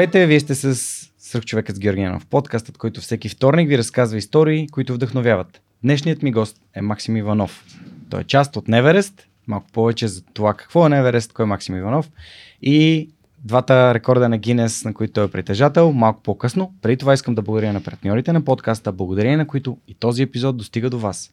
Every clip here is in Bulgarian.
Здравейте, вие сте с Свърхчовекът с Георгиянов, подкастът, който всеки вторник ви разказва истории, които вдъхновяват. Днешният ми гост е Максим Иванов. Той е част от Неверест, малко повече за това какво е Неверест, кой е Максим Иванов и двата рекорда на Гинес, на които той е притежател, малко по-късно. Преди това искам да благодаря на партньорите на подкаста, благодарение на които и този епизод достига до вас.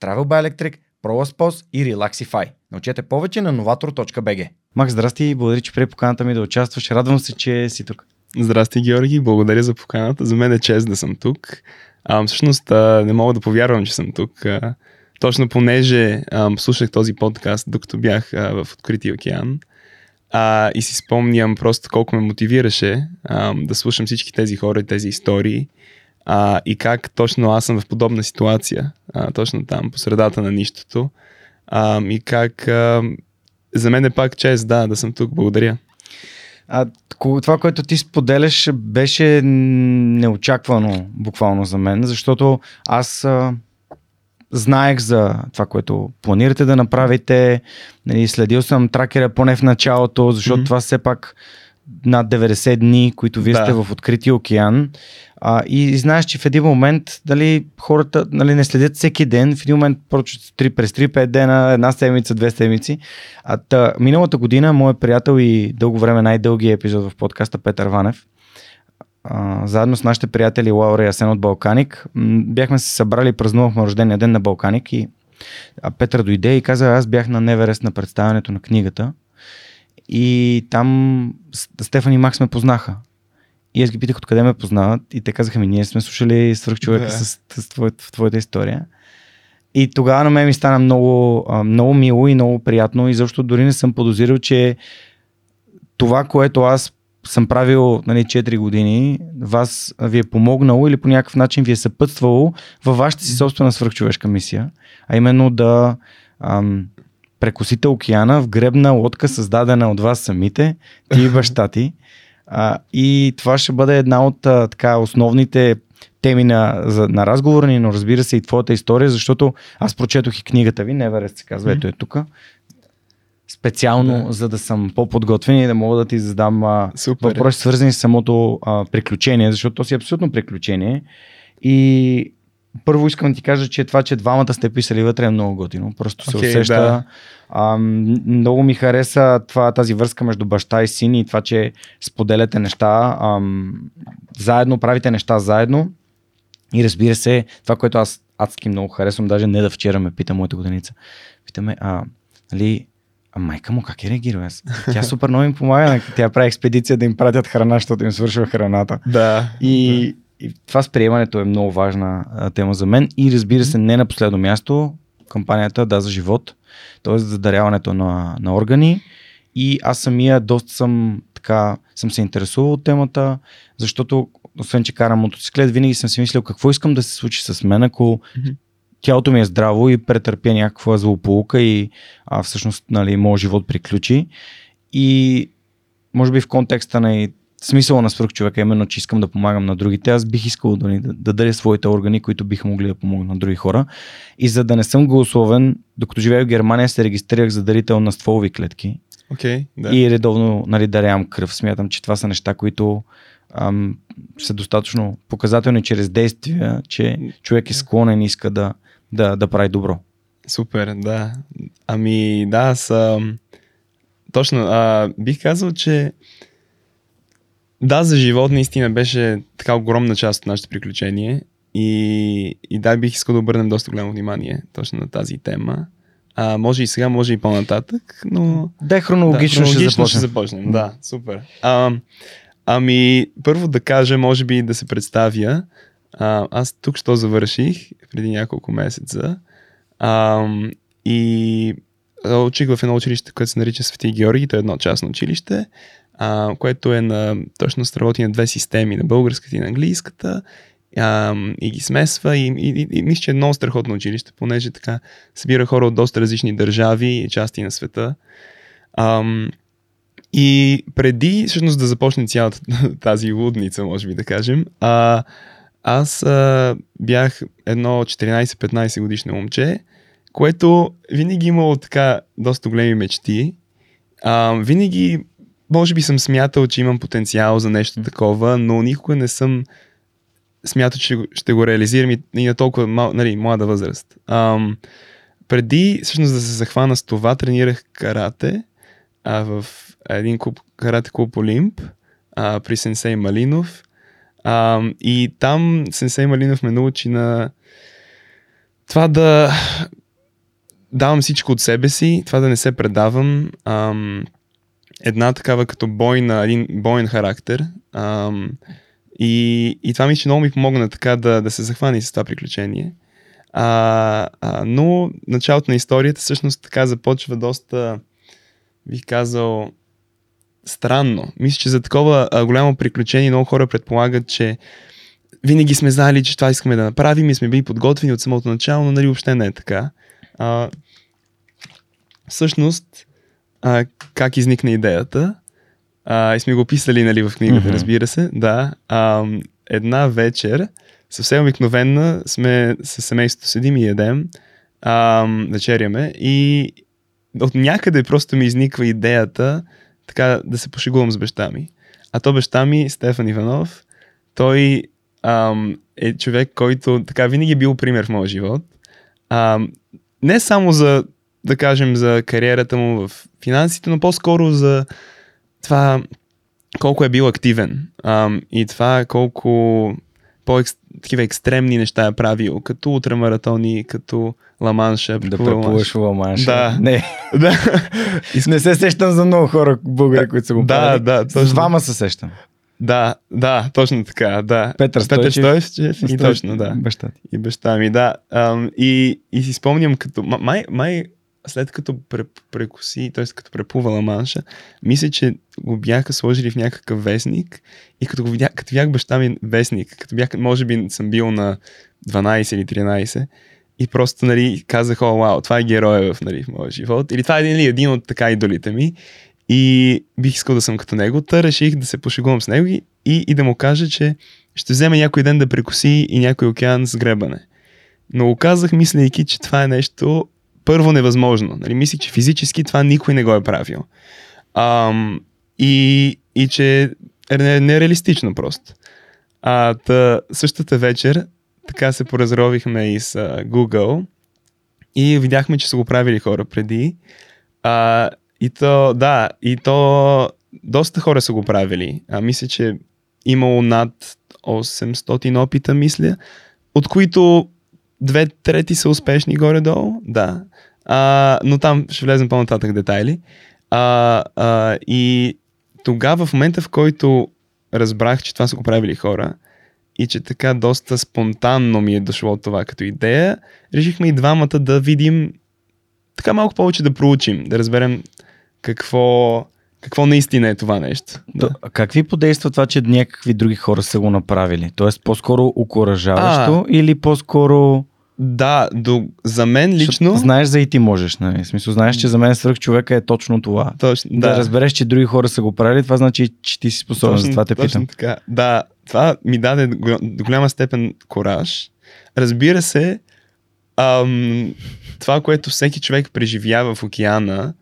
Travel by Electric, ProLaspos и Relaxify. Научете повече на novator.bg. Макс, здрасти и благодаря, че прие поканата ми да участваш. Радвам се, че си тук. Здрасти, Георги. Благодаря за поканата. За мен е чест да съм тук. А, всъщност а, не мога да повярвам, че съм тук. А, точно понеже а, слушах този подкаст, докато бях а, в открития океан. А, и си спомням просто колко ме мотивираше а, да слушам всички тези хора и тези истории. А, и как точно аз съм в подобна ситуация, а, точно там, по средата на нищото. А, и как а, за мен е пак чест, да, да съм тук. Благодаря. А, това, което ти споделяш, беше неочаквано буквално за мен, защото аз а, знаех за това, което планирате да направите. Нали, следил съм тракера поне в началото, защото mm-hmm. това все пак над 90 дни, които вие да. сте в открития океан. А, и, и знаеш, че в един момент дали, хората нали, не следят всеки ден, в един момент прочат през 3-5 дена, една седмица, две седмици. А, та, миналата година моят приятел и дълго време най-дългия епизод в подкаста Петър Ванев, а, заедно с нашите приятели Лаура и Асен от Балканик, бяхме се събрали и празнувахме рождения ден на Балканик и а Петър дойде и каза, аз бях на Неверест на представянето на книгата и там Стефан и Макс ме познаха. И аз ги питах откъде ме познават и те казаха ми, ние сме слушали свръхчовека да. с, с, с твоята, в твоята история. И тогава на мен ми стана много, много мило и много приятно и защо дори не съм подозирал, че това, което аз съм правил нали, 4 години, вас ви е помогнало или по някакъв начин ви е съпътствало във вашата си собствена свръхчовешка мисия, а именно да ам, прекосите океана в гребна лодка, създадена от вас самите, ти и баща ти. А, и това ще бъде една от а, така основните теми на, за, на разговора ни, но разбира се и твоята история, защото аз прочетох и книгата ви, Неверест се казва, ето е тук. Специално, да. за да съм по-подготвен и да мога да ти задам а, въпроси, свързани с самото а, приключение, защото то си е абсолютно приключение. И първо искам да ти кажа, че това, че двамата сте писали вътре е много готино. Просто се okay, усеща. Да. А, много ми хареса това, тази връзка между баща и син и това, че споделяте неща. А, заедно, правите неща заедно. И разбира се, това, което аз адски много харесвам, даже не да вчера ме пита моята годеница. Питаме, а, нали, а майка му как е реагира? Тя супер много им помага. Тя прави експедиция да им пратят храна, защото им свършва храната. Да. И, и това с приемането е много важна а, тема за мен. И разбира се, не на последно място, кампанията Да за живот, т.е. за даряването на, на органи. И аз самия доста съм така, съм се интересувал от темата, защото освен, че карам мотоциклет, винаги съм си мислил какво искам да се случи с мен, ако mm-hmm. тялото ми е здраво и претърпя някаква злополука и а, всъщност нали, моят живот приключи. И може би в контекста на смисъла на свръхчовека, именно, че искам да помагам на другите, аз бих искал да, да, да даря своите органи, които биха могли да помогнат на други хора. И за да не съм голосовен, докато живея в Германия, се регистрирах за дарител на стволови клетки. Okay, да. И редовно нали, дарявам кръв. Смятам, че това са неща, които ам, са достатъчно показателни чрез действия, че човек е склонен и иска да, да, да прави добро. Супер, да. Ами да, аз точно. А, бих казал, че да, за живот наистина беше така огромна част от нашето приключение и, и да, бих искал да обърнем доста голямо внимание точно на тази тема. А, може и сега, може и по-нататък, но... Да, хронологично, да, хронологично ще започнем. Ще започнем. Да, супер. А, ами, първо да кажа, може би да се представя. А, аз тук що завърших преди няколко месеца. А, и учих в едно училище, което се нарича Свети Георги, то е едно частно училище, а, което е на, точно сработи на две системи, на българската и на английската, а, и ги смесва и, и, и, и мисля, че е много страхотно училище, понеже така събира хора от доста различни държави и части на света. А, и преди всъщност да започне цялата тази лудница, може би да кажем, а, аз а, бях едно 14-15 годишно момче, което винаги имало така доста големи мечти. А, винаги, може би съм смятал, че имам потенциал за нещо такова, но никога не съм смятал, че ще го реализирам и, и на толкова мал, нали, млада възраст. А, преди всъщност да се захвана с това, тренирах карате а, в един клуб, карате клуб Олимп а, при Сенсей Малинов. А, и там Сенсей Малинов ме научи на това да давам всичко от себе си, това да не се предавам. Ам, една такава като бойна, един бойен характер. Ам, и, и това ми че много ми помогна така да, да се захване с това приключение. А, а, но началото на историята всъщност така започва доста, бих казал, странно. Мисля, че за такова а, голямо приключение много хора предполагат, че винаги сме знали, че това искаме да направим и сме били подготвени от самото начало, но нали въобще не е така. А, всъщност, а, как изникна идеята? А, и сме го писали нали, в книгата, mm-hmm. разбира се. Да. А, една вечер, съвсем обикновена, сме с семейството седим и ядем, а, вечеряме и от някъде просто ми изниква идеята така да се пошегувам с баща ми. А то баща ми, Стефан Иванов, той ам, е човек, който така винаги е бил пример в моя живот. Ам, не само за, да кажем, за кариерата му в финансите, но по-скоро за това колко е бил активен ам, и това колко по-такива екстремни неща е правил, като утрамаратони, като Ламанша. Да преплуваш Ламанша. Да. Не. да. не се сещам за много хора, българи, които са го да, правили. Да, точно. С двама се сещам. Да, да, точно така, да. Петър Стойчев. Петър Стойчев и точно, да. Баща ти. И баща ми, да. Ам, и, и си спомням като, май, май след като прекоси, т.е. като преплувала манша, мисля, че го бяха сложили в някакъв вестник и като го видях, като видях баща ми вестник, като бях, може би съм бил на 12 или 13 и просто, нали, казах, о, вау, това е героя в, нали, в моя живот. Или това е един, един от така идолите ми. И бих искал да съм като него. Та реших да се пошегувам с него и, и да му кажа, че ще вземе някой ден да прекоси и някой океан с гребане. Но го казах, мислейки, че това е нещо първо невъзможно. Нали, мислих, че физически това никой не го е правил. Ам, и, и че е нереалистично просто. А, та, същата вечер така се поразровихме и с Google и видяхме, че са го правили хора преди. А, и то, да, и то доста хора са го правили. А, мисля, че имало над 800 опита, мисля, от които две трети са успешни горе-долу, да. А, но там ще влезем по-нататък детайли. А, а, и тогава, в момента, в който разбрах, че това са го правили хора и че така доста спонтанно ми е дошло това като идея, решихме и двамата да видим така малко повече да проучим, да разберем какво, какво наистина е това нещо. Да. Как ви подейства това, че някакви други хора са го направили? Тоест по-скоро окоръжаващо или по-скоро... Да, до, за мен лично... Знаеш за и ти можеш, нали? В смисъл, знаеш, че за мен свърх човека е точно това. Точно, да. да. разбереш, че други хора са го правили, това значи, че ти си способен, точно, за това те точно питам. Така. Да, това ми даде до голяма степен кораж. Разбира се, ам, това, което всеки човек преживява в океана,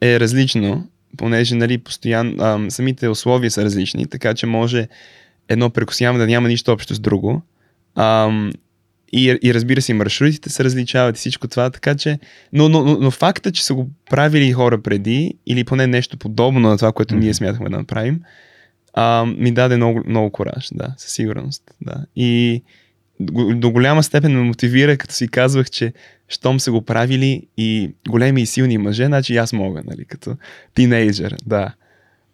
е различно, понеже нали, постоянно, ам, самите условия са различни, така че може едно прекосяване да няма нищо общо с друго. Ам, и, и разбира се, и маршрутите се различават и всичко това, така че... Но, но, но, но факта, че са го правили хора преди, или поне нещо подобно на това, което mm-hmm. ние смятахме да направим, а, ми даде много, много кораж, да, със сигурност. Да. И до голяма степен ме мотивира, като си казвах, че щом са го правили и големи и силни мъже, значи аз мога, нали, като тинейджър, да.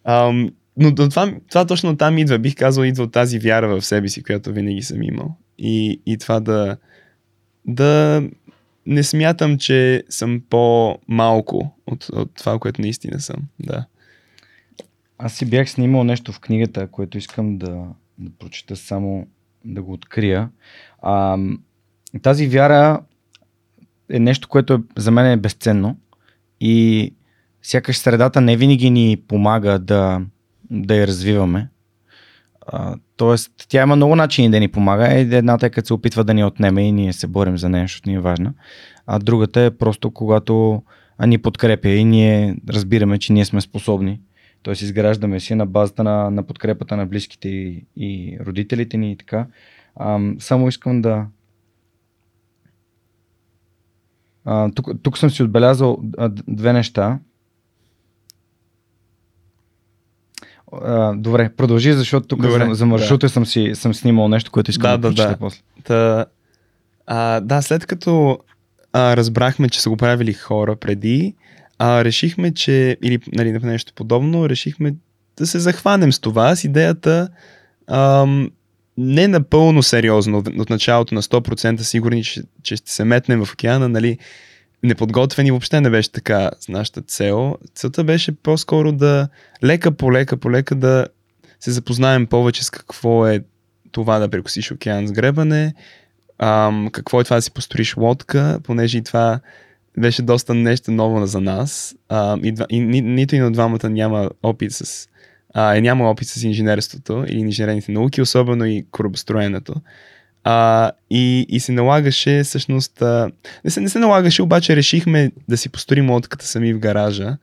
Ам, но това, това точно там идва. Бих казал, идва от тази вяра в себе си, която винаги съм имал. И, и това да, да не смятам, че съм по-малко от, от това, което наистина съм. Да. Аз си бях снимал нещо в книгата, което искам да, да прочета само да го открия. А, тази вяра е нещо, което е, за мен е безценно и сякаш средата не винаги ни помага да, да я развиваме. А, тоест, тя има много начини да ни помага. Едната е като се опитва да ни отнеме и ние се борим за нея, защото ни е важна. А другата е просто когато ни подкрепя и ние разбираме, че ние сме способни. Тоест изграждаме си на базата на, на подкрепата на близките и, и родителите ни и така. А, само искам да, А, тук, тук съм си отбелязал а, две неща. А, добре, продължи, защото тук добре, за, за маршрута да. съм, си, съм снимал нещо, което искам да, да, да, да. после. Та, а, да, след като а, разбрахме, че са го правили хора преди, а, решихме, че, или нали, нещо подобно, решихме да се захванем с това, с идеята ам, не напълно сериозно от началото на 100% сигурни, че, че ще се метнем в океана, нали, неподготвени въобще не беше така с нашата цел. Целта беше по-скоро да лека по лека по лека да се запознаем повече с какво е това да прекусиш океан с гребане, ам, какво е това да си построиш лодка, понеже и това беше доста нещо ново за нас. Ам, и, и, ни, нито и на двамата няма опит с а, е няма опит с инженерството или инженерните науки, особено и корабостроенето. А, и, и се налагаше, всъщност, а, не, се, не се налагаше, обаче решихме да си построим лодката сами в гаража,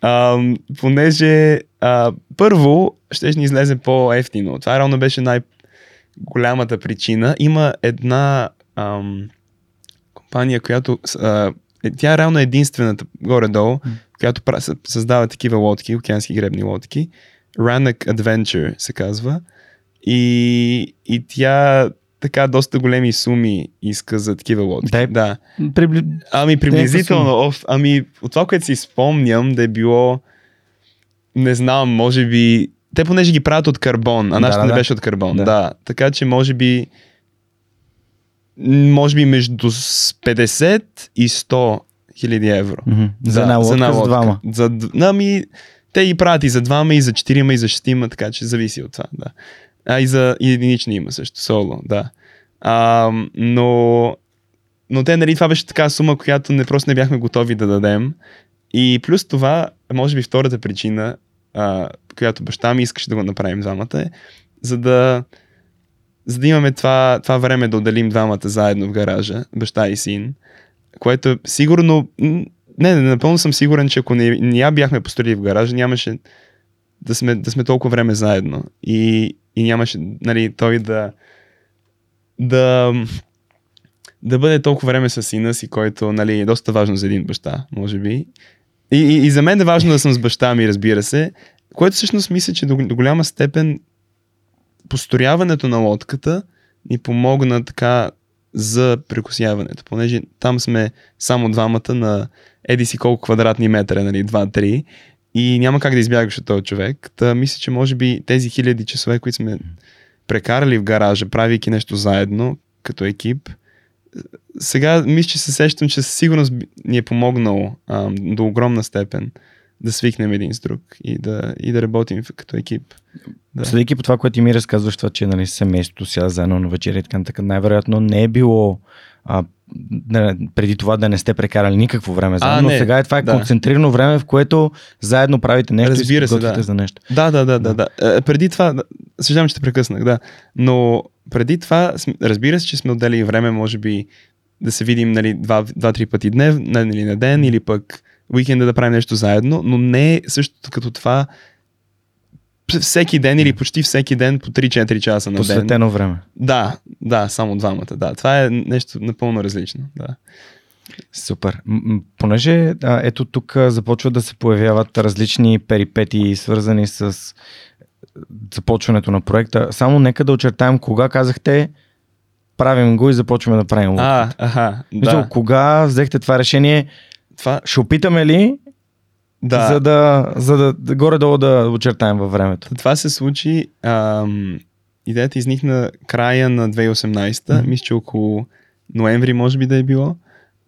а, понеже а, първо ще ни излезе по-ефтино. Това реално беше най-голямата причина. Има една ам, компания, която а, е, тя е реално единствената горе-долу, mm. която създава такива лодки, океански гребни лодки. Ranak Adventure се казва. И, и тя така доста големи суми иска за такива лодки. Да. да. Прибли... Ами приблизително. Оф, ами от това, което си спомням да е било не знам, може би те понеже ги правят от карбон, а нашата да, не да. беше от карбон. Да. да. Така че може би може би между 50 и 100 хиляди евро. Mm-hmm. За една лодка, за, една лодка. за двама. За, ами, те ги правят и за двама, и за четирима, и за шестима, така че зависи от това, да. А и за единични има също, соло, да. А, но, но те, нали, това беше така сума, която не просто не бяхме готови да дадем. И плюс това, може би втората причина, а, която баща ми искаше да го направим двамата е, за да, за да имаме това, това време да отделим двамата заедно в гаража, баща и син, което сигурно не, не, напълно съм сигурен, че ако не, не я бяхме построили в гаража, нямаше да сме, да сме толкова време заедно. И, и нямаше, нали, той да, да, да бъде толкова време с сина си, който, нали, е доста важно за един баща, може би. И, и, и за мен е важно да съм с баща ми, разбира се, което всъщност мисля, че до, до голяма степен построяването на лодката ни помогна така за прекусяването, понеже там сме само двамата на еди си колко квадратни метра, нали, 2-3 и няма как да избягаш от този човек. Та мисля, че може би тези хиляди часове, които сме прекарали в гаража, правейки нещо заедно, като екип, сега мисля, че се сещам, че със сигурност ни е помогнал а, до огромна степен да свикнем един с друг и да, и да работим като екип. Да. Следейки по това, което ти ми разказваш, това, че нали, семейството сега заедно на вечеря и така, така най-вероятно не е било а, преди това да не сте прекарали никакво време заедно, но сега е това е да. концентрирано време, в което заедно правите нещо Разбира и се, да. за нещо. Да, да, да, да. да. Е, преди това, съжалявам, че те прекъснах, да, но преди това, разбира се, че сме отдели време, може би, да се видим нали, два-три пъти днев, нали, на ден или пък уикенда да правим нещо заедно, но не е същото като това всеки ден или почти всеки ден по 3-4 часа на ден. Посветено време. Да, да, само двамата. Да, това е нещо напълно различно. Да. Супер. Понеже а, ето тук започват да се появяват различни перипети, свързани с започването на проекта. Само нека да очертаем кога казахте правим го и започваме да правим лодката. А, аха, Мисъл, да. кога взехте това решение? Това, Ще опитаме ли, да. за да, за да, горе-долу да очертаем във времето? Това се случи. Ам, идеята изникна края на 2018. Мгм. Мисля, че около ноември може би да е било.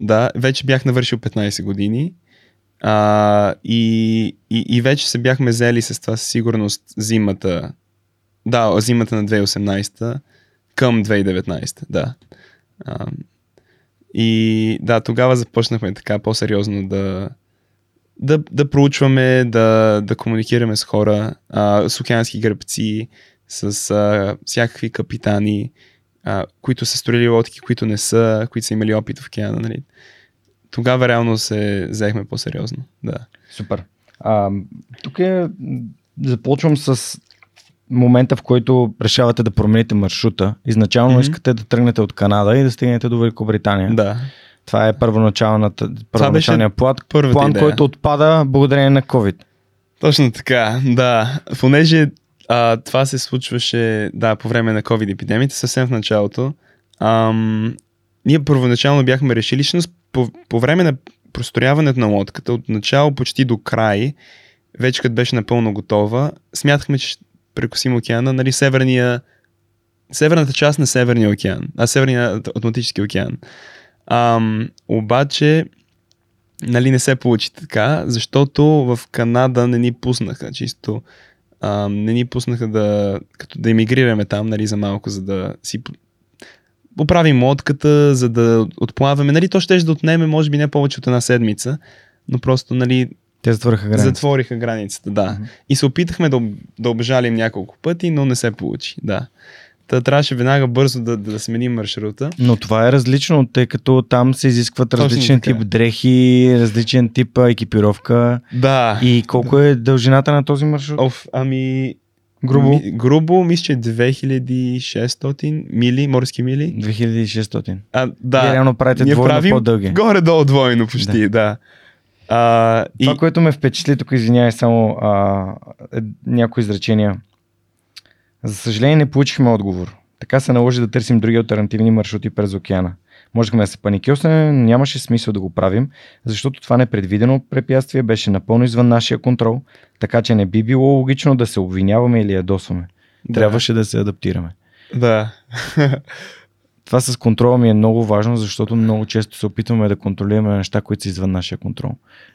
Да, вече бях навършил 15 години. А, и, и, и вече се бяхме взели с това със сигурност зимата. Да, зимата на 2018 към 2019. Да. Ам, и да, тогава започнахме така по-сериозно да, да, да проучваме, да, да комуникираме с хора, а, с океански гръбци, с а, всякакви капитани, а, които са строили лодки, които не са, които са имали опит в океана. Нали? Тогава реално се взехме по-сериозно. Да. Супер. А, тук е, започвам с момента, в който решавате да промените маршрута. Изначално Мгм. искате да тръгнете от Канада и да стигнете до Великобритания. да. Това е първоначалната, първоначалният план, първата план идея. който отпада благодарение на COVID. Точно така, да. Понеже а, това се случваше да, по време на COVID епидемията, съвсем в началото. Ам, ние първоначално бяхме решили, всъщност по, по време на прострояването на лодката, от начало почти до край, вече като беше напълно готова, смятахме, че ще прекусим океана, нали, северния, северната част на Северния океан, а Северния Атлантически океан. Ам, обаче, нали, не се получи така, защото в Канада не ни пуснаха чисто. А, не ни пуснаха да, като да емигрираме там, нали, за малко, за да си поправим лодката, за да отплаваме. Нали, то ще да отнеме, може би не повече от една седмица, но просто, нали, Те затвориха границата. затвориха границата, да. Мгм. И се опитахме да, да обжалим няколко пъти, но не се получи, да. Та трябваше веднага бързо да, да сменим маршрута. Но това е различно, тъй като там се изискват Точно различен така. тип дрехи, различен тип екипировка. Да. И колко е дължината на този маршрут? Оф, ами... Грубо? Ми, грубо, мисля, че 2600 мили, морски мили. 2600. А, Вие да. реално правите Ние двойно правим по-дълги. Горе-долу двойно почти, да. да. А, и, Това, което ме впечатли, тук извинявай само а, е, някои изречения. За съжаление не получихме отговор. Така се наложи да търсим други альтернативни маршрути през океана. Можехме да се паникьосне, но нямаше смисъл да го правим, защото това непредвидено препятствие беше напълно извън нашия контрол, така че не би било логично да се обвиняваме или ядосваме. Да. Трябваше да се адаптираме. Да. Това с контрола ми е много важно, защото много често се опитваме да контролираме неща, които са извън нашия контрол.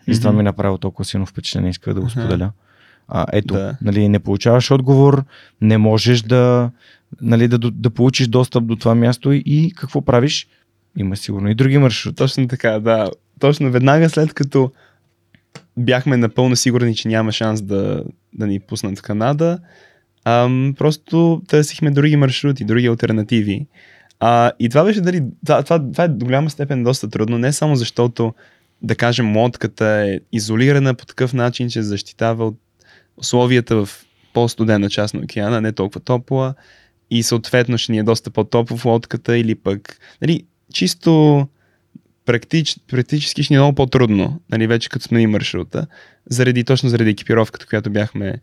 И с това ми направи толкова силно впечатление, исках да го споделя. А, ето, Да. нали, не получаваш отговор, не можеш да, нали, да, да получиш достъп до това място и, какво правиш? Има сигурно и други маршрути. Точно така, да. Точно веднага след като бяхме напълно сигурни, че няма шанс да, да ни пуснат в Канада, ам, просто търсихме други маршрути, други альтернативи. А, и това беше дали. Това, това, това е до голяма степен доста трудно, не само защото, да кажем, лодката е изолирана по такъв начин, че защитава от условията в по-студена част на океана, не толкова топла и съответно ще ни е доста по-топло в лодката или пък, нали, чисто практич, практически ще ни е много по-трудно, нали, вече като сменим маршрута, заради, точно заради екипировката, която бяхме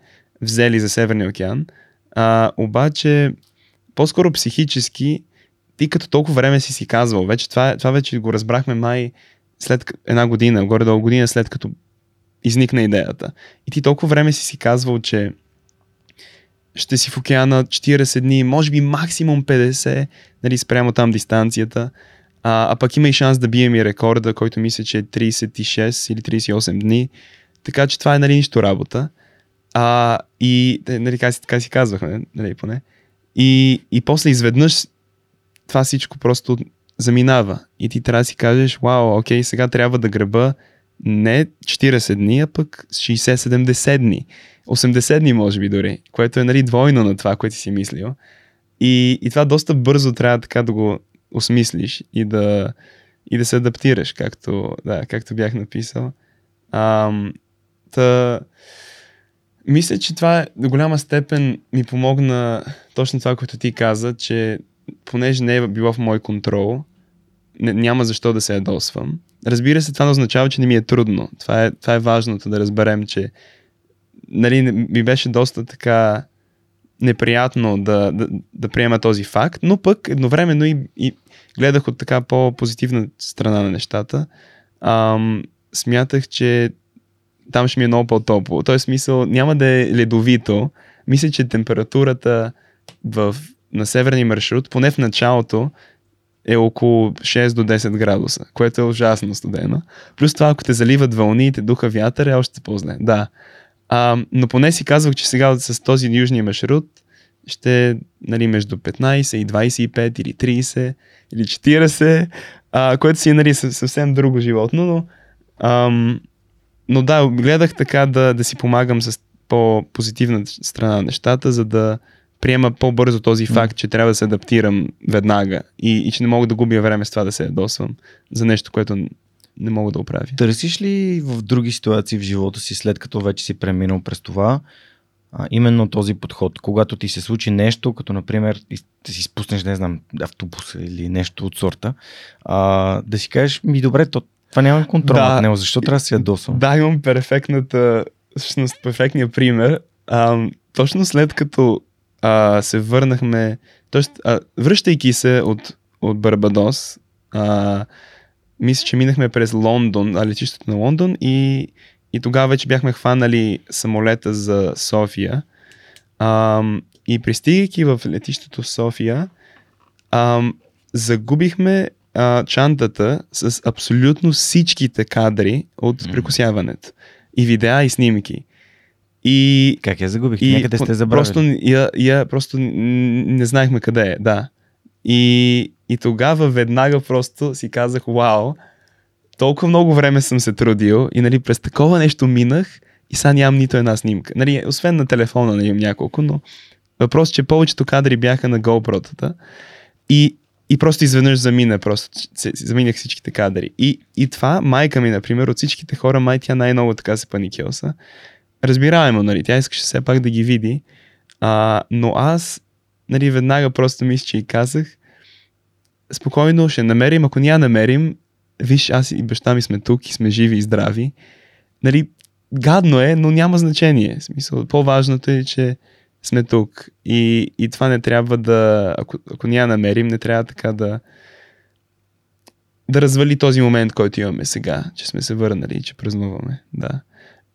взели за Северния океан. А, обаче, по-скоро психически, ти като толкова време си си казвал, вече това, това вече го разбрахме май след една година, горе-долу година след като изникна идеята. И ти толкова време си си казвал, че ще си в океана 40 дни, може би максимум 50, нали, спрямо там дистанцията. А, а пък има и шанс да бием и рекорда, който мисля, че е 36 или 38 дни. Така че това е нали, нищо работа. А, и нали, така, си, така си казвахме, нали, поне. И, и после изведнъж това всичко просто заминава. И ти трябва да си кажеш, вау, окей, сега трябва да греба не 40 дни, а пък 60-70 дни. 80 дни, може би дори, което е нали, двойно на това, което си мислил. И, и това доста бързо трябва така да го осмислиш и да, и да се адаптираш, както, да, както бях написал. Ам, та, Мисля, че това до голяма степен ми помогна точно това, което ти каза, че понеже не е било в мой контрол, не, няма защо да се ядосвам. Разбира се, това не означава, че не ми е трудно. Това е, това е важното да разберем, че нали, ми беше доста така неприятно да, да, да приема този факт, но пък едновременно и, и гледах от така по-позитивна страна на нещата. Ам, смятах, че там ще ми е много по-топло. Тоест, смисъл, няма да е ледовито. Мисля, че температурата в, на северния маршрут, поне в началото, е около 6 до 10 градуса, което е ужасно студено. Плюс това, ако те заливат вълни и те духа вятър, е още по-зле. Да. А, но поне си казвах, че сега с този южния маршрут ще нали, между 15 и 25 или 30 или 40, а, което си е нали, съвсем друго животно, но, ам, но да, гледах така да, да си помагам с по-позитивна страна на нещата, за да приема по-бързо този факт, че трябва да се адаптирам веднага и, и че не мога да губя време с това да се ядосвам за нещо, което не мога да оправя. Търсиш ли в други ситуации в живота си, след като вече си преминал през това, а, именно този подход, когато ти се случи нещо, като например да си спуснеш, не знам, автобус или нещо от сорта, а, да си кажеш, ми добре, то, това няма контрол да, над него, защо трябва да си ядосвам? Да, имам перфектната, всъщност перфектния пример. А, точно след като а, се върнахме, т.е. връщайки се от, от Барбадос, а, мисля, че минахме през Лондон, а летището на Лондон и, и тогава вече бяхме хванали самолета за София. А, и пристигайки в летището в София, а, загубихме а, чантата с абсолютно всичките кадри от прекусяването. И видеа, и снимки. И, как я загубих? И, Някъде сте забравили. Просто, я, я, просто не знаехме къде е, да. И, и тогава веднага просто си казах, вау, толкова много време съм се трудил и нали, през такова нещо минах и сега нямам нито една снимка. Нали, освен на телефона нали, имам няколко, но въпрос, че повечето кадри бяха на GoPro-тата и, и просто изведнъж замина, просто заминах всичките кадри. И, и това майка ми, например, от всичките хора, май тя най-много така се паникиоса разбираемо, нали, тя искаше все пак да ги види, а, но аз, нали, веднага просто мисля, че и казах, спокойно ще намерим, ако няма намерим, виж, аз и баща ми сме тук и сме живи и здрави, нали, гадно е, но няма значение. В смисъл, по-важното е, че сме тук. И, и това не трябва да, ако, ако няма намерим, не трябва така да да развали този момент, който имаме сега, че сме се върнали и че празнуваме. Да.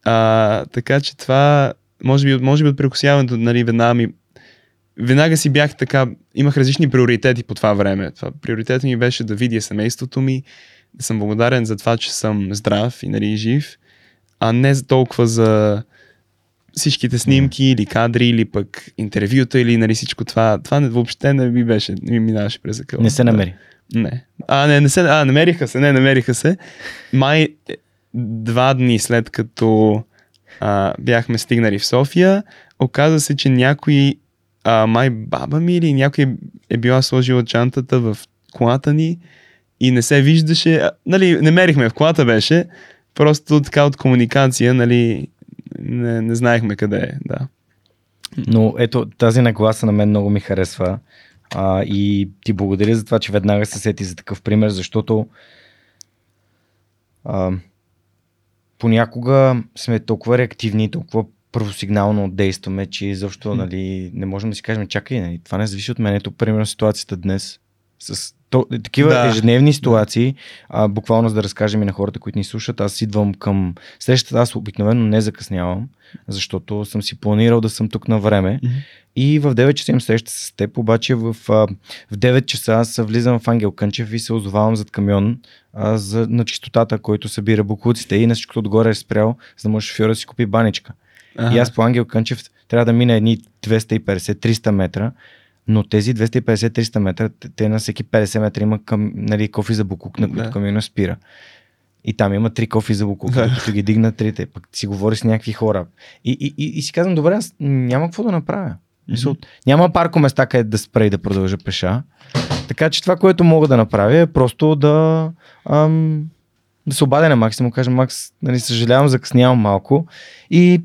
А, така че това, може би, може би от прекусяването, нали, веднага ми веднага си бях така, имах различни приоритети по това време. Това, приоритетът ми беше да видя семейството ми, да съм благодарен за това, че съм здрав и нали, жив, а не толкова за всичките снимки или кадри, или пък интервюта, или нали, всичко това. Това не, въобще не ми беше, не ми минаваше през акъл. Не се намери. Не. А, не, не се, а, намериха се, не, намериха се. Май два дни след като а, бяхме стигнали в София, оказа се, че някой, а, май баба ми или някой е била сложила чантата в колата ни и не се виждаше. А, нали, не мерихме, в колата беше, просто така от комуникация, нали, не, не знаехме къде е, да. Но ето, тази нагласа на мен много ми харесва а, и ти благодаря за това, че веднага се сети за такъв пример, защото а, понякога сме толкова реактивни, толкова първосигнално действаме, че защо нали, не можем да си кажем, чакай, нали, това не зависи от мен. Ето, примерно, ситуацията днес с то, такива да. ежедневни ситуации, а, буквално за да разкажем и на хората, които ни слушат, аз идвам към срещата, аз обикновено не закъснявам, защото съм си планирал да съм тук на време. Mm-hmm. И в 9 часа им среща с теб, обаче в, в 9 часа аз влизам в Ангел Кънчев и се озовавам зад камион а, за, на чистотата, който събира буклуците и на всичкото отгоре е спрял, за да може шофьора да си купи баничка. Ага. И аз по Ангел Кънчев трябва да мина едни 250-300 метра, но тези 250-300 метра, те на всеки 50 метра има към, нали, кофи за буклук, на които да. камиона спира. И там има три кофи за буклук, да. като ги дигна трите, пък си говори с някакви хора. И, и, и, и си казвам, добре, аз няма какво да направя. Mm-hmm. Няма парко места, къде да спре и да продължа пеша. Така че това, което мога да направя е просто да, ам, да се обадя на Макс и му кажа, Макс, нали, съжалявам, закъснявам малко и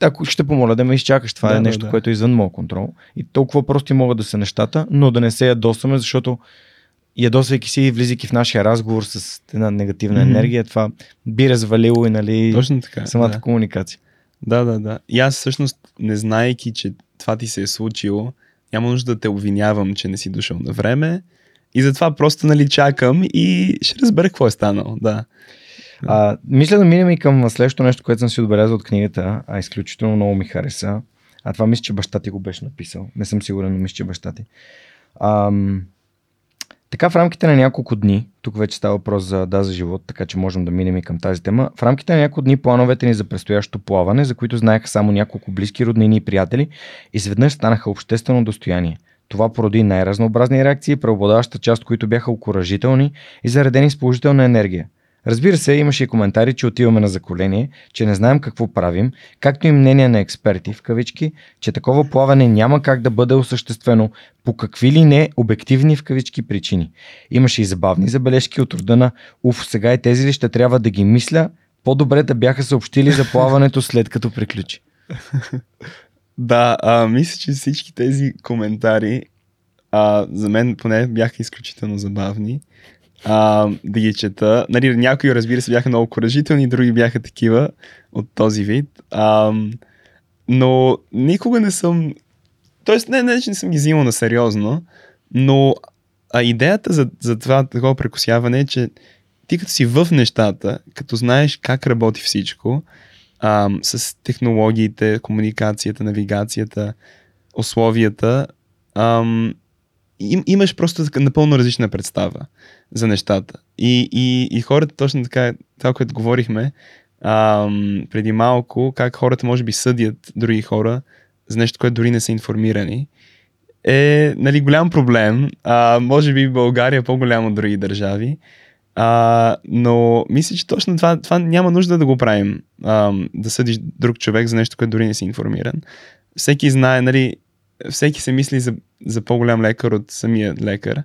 ако ще помоля да ме изчакаш, това Да, е нещо, да. което е извън моят контрол. И толкова прости могат да са нещата, но да не се ядосваме, защото ядосвайки си и влизайки в нашия разговор с една негативна Мгм. енергия, това би развалило и нали, Точно така. самата да. комуникация. Да, да, да. И аз всъщност, не знаейки, че това ти се е случило, няма нужда да те обвинявам, че не си дошъл на време. И затова просто нали чакам и ще разбера какво е станало. Да. А, мисля да минем и към следващото нещо, което съм си отбелязал от книгата, а изключително много ми хареса. А това мисля, че баща ти го беше написал. Не съм сигурен, но мисля, че баща ти. Ам, така в рамките на няколко дни, тук вече става въпрос за да за живот, така че можем да минем и към тази тема. В рамките на няколко дни плановете ни за предстоящото плаване, за които знаеха само няколко близки роднини и приятели, изведнъж станаха обществено достояние. Това породи най-разнообразни реакции, преобладаваща част, които бяха окоръжителни и заредени с положителна енергия. Разбира се, имаше и коментари, че отиваме на заколение, че не знаем какво правим, както и мнения на експерти в кавички, че такова плаване няма как да бъде осъществено по какви ли не обективни в кавички причини. Имаше и забавни забележки от рода на Уф, сега и тези ли ще трябва да ги мисля, по-добре да бяха съобщили за плаването след като приключи. Да, а, мисля, че всички тези коментари а, за мен поне бяха изключително забавни. А, да ги чета. Нали, някои, разбира се, бяха много коръжителни, други бяха такива от този вид. А, но никога не съм. Тоест, не, не, че не съм ги взимал на сериозно, но а идеята за, за това такова прекосяване е, че ти като си в нещата, като знаеш как работи всичко, ам, с технологиите, комуникацията, навигацията, условията, ам, им, имаш просто напълно различна представа за нещата. И, и, и хората точно така, това, което говорихме ам, преди малко, как хората може би съдят други хора за нещо, което дори не са информирани, е нали, голям проблем. А, може би България е по-голям от други държави. А, но мисля, че точно това, това няма нужда да го правим. А, да съдиш друг човек за нещо, което дори не си информиран. Всеки знае, нали, всеки се мисли за, за по-голям лекар от самия лекар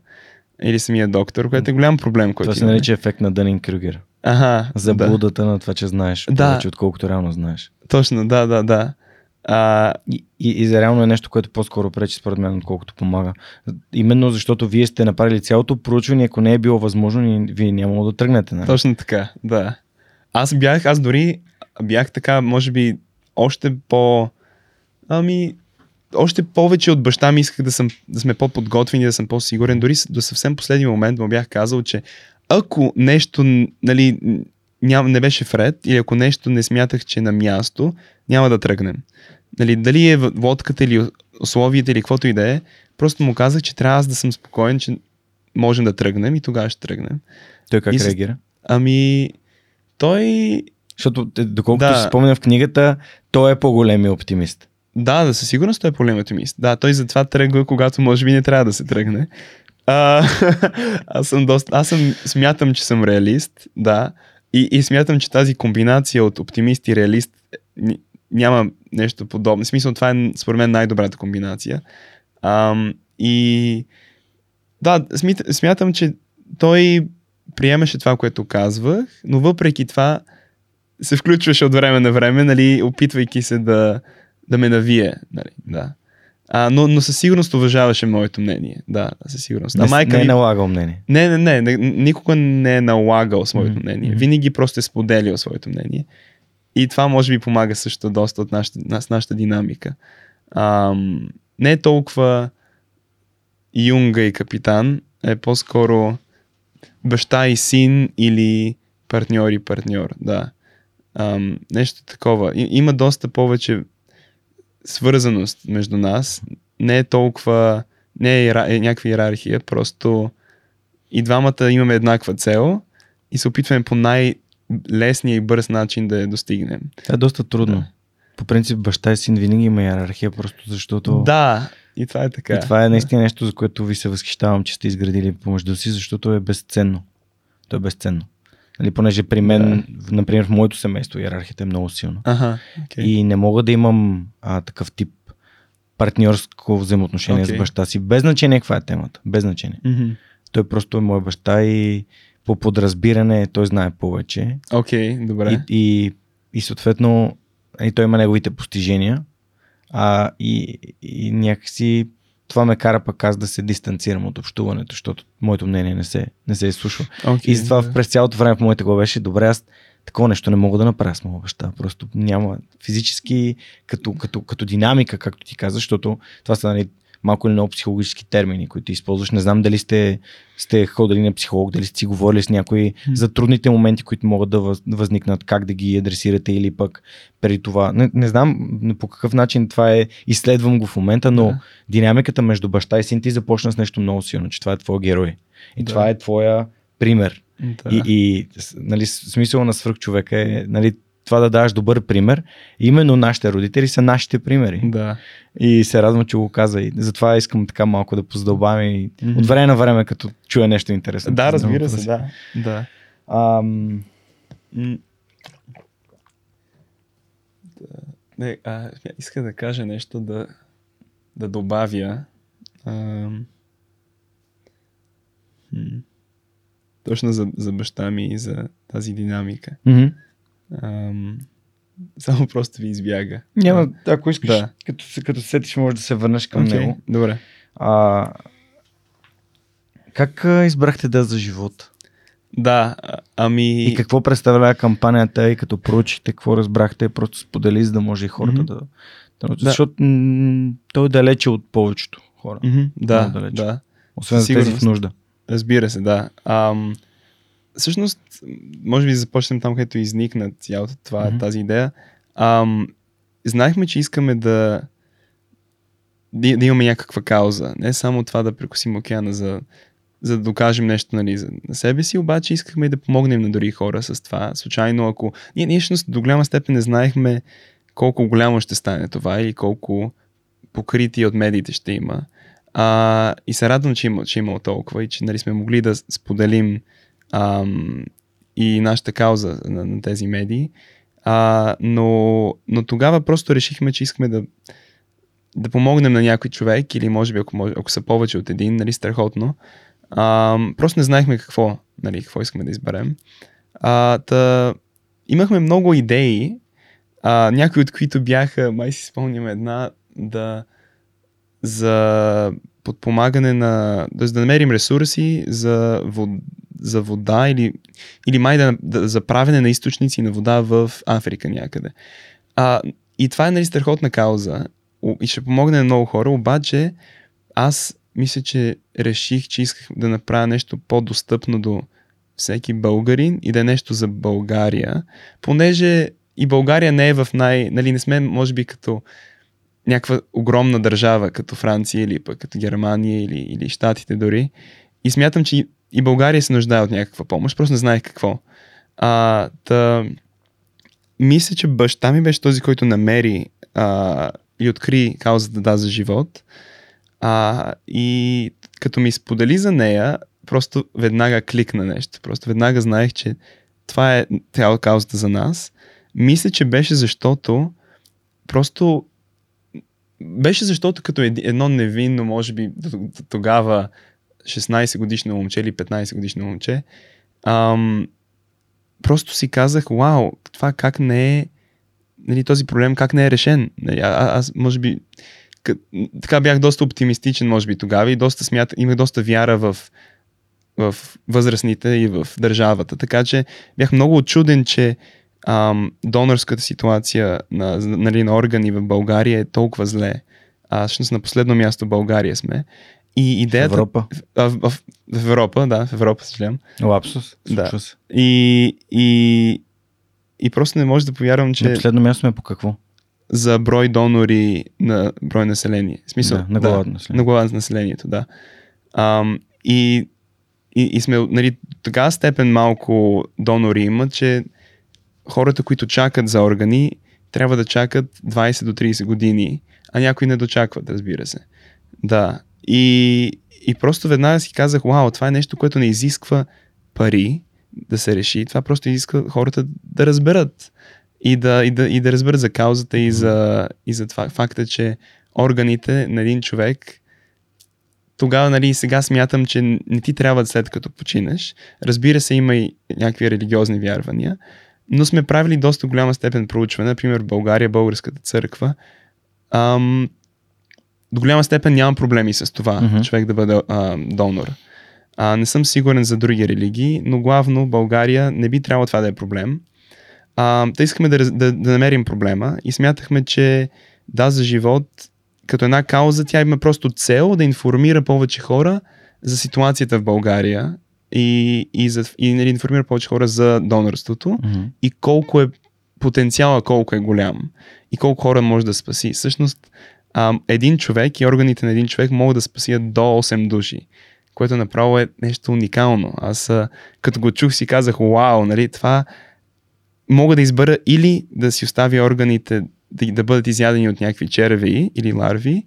или самия доктор, което е голям проблем, който Това се нарича ефект на Дънин Крюгер. Ага, да. Заблудата на това, че знаеш Да. повече, отколкото реално знаеш. Точно, да, да, да. А, И, и, и за реално е нещо, което по-скоро пречи според мен, отколкото помага. Именно защото вие сте направили цялото проучване, ако не е било възможно, вие нямало да тръгнете. Нали? Точно така, да. Аз бях, аз дори бях така, може би, още по... Ами, още повече от баща ми исках да, съм, да сме по-подготвени, да съм по-сигурен. Дори до съвсем последния момент му бях казал, че ако нещо нали, ням, не беше вред или ако нещо не смятах, че е на място, няма да тръгнем. Нали, дали е в- лодката или условията или каквото и да е, просто му казах, че трябва аз да съм спокоен, че можем да тръгнем и тогава ще тръгнем. Той как И реагира? Ами, той Защото, е, доколкото Да. си спомням в книгата, той е по-големия оптимист. Да, да, със сигурност той е по-голям оптимист. Да, той затова тръгва, когато може би не трябва да се тръгне. А, аз съм доста, аз съм, смятам, че съм реалист, да. И, и смятам, че тази комбинация от оптимист и реалист н- няма нещо подобно. В смисъл, това е според мен най-добрата комбинация. Ам, и да, смятам, че той приемаше това, което казвах, но въпреки това се включваше от време на време, нали, опитвайки се да, да ме навие. Нали, да. А, но, но със сигурност уважаваше моето мнение. Да, със сигурност. Не, А майка не е налагал мнение. Не, не, не, не, никога не е налагал своето Мгм. мнение. Винаги просто е споделял своето мнение. И това може би помага също доста от нашата, нас, нашата динамика. Ам, не е толкова юнга и капитан, е по-скоро баща и син или партньор и партньор, да. Ам, нещо такова. И, има доста повече свързаност между нас. Не е толкова, не е, иера- е някаква иерархия, просто и двамата имаме еднаква цел и се опитваме по най-лесния и бърз начин да я достигнем. Това е доста трудно. Да. По принцип, баща и син винаги има иерархия, просто защото... Да, и това е така. И това е наистина нещо, за което ви се възхищавам, че сте изградили помежду си, защото е безценно. То е безценно. Нали, понеже при мен, в- например, в моето семейство иерархията е много силна. Ага, окей. И не мога да имам а, такъв тип партньорско взаимоотношение Окей. с баща си. Без значение каква е темата. Без значение. Мгм. Той просто е мой баща и по подразбиране той знае повече. Окей, добре. И, и, и съответно и той има неговите постижения. А, и, и някакси това ме кара пък аз да се дистанцирам от общуването, защото моето мнение не се, не се изслушва. Okay, И затова да. през цялото време в моята глава беше, добре, аз такова нещо не мога да направя с моя баща. Просто няма физически, като, като, като динамика, както ти каза, защото това са нали, малко или много психологически термини, които използваш. Не знам дали сте, сте ходили на психолог, дали сте си говорили с някои за трудните моменти, които могат да въз- възникнат, как да ги адресирате или пък преди това. Не, не знам по какъв начин това е, изследвам го в момента, но Да. динамиката между баща и син ти започна с нещо много силно, че това е твой герой. И Да. това е твоя пример. Да. И, и нали, смисъл на свръхчовека е нали, това да даваш добър пример. Именно нашите родители са нашите примери. да. И се радвам, че го каза. И затова искам така малко да позадълбавим и Мгм. от време на време, като чуя нещо интересно. Да, разбира се, да. да. Ам. Не, а, иска да кажа нещо, да, да добавя. Ам... Точно за, за баща ми и за тази динамика. мгм. Ам... Само просто ви избяга. Няма, ако искаш, Да. като, като се сетиш, може да се върнеш към Окей, него. Добре. А, как избрахте да за живот? Да, ами... И какво представлява кампанията и като проучихте, какво разбрахте, просто сподели, за да може и хората Мгм. да, да научат. Да. Защото м- той е далече от повечето хора. Мгм, да, Много далеч. да. Освен за тези в нужда. Разбира се, да. Ам, всъщност, може би да започнем там, където изникна цялата това, Мгм. тази идея. Ам, знаехме, че искаме да, да, да имаме някаква кауза. Не само това да прекусим океана за, за да докажем нещо нали, за, на себе си, обаче искахме и да помогнем на други хора с това. Случайно, ако... Ние, ние всъщност до голяма степен не знаехме колко голямо ще стане това или колко покритие от медиите ще има. А, и се радвам, че има, че има толкова и че нали, сме могли да споделим ам, и нашата кауза на, на тези медии. А, но, но тогава просто решихме, че искаме да, да помогнем на някой човек или може би ако, може, ако са повече от един, нали, страхотно. А, просто не знаехме какво, нали, какво искаме да изберем. А, та, имахме много идеи, а, някои от които бяха, май си спомням една, да за подпомагане на, т.е. да намерим ресурси за, вод, за вода или, или май да, да, за правене на източници на вода в Африка някъде. А, и това е нали страхотна кауза и ще помогне на много хора, обаче аз мисля, че реших, че исках да направя нещо по-достъпно до всеки българин и да е нещо за България, понеже и България не е в най... Нали, не сме, може би, като някаква огромна държава, като Франция или пък като Германия или, или Штатите дори. И смятам, че и- България се нуждае от някаква помощ, просто не знаех какво. А, та, мисля, че баща ми беше този, който намери а, и откри каузата Да за живот. А, и като ми сподели за нея, просто веднага кликна нещо. Просто веднага знаех, че това е цяла каузата за нас. Мисля, че беше защото просто беше защото като едно невинно, може би тогава 16 годишно момче или 15 годишно момче, ам, просто си казах, вау, това как не е, нали, този проблем как не е решен. Нали, а, аз, може би, къ, така бях доста оптимистичен, може би тогава и доста смят, имах доста вяра в, в възрастните и в държавата. Така че бях много очуден, че ам, донорската ситуация на, нали, на органи в България е толкова зле. А, всъщност на последно място България сме. И В идеята... Европа. А, в, в, в Европа, да, в Европа, съжалявам. Лапсус. Да. Се. И, и, и просто не може да повярвам, че На последно място сме по какво? за брой донори на брой население. В смисъл, Да, на глава от населението. на глава населението, да. Ам, и, и, и сме, нали, така степен малко донори има, че хората, които чакат за органи, трябва да чакат 20 до 30 години, а някои не дочакват, разбира се. Да. И, и просто веднага си казах, вау, това е нещо, което не изисква пари да се реши. Това просто изисква хората да разберат и да, и да, и да разберат за каузата и за, и за това факта, че органите на един човек тогава, нали, сега смятам, че не ти трябва след като починеш. Разбира се, има и някакви религиозни вярвания, но сме правили доста голяма степен проучване, например в България, Българската църква. Ам, до голяма степен нямам проблеми с това, mm-hmm. човек да бъде а, донор. А, не съм сигурен за други религии, но главно България не би трябвало това да е проблем. А, да искаме да, да, да намерим проблема и смятахме, че да, за живот, като една кауза, тя има просто цел да информира повече хора за ситуацията в България и, и, за, и нали, информира повече хора за донорството Мгм. и колко е потенциала, колко е голям и колко хора може да спаси. Всъщност, а, един човек и органите на един човек могат да спасят до 8 души, което направо е нещо уникално. Аз а, като го чух си казах, вау, нали, това мога да избера или да си оставя органите да, да бъдат изядени от някакви черви или ларви,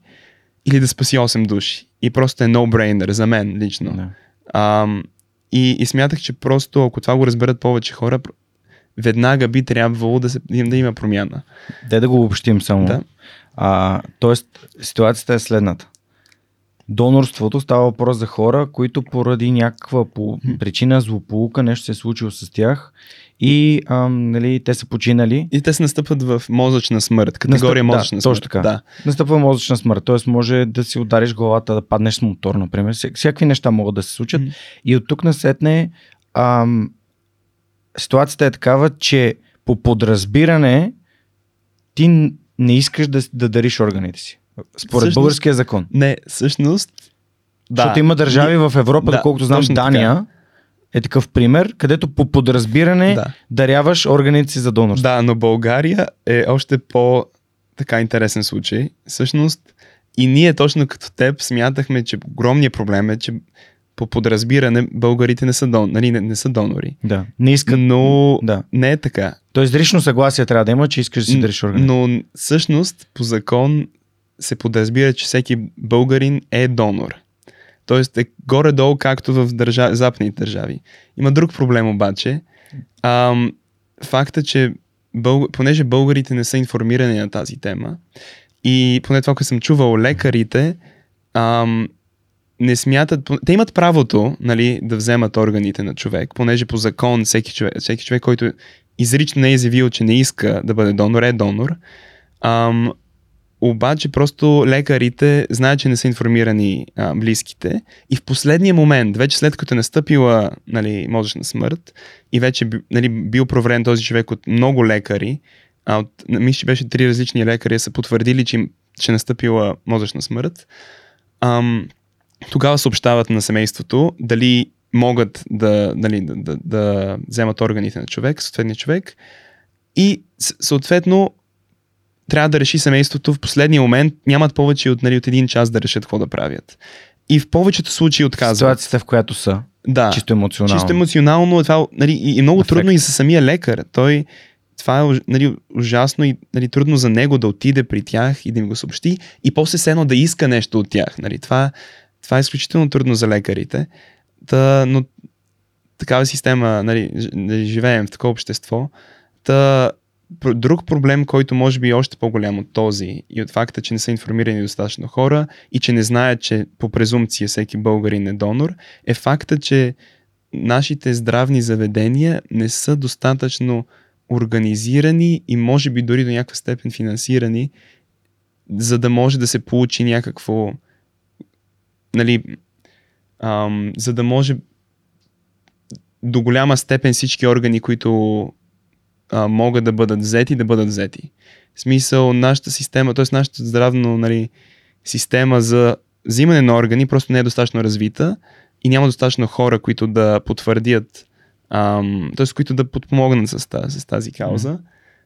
или да спаси 8 души. И просто е no-brainer за мен лично. Да. Ам, и, и смятах, че просто ако това го разберат повече хора, веднага би трябвало да, се, да има промяна. Дай да го обобщим само. Да. А, тоест, ситуацията е следната. Донорството става въпрос за хора, които поради някаква по- причина, злополука, нещо се е случило с тях и ам, нали, те са починали. И те се настъпват в мозъчна смърт, категория Настъп- да, мозъчна точно смърт. така. Да. Настъпва мозъчна смърт, т.е. може да си удариш главата, да паднеш с мотор, например. Вся- Всякакви неща могат да се случат. Мгм. И от тук насетне ам, ситуацията е такава, че по подразбиране ти не искаш да, да дариш органите си. Според Всъщност- българския закон. Не, всъщност. Да. Защото има държави в Европа, Да, доколкото знам, точно така. Дания е такъв пример, където по подразбиране Да. даряваш органите си за донорство. Да, но България е още по така интересен случай. Всъщност и ние точно като теб смятахме, че огромният проблем е, че по подразбиране българите не са, дон, нали, не, не са донори. Да. Не искат. Но Да. не е така. Тоест, изрично съгласие трябва да има, че искаш да си дариш органите. Но всъщност по закон се подразбира, че всеки българин е донор. Тоест е горе-долу както в държа... западните държави. Има друг проблем обаче. Ам, факта, че бълг... понеже българите не са информирани на тази тема и поне това, което съм чувал, лекарите ам, не смятат, те имат правото нали, да вземат органите на човек, понеже по закон всеки човек, всеки човек, който изрично не е заявил, че не иска да бъде донор, е донор. Ам, обаче просто лекарите знаят, че не са информирани а, близките и в последния момент, вече след като е настъпила нали, мозъчна смърт и вече нали, бил проверен този човек от много лекари, а от, мисля, че беше три различни лекари са потвърдили, че, им- че е настъпила мозъчна смърт, ам, тогава съобщават на семейството дали могат да, нали, да, да, да вземат органите на човек, съответния човек и съответно трябва да реши семейството в последния момент, нямат повече от, нали, от един час да решат какво да правят. И в повечето случаи отказват. Ситуацията, в която са, Да, чисто емоционално. чисто емоционално, това, нали, и, и много Афект. трудно и за самия лекар. Той, това е нали, ужасно и нали, трудно за него да отиде при тях и да им го съобщи и после се едно да иска нещо от тях. Нали. Това, това е изключително трудно за лекарите. Та, но такава система, нали, живеем в такова общество. Пр- друг проблем, който може би е още по-голям от този и от факта, че не са информирани достатъчно хора и че не знаят, че по презумпция всеки българин е донор, е факта, че нашите здравни заведения не са достатъчно организирани и може би дори до някаква степен финансирани, за да може да се получи някакво нали, ам, за да може до голяма степен всички органи, които а, могат да бъдат взети, да бъдат взети. В смисъл, нашата система, т.е. нашата здравна нали, система за взимане на органи просто не е достатъчно развита и няма достатъчно хора, които да потвърдят, ам, т.е. които да подпомогнат с, тази, с тази кауза.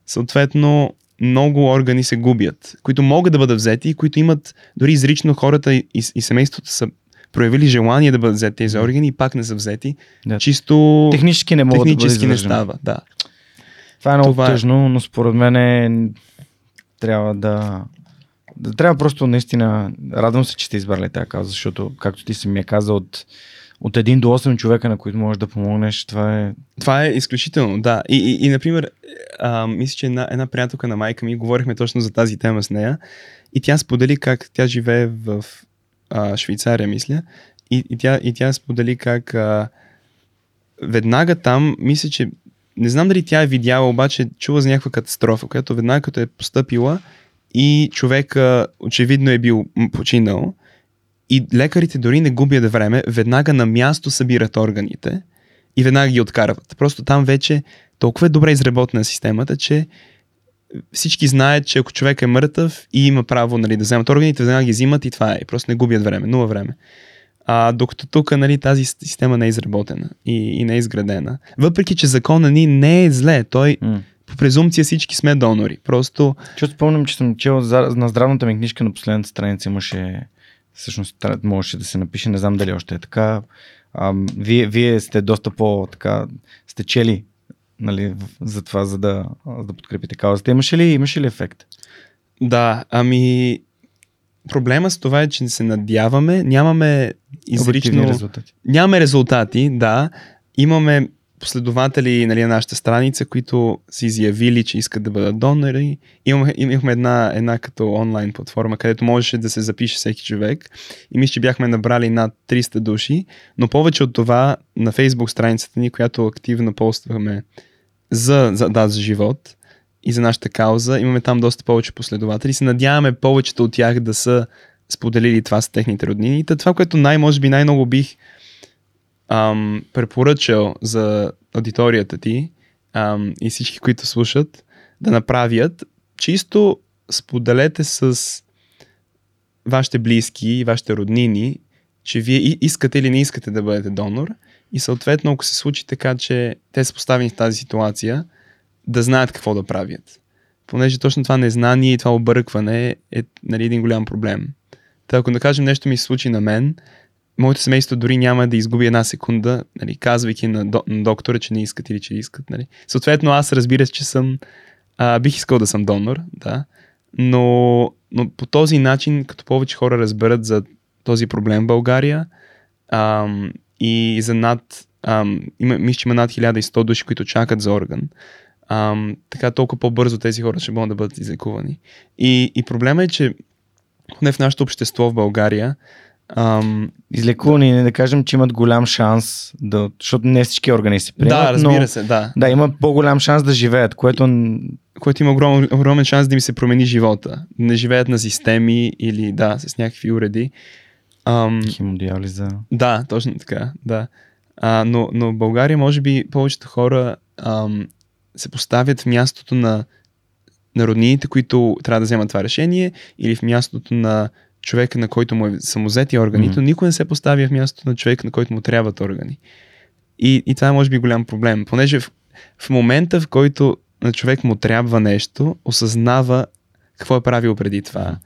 Съответно, много органи се губят, които могат да бъдат взети и които имат дори изрично хората и, и, семейството са проявили желание да бъдат взети тези органи и пак не са взети. Да. Чисто Технически не могат технически да не става. Да. Това е много Това е. тъжно, но според мен е, трябва да, да... Трябва просто наистина... Радвам се, че сте избрали тази кауза, защото, както ти си ми е казал, от, от 1 до 8 човека, на които можеш да помогнеш, това е... Това е изключително, да. И, и, и например, а, мисля, че една, една приятелка на майка ми, говорихме точно за тази тема с нея, и тя сподели как тя живее в а, Швейцария, мисля, и, и, тя, и тя сподели как а, веднага там, мисля, че не знам дали тя е видяла, обаче чула за някаква катастрофа, която веднага като е поступила и човека очевидно е бил починал и лекарите дори не губят време, веднага на място събират органите и веднага ги откарват. Просто там вече толкова е добре изработена системата, че всички знаят, че ако човек е мъртъв и има право нали, да вземат органите, веднага ги взимат и това е. Просто не губят време, нула време. А, докато тук нали, тази система не е изработена и, и не е изградена. Въпреки, че закона ни не е зле, той по презумпция всички сме донори. Просто Чу спомням, че съм чел на здравната ми книжка на последната страница имаше, всъщност можеше да се напише, не знам дали още е така. А, вие, вие сте доста по така, сте чели нали, за това, за да, за да подкрепите каузата. Имаше ли, имаше ли ефект? да, ами проблема с това е, че се надяваме, нямаме Обективни изрично... резултати. Нямаме резултати, да. Имаме последователи нали, на нашата страница, които са изявили, че искат да бъдат донори. Имахме, имахме една, една като онлайн платформа, където можеше да се запише всеки човек. И мисля, че бяхме набрали над 300 души, но повече от това на фейсбук страницата ни, която активно поствахме за, за, да, за живот и за нашата кауза, имаме там доста повече последователи. Се надяваме повечето от тях да са споделили това с техните роднини. И това, което най- може би най-много бих ам, препоръчал за аудиторията ти ам, и всички, които слушат, да направят, чисто споделете с вашите близки и вашите роднини, че вие искате или не искате да бъдете донор и съответно, ако се случи така, че те са поставени в тази ситуация, да знаят какво да правят. Понеже точно това незнание и това объркване е нали, един голям проблем. Та ако да кажем нещо ми се случи на мен, моето семейство дори няма да изгуби една секунда, нали, казвайки на, до, на доктора, че не искат или че искат. Нали. Съответно, аз разбира се, че съм, а, бих искал да съм донор, да, но, но по този начин, като повече хора разберат за този проблем в България ам, и за над, мисля, че има над 1100 души, които чакат за орган, ам, така толкова по-бързо тези хора ще могат да бъдат излекувани. И, и проблема е, че поне в нашето общество в България, ам, Излекувани, не да кажем, че имат голям шанс, да, защото не всички органи се приемат, да, разбира но се, да. да, има по-голям шанс да живеят, което Което има огромен, огромен шанс да ми се промени живота. Не живеят на системи или да, с някакви уреди. Ам, хемодиализа. да, точно така, да. А, но, но в България, може би, повечето хора ам, се поставят в мястото на, на роднините, които трябва да вземат това решение, или в мястото на човека, на който му е самозети органите, но Мгм. никой не се поставя в мястото на човека, на който му трябват органи. И, и това е, може би, голям проблем, понеже в, в момента, в който на човек му трябва нещо, осъзнава какво е правил преди това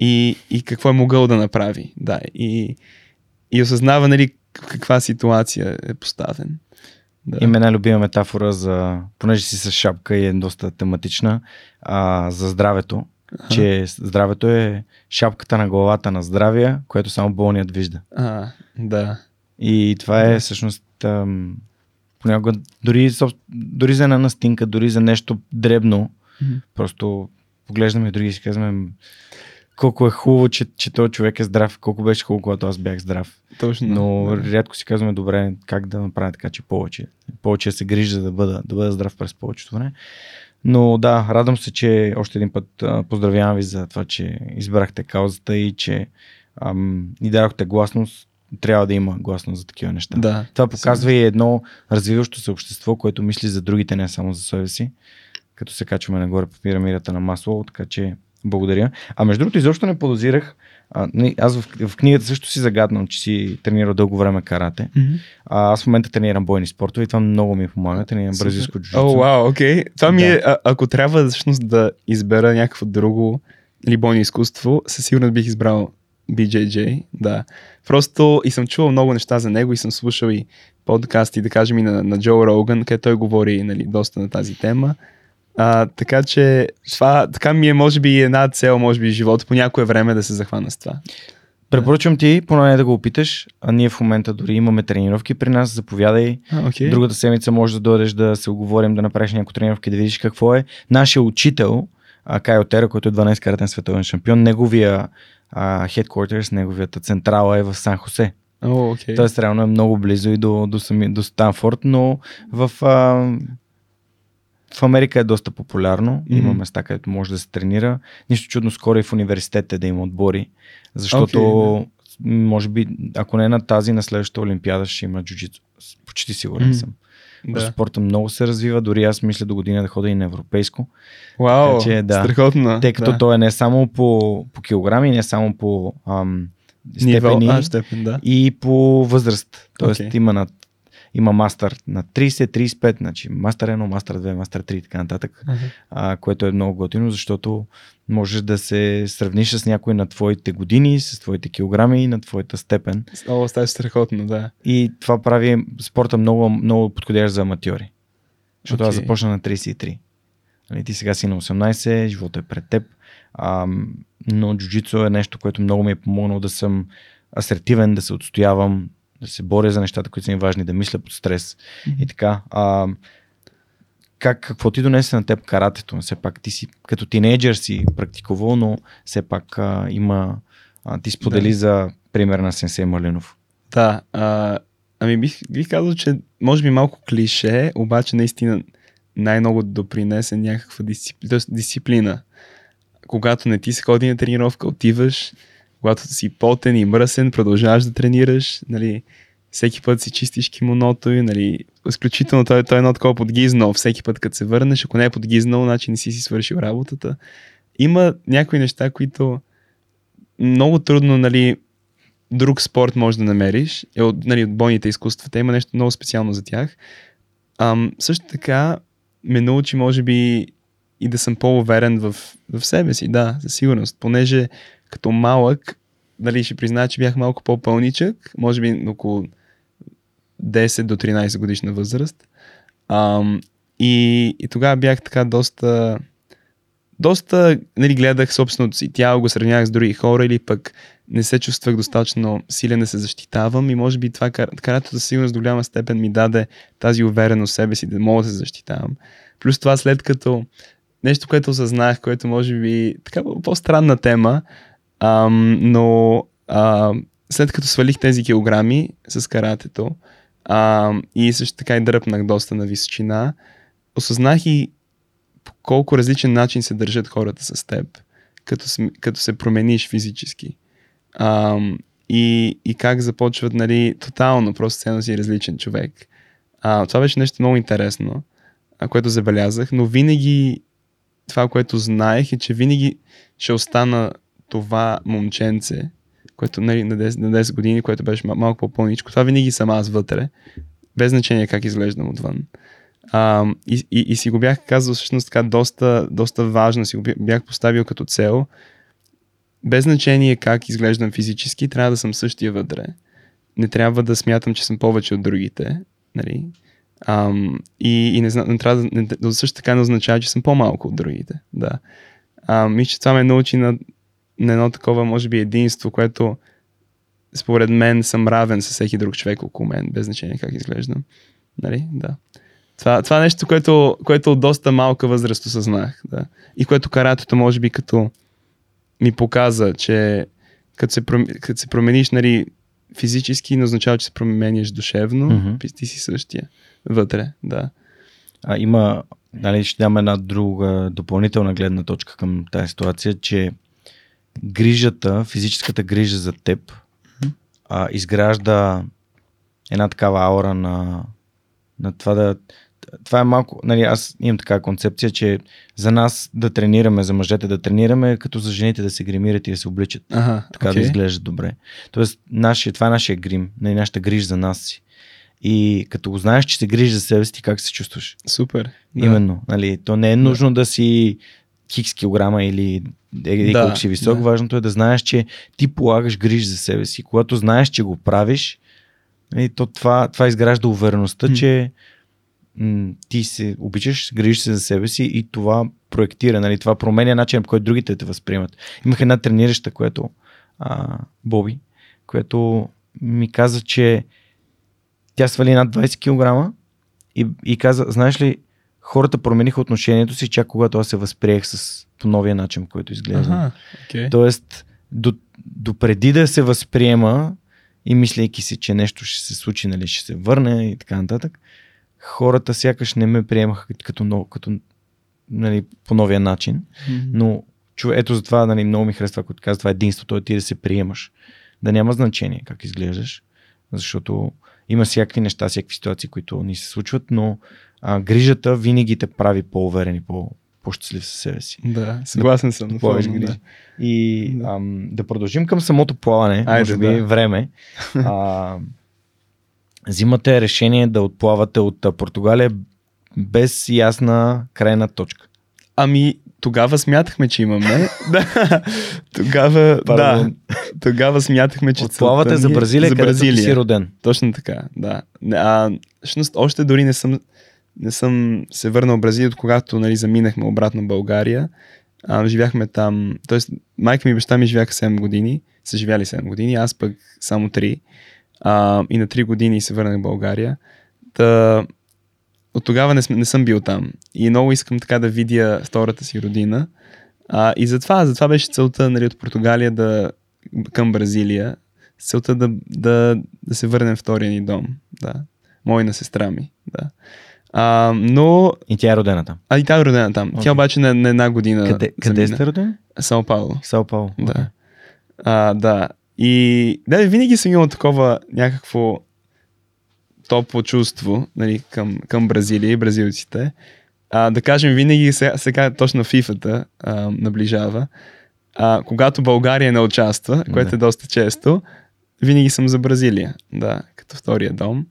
и, и какво е могъл да направи. Да, и, и осъзнава, нали, в каква ситуация е поставен. Да. Има една любима метафора за, понеже си с шапка и е доста тематична, а, за здравето. Аха. Че здравето е шапката на главата на здравия, което само болният вижда. А, да. И това е всъщност ам, понякога дори, дори за една настинка, дори за нещо дребно, Мгм. просто поглеждаме други и си казваме колко е хубаво, че, че този човек е здрав, колко беше хубаво, когато аз бях здрав. Точно. Но да. рядко си казваме, добре, как да направя така, че повече. Повече се грижа да бъда, да бъда здрав през повечето време. Но да, радвам се, че още един път поздравявам ви за това, че избрахте каузата и че ам, ни дадохте гласност. Трябва да има гласност за такива неща. да. Това показва и едно развиващо се общество, което мисли за другите, не само за себе си, като се качваме нагоре по пирамидата на масло, така че благодаря. А между другото, изобщо не подозирах, а, не, аз в, в книгата също си загаднал, че си тренирал дълго време карате. Мгм. А, аз в момента тренирам бойни спортове и това много ми помага. Тренирам бразилско джуджицу. О, вау, окей. Това ми Да. е, а, ако трябва всъщност да избера някакво друго или бойно изкуство, със сигурност бих избрал BJJ, да. Просто и съм чувал много неща за него и съм слушал и подкасти, да кажем и на, на Джо Роган, където той говори нали, доста на тази тема. А, така че това така ми е може би една цел, може би живота по някое време да се захвана с това. Препоръчвам ти, поне да го опиташ. А ние в момента дори имаме тренировки при нас. Заповядай. А, окей. Другата седмица може да дойдеш да се оговорим, да направиш някои тренировки, да видиш какво е. Нашия учител, Кайо Тера, който е 12 каратен световен шампион, неговия а, headquarters, неговията централа е в Сан Хосе. О, окей. Тоест реално е много близо и до, до, сами, до Станфорд, но в, а, в Америка е доста популярно. Мгм. Има места, където може да се тренира. Нищо чудно скоро и в университетите да има отбори. Защото, Окей, може би, ако не на тази, на следващата Олимпиада ще има джуджицу. Почти сигурен Мгм. съм. Да. Да. Спорта много се развива, дори аз мисля до година да ходя и на европейско. Вау, Така че, да. страхотно. Тъй като да. то е не само по, по килограми, не само по ам, степени а, степен, да. и по възраст. Тоест Окей. има, на, има мастър на 30-35, значи мастър 1, мастър 2, мастър 3 и така нататък, а, което е много готино, защото можеш да се сравниш с някой на твоите години, с твоите килограми и на твоята степен. О, става страхотно, да. И това прави спорта много, много подходящ за аматьори. Защото аз Окей. започна на 33. Нали, ти сега си на 18, живота е пред теб. А, но джуджицу е нещо, което много ми е помогнало да съм асертивен, да се отстоявам, да се боря за нещата, които са ми важни, да мисля под стрес и така. А, как, какво ти донесе на теб каратето? Все пак ти си, като тинейджър си практикувал, но все пак а, има, а, ти сподели Да. за пример на Сенсей Малинов. Да, а, ами бих, бих казал, че може би малко клише, обаче наистина най-много допринесе някаква дисциплина, дисциплина. Когато не ти се ходи на тренировка, отиваш, когато си потен и мръсен, продължаваш да тренираш, нали, всеки път си чистиш кимоното и, нали, изключително той, той е едно такова подгизнал, всеки път като се върнеш, ако не е подгизнал, значи не си си свършил работата. Има някои неща, които много трудно, нали, друг спорт може да намериш, е от, нали, от бойните изкуства. Те има нещо много специално за тях. Ам, също така ме научи, може би, и да съм по-уверен в, в себе си, да, със сигурност. Понеже като малък, нали, ще призная, че бях малко по-пълничък, може би около 10 до 13 годишна възраст. Ам, и, и тогава бях така доста доста нали, гледах собственото си тяло, го сравнявах с други хора или пък не се чувствах достатъчно силен да се защитавам и може би това кар- каратето със сигурност до голяма степен ми даде тази увереност в себе си да мога да се защитавам. Плюс това след като нещо, което осъзнах, което може би така по-странна тема, ам, но а, след като свалих тези килограми с каратето а, и също така и дръпнах доста на височина, осъзнах и по колко различен начин се държат хората с теб, като, като се промениш физически. Ам, и, и как започват, нали, тотално, просто ценно си различен човек. А, това беше нещо много интересно, а, което забелязах, но винаги това, което знаех е, че винаги ще остана това момченце, което нали, на, 10, на 10 години, което беше мал- малко по-пълничко. Това винаги съм аз вътре, без значение как изглеждам отвън. А, и, и, и си го бях казал всъщност така доста, доста важно, си го бя- бях поставил като цел. Без значение как изглеждам физически, трябва да съм същия вътре. Не трябва да смятам, че съм повече от другите. Нали? Ам, и, и не, зна- не трябва да, не, също така не означава, че съм по-малко от другите. Да. Мисля, че това ме научи на, на едно такова, може би, единство, което според мен съм равен с всеки друг човек около мен, без значение как изглеждам. Нали? Да. Това, това е нещо, което, което от доста малка възраст осъзнах. Да. И което каратото, може би, като ми показа, че като се, пром- като се промениш нали, физически, не означава, че се променяш душевно. Mm-hmm. Ти си същия. Вътре, да. А, има, нали, ще дам една друга допълнителна гледна точка към тази ситуация, че грижата, физическата грижа за теб а, изгражда една такава аура на, на това да това е малко, нали, аз имам така концепция, че за нас да тренираме, за мъжете да тренираме, като за жените да се гримират и да се обличат. Ага, така okay. да изглеждат добре. Тоест, нашия, това е нашия грим, нали, нашата грижа за нас си. И като го знаеш, че се грижи за себе си, ти как се чувстваш? Супер. Да. Именно. Нали, то не е нужно да, да си хикс килограма или еди да, колко си висок. Да. Важното е да знаеш, че ти полагаш грижи за себе си. Когато знаеш, че го правиш, нали, то това, това изгражда увереността, м че м- ти се обичаш, грижиш се за себе си и това проектира, нали, това променя начин, по който другите те възприемат. Имах една тренираща, което а, Боби, което ми каза, че тя свали над 20 кг и, и каза, знаеш ли, хората промениха отношението си, чак когато аз се възприех с по новия начин, по който изглежда. Ага, okay. Тоест, до, до преди да се възприема и мислейки си, че нещо ще се случи, нали, ще се върне и така нататък, хората сякаш не ме приемаха като, като, нали, по новия начин, но чу, ето затова нали, много ми харесва, когато казва това единството, е ти да се приемаш. Да няма значение как изглеждаш, защото има всякакви неща, всякакви ситуации, които ни се случват, но а, грижата винаги те прави по-уверен и по, по-щастлив със себе си. Да, съгласен съм. Да грижа. Да. И да. Ам, да продължим към самото плаване, Айде, може би да. време. А, взимате решение да отплавате от Португалия без ясна крайна точка. Ами, тогава смятахме, че имаме. да, тогава, да, тогава смятахме, че Отплавате за Бразилия, за Бразилия. си роден. Точно така, да. А, всъщност, още дори не съм, не съм се върнал в Бразилия, от когато нали, заминахме обратно в България. А, живяхме там, т.е. майка ми и баща ми живяха 7 години, са живяли 7 години, аз пък само 3. А, и на 3 години се върнах в България. Та, от тогава не, не съм бил там. И много искам така да видя втората си родина. А, и затова, затова беше целта нали, от Португалия да, към Бразилия. Целта да, да, да се върнем втория ни дом. Да. Мой на сестра ми. Да. А, но... И тя е родена там? А, и тя е родена там. Okay. Тя обаче на, на една година. Къде, къде сте родени? Сао Пауло. Сао Пауло. Да. Okay. А, да. И да, винаги съм имал такова някакво топло чувство нали, към, към Бразилия и бразилците. А, да кажем, винаги сега, сега точно FIFA-та а, наближава. А, когато България не участва, което да. е доста често, винаги съм за Бразилия, да, като втория дом.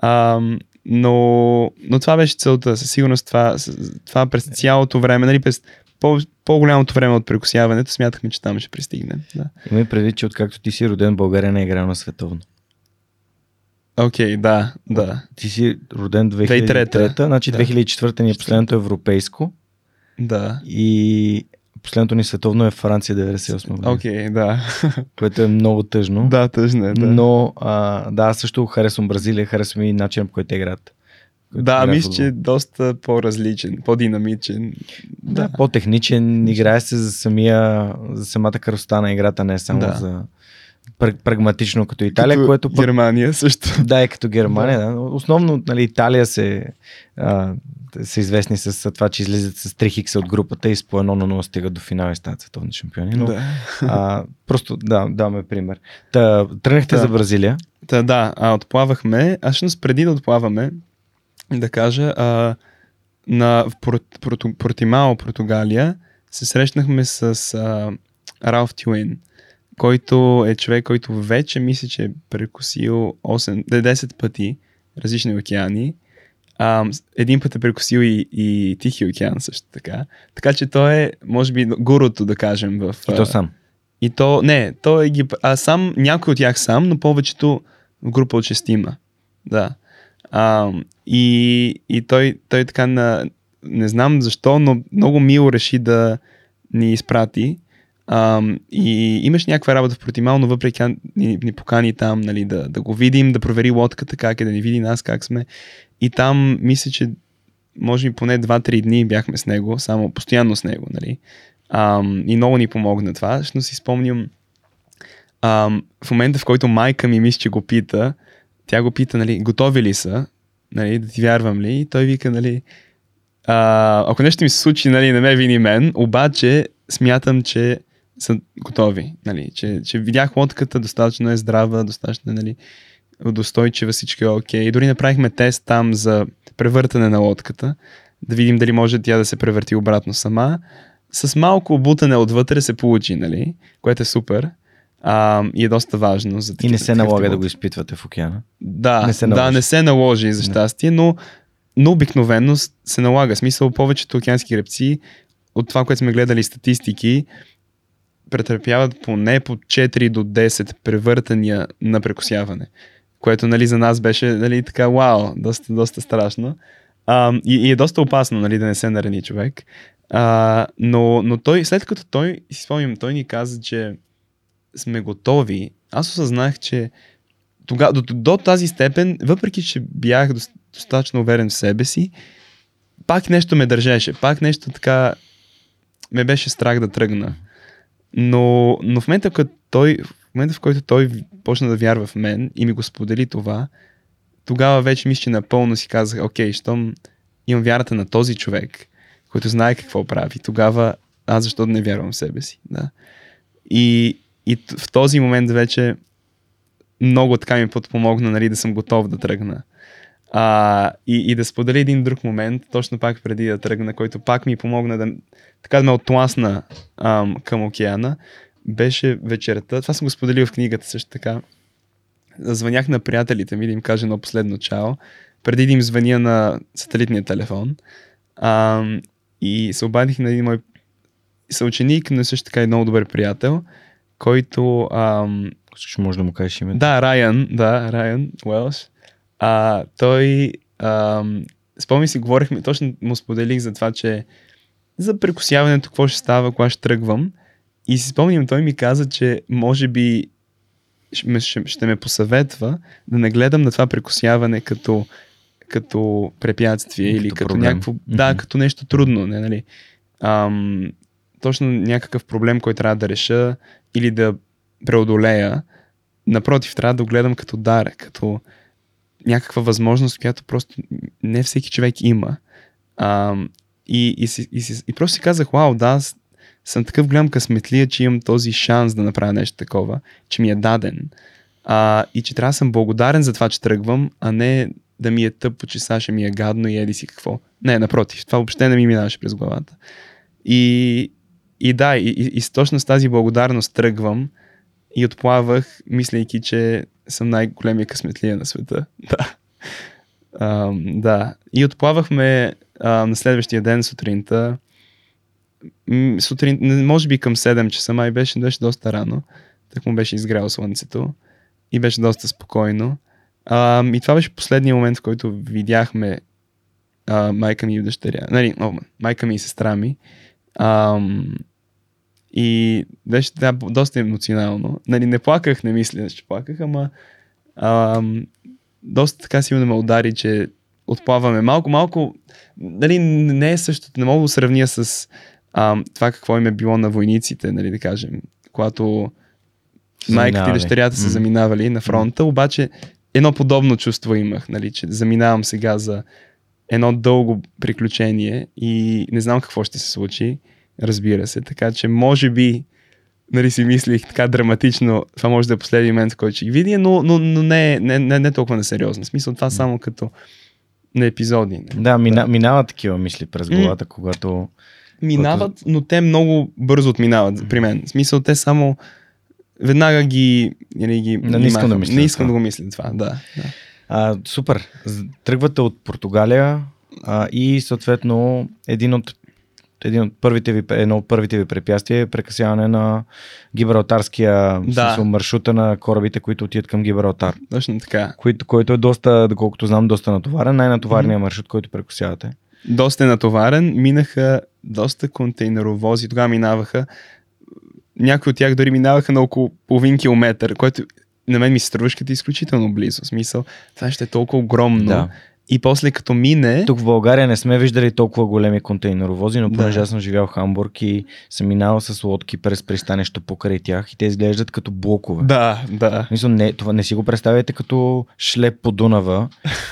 А, но, но това беше целта. Със сигурност това, това през цялото време, нали, през по, по-голямото време от прекусяването, смятахме, че там ще пристигнем. Да. Имай предвид, че откакто ти си роден, България не е играл на световно. Окей, okay, да, да. Ти си роден 2003, 2003 значи да. 2004 ни е последното европейско. Да. И последното ни световно е Франция 98 година. Окей, okay, да. Което е много тъжно. Да, тъжно е, да. Но, а, да, също харесвам Бразилия, харесвам и начинът по който те играят. Да, мисля, че е доста по-различен, по-динамичен. Да, да. по-техничен, играе се за самия, за самата красота на играта, не само да. за прагматично като Италия, като което... Германия също. Да, е като Германия. Да. Основно нали, Италия се, а, са известни с това, че излизат с 3 хикса от групата и с по едно на 0 стигат до финал и стават световни шампиони. Но, да. а, просто да, даваме пример. Та, тръгнахте да. за Бразилия. Та, да, а, отплавахме. А всъщност преди да отплаваме, да кажа, а, на, Порт, Порт, Портимао, Португалия, се срещнахме с а, Ралф Тюин който е човек, който вече мисля, че е прекусил 8, 10 пъти различни океани. А, един път е прекусил и, и Тихи океан също така. Така че той е, може би, гурото, да кажем. В, и то сам. И то, не, той е ги, а сам, някой от тях сам, но повечето в група от шестима. Да. А, и, и той, той така на, не знам защо, но много мило реши да ни изпрати. Um, и имаш някаква работа в Протимал, но въпреки ни, ни покани там нали, да, да го видим, да провери лодката как е, да ни види нас как сме. И там мисля, че може би поне 2-3 дни бяхме с него, само постоянно с него. Нали. Um, и много ни помогна това. Ще си спомням um, в момента, в който майка ми мисля, че го пита, тя го пита, нали, готови ли са, нали, да ти вярвам ли? И той вика, нали, а, ако нещо ми се случи, нали, не ме вини мен, обаче смятам, че са готови. Нали, че, че видях лодката, достатъчно е здрава, достатъчно е нали, достойчива, всичко е окей. Okay. Дори направихме тест там за превъртане на лодката, да видим дали може тя да се превърти обратно сама. С малко обутане отвътре се получи, нали, което е супер. А, и е доста важно. За такива, и не се налага да го изпитвате в океана. Да, не се да, не се наложи за щастие, но, но обикновено се налага. Смисъл, повечето океански гребци, от това, което сме гледали статистики, претърпяват поне по 4 до 10 превъртания на прекосяване. Което нали, за нас беше нали, така, вау, доста, доста страшно. А, и, и е доста опасно нали, да не се нарани човек. А, но, но той, след като той, си спомням, той ни каза, че сме готови, аз осъзнах, че тога, до, до тази степен, въпреки че бях достатъчно уверен в себе си, пак нещо ме държеше, пак нещо така ме беше страх да тръгна. Но, но в момента, като той, в момента, в който той почна да вярва в мен и ми го сподели това, тогава вече мисля, че напълно си казах, окей, щом имам вярата на този човек, който знае какво прави, тогава аз защо да не вярвам в себе си. Да. И, и в този момент вече много така ми подпомогна нали, да съм готов да тръгна. А, и, и да споделя един друг момент, точно пак преди да тръгна, който пак ми помогна да, така да ме отласна ам, към океана, беше вечерта. Това съм го споделил в книгата също така. Звънях на приятелите ми да им кажа едно последно чао, преди да им звъня на сателитния телефон. Ам, и се обадих на един мой съученик, но също така и много добър приятел, който... Ам, ще може да му кажеш името. Да, Райан, да, Райан Уелш. А, той, ам, спомни си, говорихме, точно му споделих за това, че за прекусяването, какво ще става, кога ще тръгвам. И си спомням, той ми каза, че може би ще, ще, ще ме посъветва да не гледам на това прекусяване като, като препятствие като или като проблем. някакво, mm-hmm. да, като нещо трудно, не, нали? Ам, точно някакъв проблем, който трябва да реша или да преодолея. Напротив, трябва да го гледам като дар, като някаква възможност, която просто не всеки човек има. А, и, и, и, и, и просто си казах, вау, да, съм такъв голям късметлия, че имам този шанс да направя нещо такова, че ми е даден. А, и че трябва да съм благодарен за това, че тръгвам, а не да ми е тъпо, че Саша ми е гадно и еди си какво. Не, напротив, това въобще не ми минаваше през главата. И, и да, и, и, и точно с тази благодарност тръгвам и отплавах, мислейки, че съм най-големия късметлия на света. Да. А, да. И отплавахме а, на следващия ден сутринта. Сутрин, може би към 7 часа, май беше, беше доста рано. Так му беше изгряло слънцето. И беше доста спокойно. А, и това беше последния момент, в който видяхме а, майка ми и дъщеря. Нали, о, майка ми и сестра ми. А, и беше да, доста емоционално. Нали, не плаках, не мисля, че плаках, ама а, доста така силно ме удари, че отплаваме. Малко, малко, нали, не е същото, не мога да сравня с а, това какво им е било на войниците, нали, да кажем, когато майката и дъщерята са заминавали на фронта, обаче едно подобно чувство имах, нали, че заминавам сега за едно дълго приключение и не знам какво ще се случи разбира се. Така че може би нали си мислих така драматично, това може да е последния момент, който ще ги видя, но, но, но не, не, не, не толкова несериозно. В смисъл това само като на епизоди. Не? Да, мина, да, минават такива мисли през главата, когато... Минават, но те много бързо отминават при мен. В смисъл те само веднага ги... Нали, ги не, искам да мисля. Не искам да го мисля това, да. да. А, супер. Тръгвате от Португалия а, и съответно един от един от първите ви, едно от първите ви препятствия е прекъсяване на Гибралтарския да. смисъл, маршрута на корабите, които отиват към Гибралтар. Точно така. Който, който е доста, доколкото знам, доста натоварен. Най-натоварният mm-hmm. маршрут, който прекъсявате. Доста е натоварен. Минаха доста контейнеровози. Тогава минаваха. Някои от тях дори минаваха на около половин километър, който на мен ми се струваше като изключително близо. В смисъл, това ще е толкова огромно. Да и после като мине... Тук в България не сме виждали толкова големи контейнеровози, но понеже да. аз съм живял в Хамбург и съм минал с лодки през пристанището покрай тях и те изглеждат като блокове. Да, да. Мисля, не, това не си го представяте като шлеп по Дунава,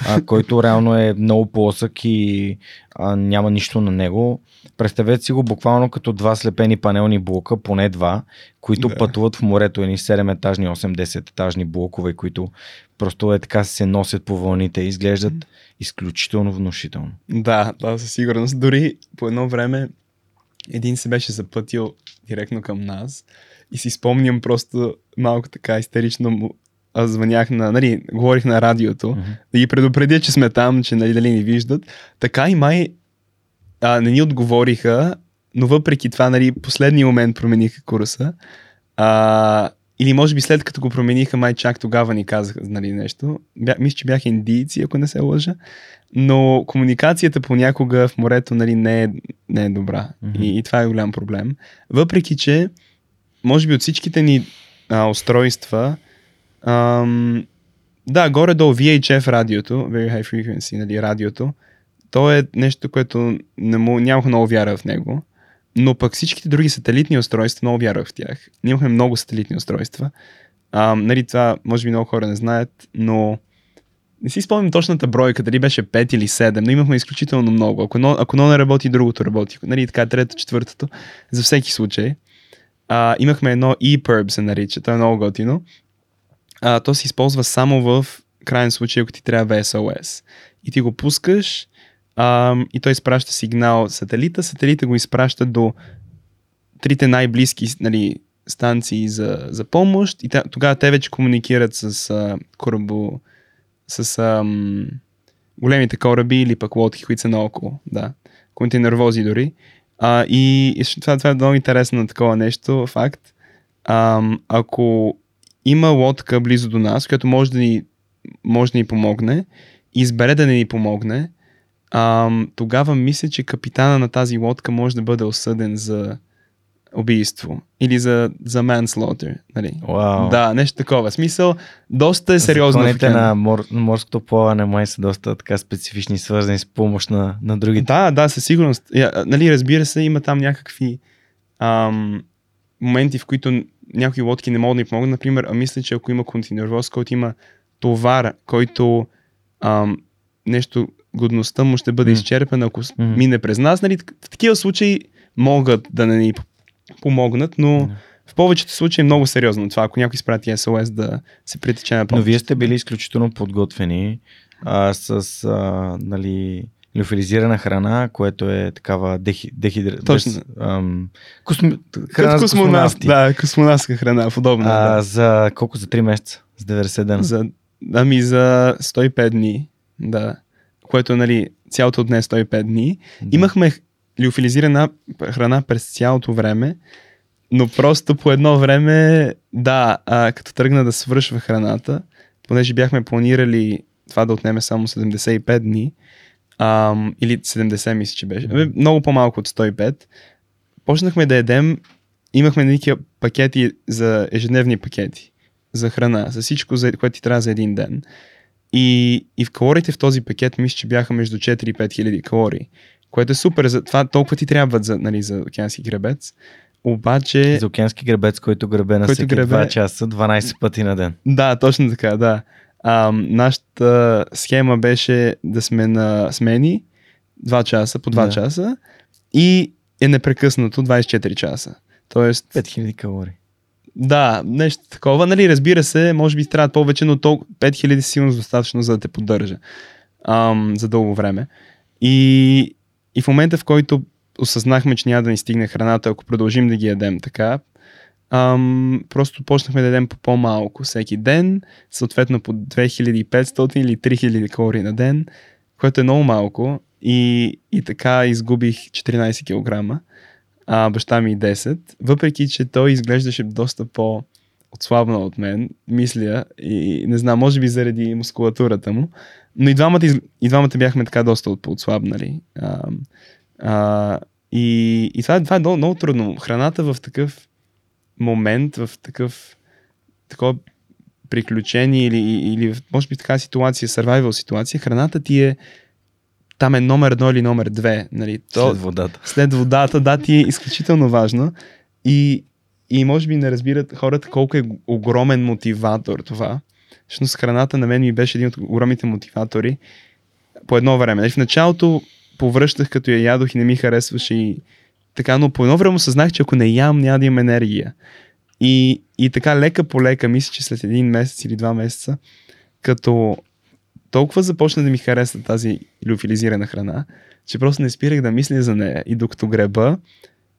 а, който реално е много плосък и а, няма нищо на него. Представете си го буквално като два слепени панелни блока, поне два, които да. пътуват в морето, едни 7 етажни, 8-10 етажни блокове, които просто е така се носят по вълните и изглеждат изключително внушително. Да, да, със сигурност. Дори по едно време един се беше запътил директно към нас и си спомням просто малко така истерично му аз звънях на, нали, говорих на радиото, uh-huh. да ги предупредя, че сме там, че нали, дали ни виждат. Така и май а, не ни отговориха, но въпреки това, нали, последния момент промениха курса. А, или може би след като го промениха, май чак тогава ни казаха нали, нещо. Бя, мисля, че бяха индийци, ако не се лъжа. Но комуникацията понякога в морето нали, не, е, не е добра. Mm-hmm. И, и това е голям проблем. Въпреки, че може би от всичките ни а, устройства, ам, да, горе-долу VHF радиото, Very High Frequency, нали, радиото, то е нещо, което не му, нямах много вяра в него. Но пък всичките други сателитни устройства много вярвах в тях. Ние имахме много сателитни устройства. А, нали, това може би много хора не знаят, но не си спомням точната бройка, дали беше 5 или 7, но имахме изключително много. Ако едно, ако едно не работи, другото работи. Нали, така, трето, четвъртото, за всеки случай. А, имахме едно EPURB се нарича, то е много готино. А, то се използва само в крайен случай, ако ти трябва SOS. И ти го пускаш а, и той изпраща сигнал сателита. Сателита го изпраща до трите най-близки нали, станции за, за помощ и тогава те вече комуникират с а, корабо, с ам, големите кораби или пък лодки, които са наоколо. Да. Контейнервози дори. А, и, и това, това е много интересно такова нещо, факт. Ам, ако има лодка близо до нас, която може да ни, може да ни помогне, избере да не ни помогне, ам, тогава мисля, че капитана на тази лодка може да бъде осъден за убийство или за, за manslaughter. Нали? Wow. Да, нещо такова. Смисъл, доста е сериозно. Законите на мор, морското плаване май са доста така специфични, свързани с помощ на, на другите. Да, да, със сигурност. Я, нали, разбира се, има там някакви ам, моменти, в които някои лодки не могат да ни помогнат. Например, а мисля, че ако има континервоз, който има товар, който ам, нещо, годността му ще бъде mm. изчерпана, ако mm. мине през нас. Нали, в такива случаи могат да не ни помогнат, но в повечето случаи е много сериозно това, ако някой изпрати SOS да се притече на помощ. Но вие сте били изключително подготвени а, с а, нали, леофилизирана храна, което е такава дехи, дехидра... Точно. Без, ам, косм... храна Като космонавти. Да, космонавтска храна, подобна. А, да. За колко? За 3 месеца? За 90 дена? За, ами за 105 дни, да. Което, нали, цялото днес 105 дни. Да. Имахме лиофилизирана храна през цялото време, но просто по едно време, да, а, като тръгна да свършва храната, понеже бяхме планирали това да отнеме само 75 дни, а, или 70 мисля, че беше, mm-hmm. много по-малко от 105, почнахме да едем, имахме някакви пакети за ежедневни пакети за храна, за всичко, за, което ти трябва за един ден. И, и в калориите в този пакет мисля, че бяха между 4 и 5 хиляди калории което е супер. За това толкова ти трябват за, нали, за океански гребец. Обаче... За океански гребец, който гребе на който всеки гребе... 2 часа, 12 пъти на ден. Да, точно така, да. А, нашата схема беше да сме на смени 2 часа по 2 да. часа и е непрекъснато 24 часа. Тоест... 5000 калории. Да, нещо такова. Нали, разбира се, може би трябва повече, но то 5000 силно достатъчно, за да те поддържа ам, за дълго време. И, и в момента, в който осъзнахме, че няма да ни стигне храната, ако продължим да ги ядем така, ам, просто почнахме да ядем по по-малко всеки ден, съответно по 2500 или 3000 калории на ден, което е много малко. И, и така изгубих 14 кг, а баща ми 10, въпреки че той изглеждаше доста по- отслабнал от мен, мисля, и не знам, може би заради мускулатурата му, но и двамата, и двамата бяхме така доста отслабнали. А, а, и, и това, това е много, много трудно. Храната в такъв момент, в такъв такова приключение или, или може би така ситуация, survival ситуация, храната ти е там е номер едно или номер две. Нали? То, след водата. След водата, да, ти е изключително важно. И, и може би не разбират хората колко е огромен мотиватор това. Всъщност храната на мен ми беше един от огромните мотиватори по едно време. Нали, в началото повръщах като я ядох и не ми харесваше и така, но по едно време осъзнах, че ако не ям, няма да имам енергия. И, и така лека по лека, мисля, че след един месец или два месеца, като толкова започна да ми харесва тази люфилизирана храна, че просто не спирах да мисля за нея. И докато греба,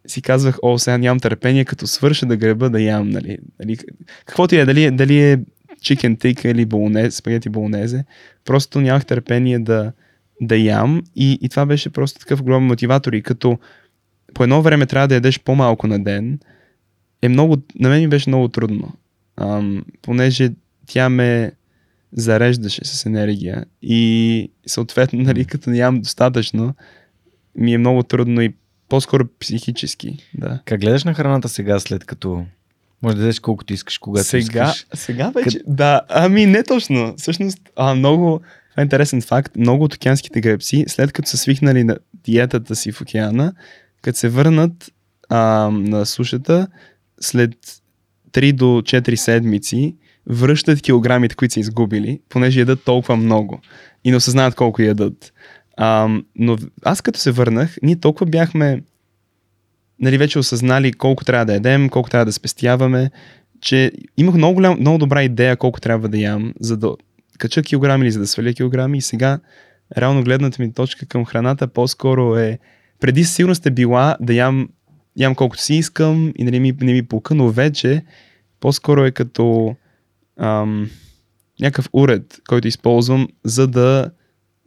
си казвах, о, сега нямам търпение, като свърша да греба да ям, нали. нали каквото и е, дали, дали е чикен тика или болонез, спагети болонезе, просто нямах търпение да, да ям и, и това беше просто такъв голям мотиватор и като по едно време трябва да ядеш по-малко на ден, е много, на мен ми беше много трудно, ам, понеже тя ме зареждаше с енергия и съответно, нали, като ям достатъчно, ми е много трудно и по-скоро психически. Да. Как гледаш на храната сега, след като може да дадеш колкото искаш, когато сега, искаш. Сега вече, Къд... да, ами не точно. Всъщност, а, много, това е интересен факт, много от океанските гребци, след като са свихнали на диетата си в океана, като се върнат а, на сушата, след 3 до 4 седмици, връщат килограмите, които са изгубили, понеже ядат толкова много и не осъзнават колко ядат. А, но аз като се върнах, ние толкова бяхме нали, вече осъзнали колко трябва да ядем, колко трябва да спестяваме, че имах много, голям, много добра идея колко трябва да ям, за да кача килограми или за да сваля килограми и сега реално гледната ми точка към храната по-скоро е преди сигурно сте била да ям, ям колкото си искам и нали, ми, не ми пука, но вече по-скоро е като ам, някакъв уред, който използвам, за да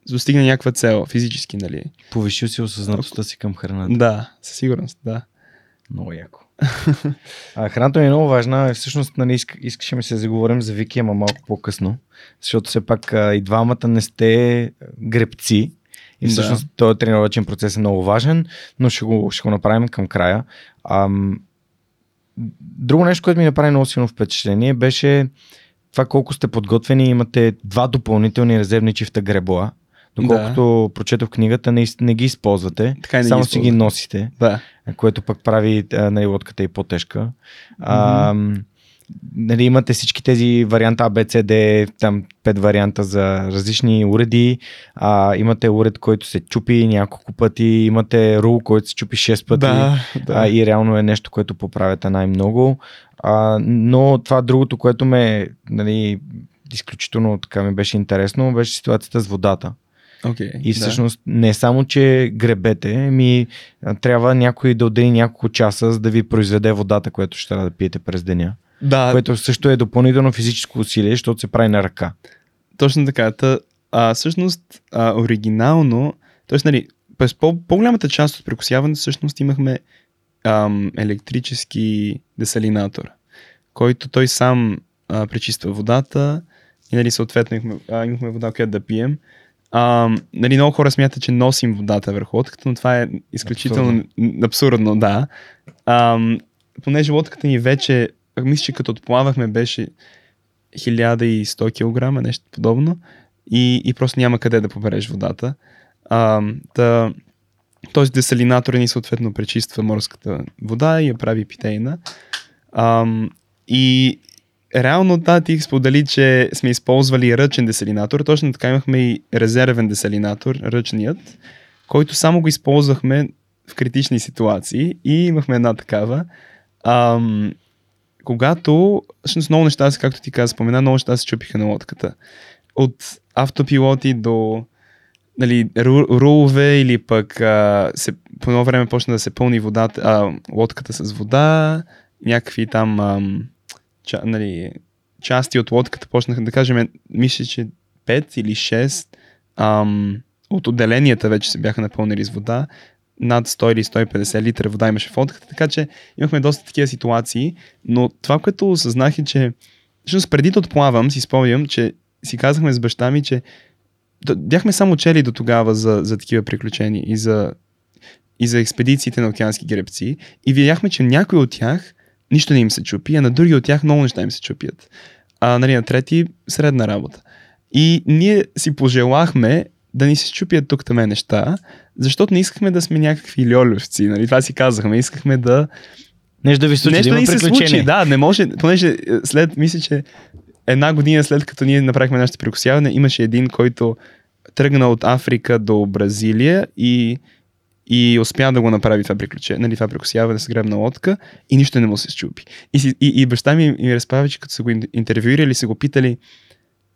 достигне някаква цел, физически, нали? Повишил си осъзнатостта си към храната. Да, със сигурност, да. Много яко. а, храната ми е много важна. Всъщност, нали, иск, искаше ми се заговорим за Вики, ама малко по-късно. Защото все пак а, и двамата не сте гребци. И всъщност да. този тренировачен процес е много важен, но ще го, ще го направим към края. Ам, друго нещо, което ми направи много силно впечатление, беше това колко сте подготвени. Имате два допълнителни резервни чифта гребла. Доколкото да. прочетох книгата, не, не ги използвате, така не само ги си ги носите, да. което пък прави на лодката и по-тежка. Mm-hmm. А, нали, имате всички тези варианта A, B, C, D, там пет варианта за различни уреди. А, имате уред, който се чупи няколко пъти, имате рул, който се чупи 6 пъти. Да, да. А, и реално е нещо, което поправяте най-много. А, но това другото, което ме нали, изключително така ми беше интересно, беше ситуацията с водата. Okay, и всъщност да. не само, че гребете, ми трябва някой да отдели няколко часа, за да ви произведе водата, която ще трябва да пиете през деня. Да. Което също е допълнително физическо усилие, защото се прави на ръка. Точно така. Та, а, всъщност, а, оригинално, т.е. нали, през по- по-голямата част от прекусяването всъщност имахме ам, електрически десалинатор, който той сам а, пречиства водата и нали, съответно имахме, а, имахме вода, която да пием. А, нали, много хора смятат, че носим водата върху лодката, но това е изключително абсурдно, абсурдно да. А, понеже лодката ни вече, мисля, че като отплавахме беше 1100 кг, нещо подобно, и, и просто няма къде да побереш водата. А, та, този десалинатор ни съответно пречиства морската вода и я прави питейна. А, и реално да, ти сподели, че сме използвали ръчен десалинатор. Точно така имахме и резервен десалинатор, ръчният, който само го използвахме в критични ситуации и имахме една такава. Ам, когато, всъщност много неща, както ти каза, спомена, много неща се чупиха на лодката. От автопилоти до нали, рулове или пък а, се, по едно време почна да се пълни водата, а, лодката с вода, някакви там ам, ча, нали, части от лодката почнаха да кажем, мисля, че 5 или 6 ам, от отделенията вече се бяха напълнили с вода. Над 100 или 150 литра вода имаше в лодката, така че имахме доста такива ситуации, но това, което осъзнах е, че всъщност преди да отплавам, си спомням, че си казахме с баща ми, че бяхме само чели до тогава за, за такива приключения и за, и за експедициите на океански гребци и видяхме, че някои от тях нищо не им се чупи, а на други от тях много неща им се чупят. А нали, на трети средна работа. И ние си пожелахме да ни се чупят тук таме неща, защото не искахме да сме някакви льолевци. Нали? Това си казахме. Искахме да. Нещо да ви случи, Нещо да, да ни се случи. Да, не може, понеже е, след, мисля, че една година след като ние направихме нашето прекусяване, имаше един, който тръгна от Африка до Бразилия и и успя да го направи това приключение, нали, това прекусяване с гребна лодка и нищо не му се счупи. И, и, и баща ми ми разправя, че като са го интервюирали, са го питали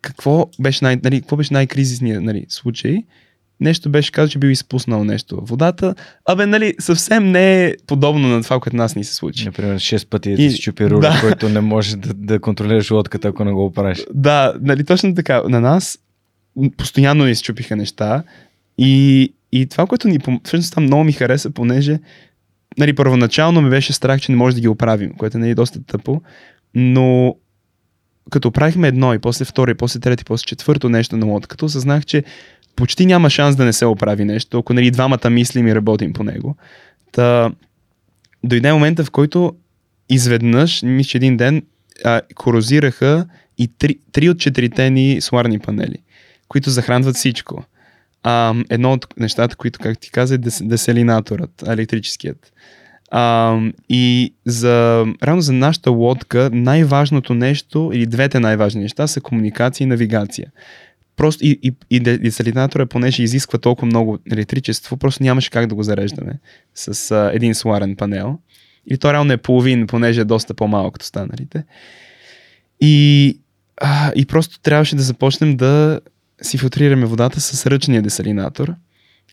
какво беше, най, нали, какво беше най-кризисният нали, случай, нещо беше казал, че бил изпуснал нещо в водата. Абе, нали, съвсем не е подобно на това, което нас ни се случи. Например, 6 пъти да си чупи руля, да. който не може да, да контролираш лодката, ако не го оправиш. Да, нали, точно така. На нас постоянно ни се чупиха неща и, и това, което ни всъщност там много ми хареса, понеже нали, първоначално ми беше страх, че не може да ги оправим, което не е доста тъпо, но като правихме едно и после второ и после трето и после четвърто нещо на лодката, осъзнах, че почти няма шанс да не се оправи нещо, ако нали двамата мислим и работим по него. Та, дойде момента, в който изведнъж, мисля, един ден, а, корозираха и три, три от четирите ни соларни панели, които захранват всичко. А, едно от нещата, които, как ти каза, е деселинаторът, електрическият. А, и за, рано за нашата лодка най-важното нещо или двете най-важни неща са комуникация и навигация. Просто и, и, и десалинатора, понеже изисква толкова много електричество, просто нямаше как да го зареждаме с а, един соларен панел. И то реално е половин, понеже е доста по-малък от останалите. И, а, и просто трябваше да започнем да си филтрираме водата с ръчния десалинатор,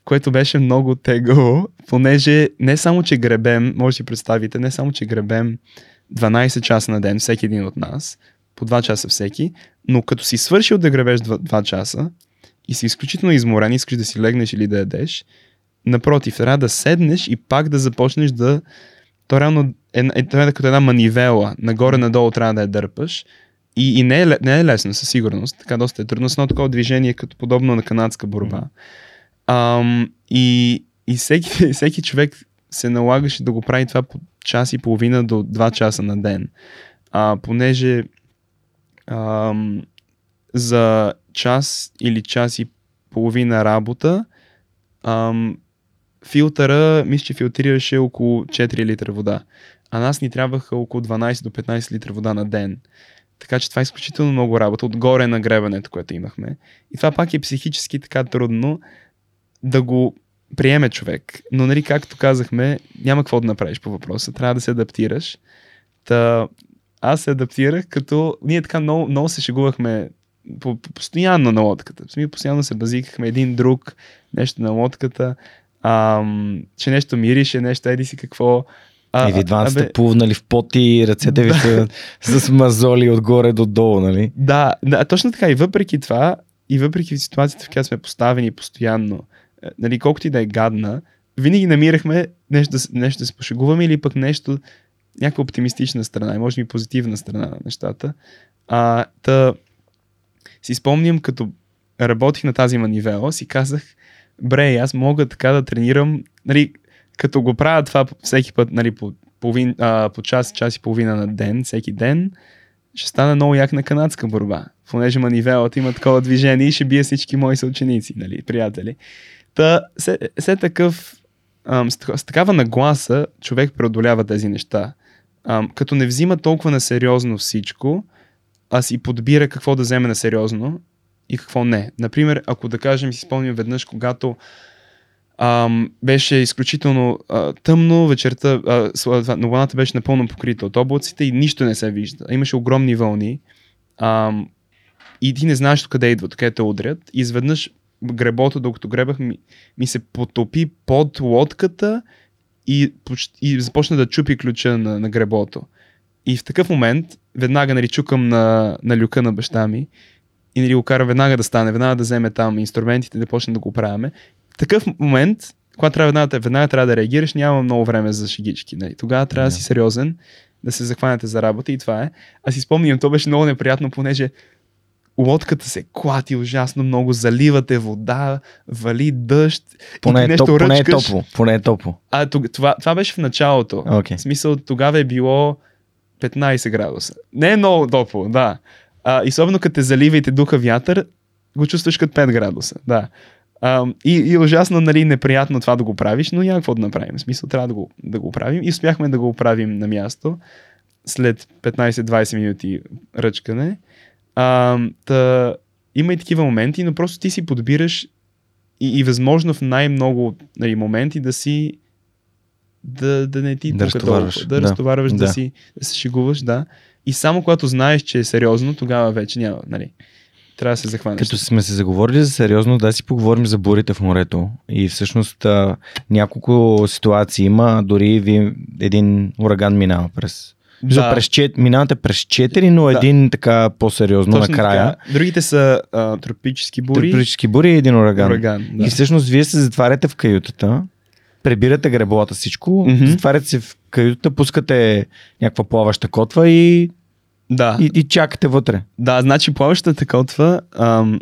което беше много тегаво, понеже не само, че гребем, може да си представите, не само, че гребем 12 часа на ден, всеки един от нас, по 2 часа всеки, но като си свършил да гребеш 2, 2 часа и си изключително изморен, искаш да си легнеш или да ядеш, напротив, трябва да седнеш и пак да започнеш да... То реално е, е, е като една манивела, нагоре-надолу трябва да я дърпаш, и, и не, е, не е лесно, със сигурност. Така доста е трудно едно такова движение, като подобно на канадска борба. Ам, и, и всеки, всеки човек се налагаше да го прави това по час и половина до два часа на ден. А, понеже ам, за час или час и половина работа ам, филтъра, мисля, че филтрираше около 4 литра вода. А нас ни трябваха около 12 до 15 литра вода на ден. Така че това е изключително много работа, отгоре на гребането, което имахме. И това пак е психически така трудно да го приеме човек. Но, нали, както казахме, няма какво да направиш по въпроса. Трябва да се адаптираш. Та, аз се адаптирах, като ние така много, много се шегувахме по, по, постоянно на лодката. Сми постоянно се базикахме един друг, нещо на лодката, ам, че нещо мирише, нещо еди си какво. А, и ви двамата сте плувнали в поти ръцете ви са с мазоли отгоре до долу, нали? Да, да, точно така. И въпреки това, и въпреки ситуацията, в която сме поставени постоянно, нали, колкото и да е гадна, винаги намирахме нещо нещо да се пошегуваме или пък нещо, някаква оптимистична страна, и може би позитивна страна на нещата. А, та, си спомням, като работих на тази манивела, си казах, бре, аз мога така да тренирам, нали, като го правя това всеки път, нали, по, половин, а, по час, час и половина на ден, всеки ден, ще стане много як на канадска борба. Понеже манивелата има такова движение и ще бие всички мои съученици, нали, приятели. Та, се, се такъв, ам, с, такава нагласа човек преодолява тези неща. Ам, като не взима толкова на сериозно всичко, а си подбира какво да вземе на сериозно и какво не. Например, ако да кажем, си спомням веднъж, когато ам, беше изключително а, тъмно, вечерта, а, но беше напълно покрита от облаците и нищо не се вижда. Имаше огромни вълни ам, и ти не знаеш къде идват, къде те удрят. И изведнъж гребото, докато гребах, ми, ми се потопи под лодката и, и започна да чупи ключа на, на гребото. И в такъв момент, веднага нали, чукам на, на люка на баща ми и нали, го кара веднага да стане, веднага да вземе там инструментите, да почне да го правиме. В такъв момент, когато трябва веднага, веднага трябва да реагираш, няма много време за шегички. Нали. Тогава трябва да си сериозен, да се захванете за работа и това е. Аз си спомням, то беше много неприятно, понеже лодката се клати ужасно много, заливате вода, вали дъжд. Поне, и нещо топ, поне е топло. Поне е топло. А, това, това беше в началото. Okay. В смисъл, тогава е било 15 градуса. Не е много топло, да. А, и особено като те залива и те духа вятър, го чувстваш като 5 градуса. Да. А, и, и ужасно нали, неприятно това да го правиш, но няма какво да направим. В смисъл трябва да го, да го правим. И успяхме да го правим на място след 15-20 минути ръчкане. А, та, има и такива моменти, но просто ти си подбираш и, и възможно в най-много нали, моменти да си да, да не ти да разтоварваш, да, да разтоварваш, да. да си да се шегуваш, да. И само когато знаеш, че е сериозно, тогава вече няма, нали. Трябва да се захванеш. Като сме се заговорили за сериозно, да си поговорим за бурите в морето. И всъщност а, няколко ситуации има, дори ви един ураган минава през да. през минавате през 4, но да. един така по-сериозно Точно накрая. Така. Другите са а, тропически бури. Тропически бури и един ураган. ураган да. И всъщност вие се затваряте в каютата, прибирате греболата всичко, mm-hmm. затваряте се в каютата, пускате някаква плаваща котва и, да. и, и чакате вътре. Да, значи плаващата котва, ам,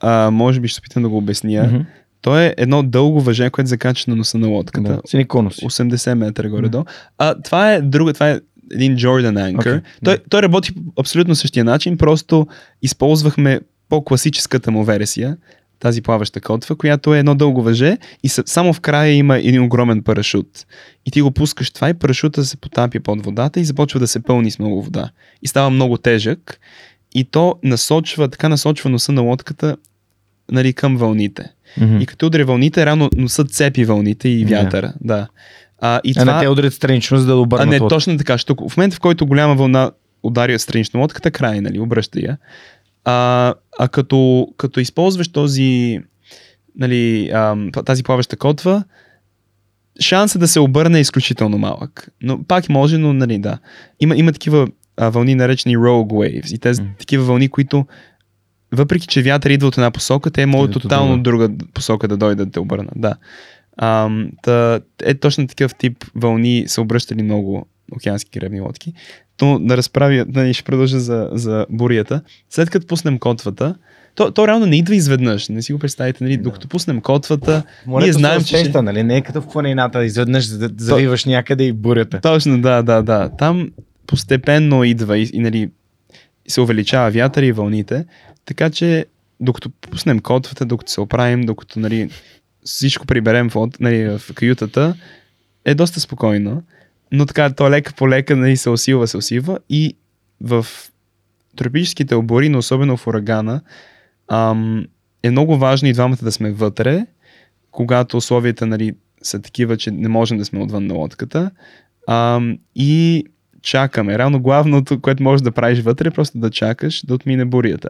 а, може би ще се опитам да го обясня. Mm-hmm. То е едно дълго въже, което закача на носа на лодката. Да, синиконус. 80 метра горе-долу. А това е друга, това е един Jordan Anchor. Okay, той, yeah. той работи по абсолютно същия начин, просто използвахме по-класическата му версия, тази плаваща котва, която е едно дълго въже и само в края има един огромен парашут. И ти го пускаш това и парашута се потапя под водата и започва да се пълни с много вода. И става много тежък и то насочва, така насочва носа на лодката нали, към вълните. Mm-hmm. И като удари вълните, рано носът цепи вълните и вятъра. Yeah. Да. А, и а това... не те ударят странично, за да обърнат А не, лодка. точно така. Що в момента, в който голяма вълна ударя странично лодката, край, нали, обръща я. А, а като, като използваш този, нали, тази плаваща котва, шансът да се обърне е изключително малък. Но пак може, но нали, да. Има, има такива а, вълни, наречени rogue waves. И тези mm. такива вълни, които въпреки, че вятър идва от една посока, те могат тотално от друга посока да дойдат да обърнат. Да. А, та, е точно такъв тип вълни са обръщали много океански гребни лодки. То да разправя, да ще продължа за, за бурята. След като пуснем котвата, то, то реално не идва изведнъж. Не си го представите, нали? Да. Докато пуснем котвата, Морето ние знаем, че... Нали? Не е като в планината, изведнъж завиваш то... някъде и бурята. Точно, да, да, да. Там постепенно идва и, и нали, се увеличава вятър и вълните. Така че, докато пуснем котвата, докато се оправим, докато нали, всичко приберем в, нали, в каютата, е доста спокойно. Но така, то лека по лека нали, се усилва, се усилва и в тропическите обори, но особено в урагана, ам, е много важно и двамата да сме вътре, когато условията нали, са такива, че не можем да сме отвън на лодката. Ам, и чакаме. Реално главното, което можеш да правиш вътре, е просто да чакаш да отмине бурята.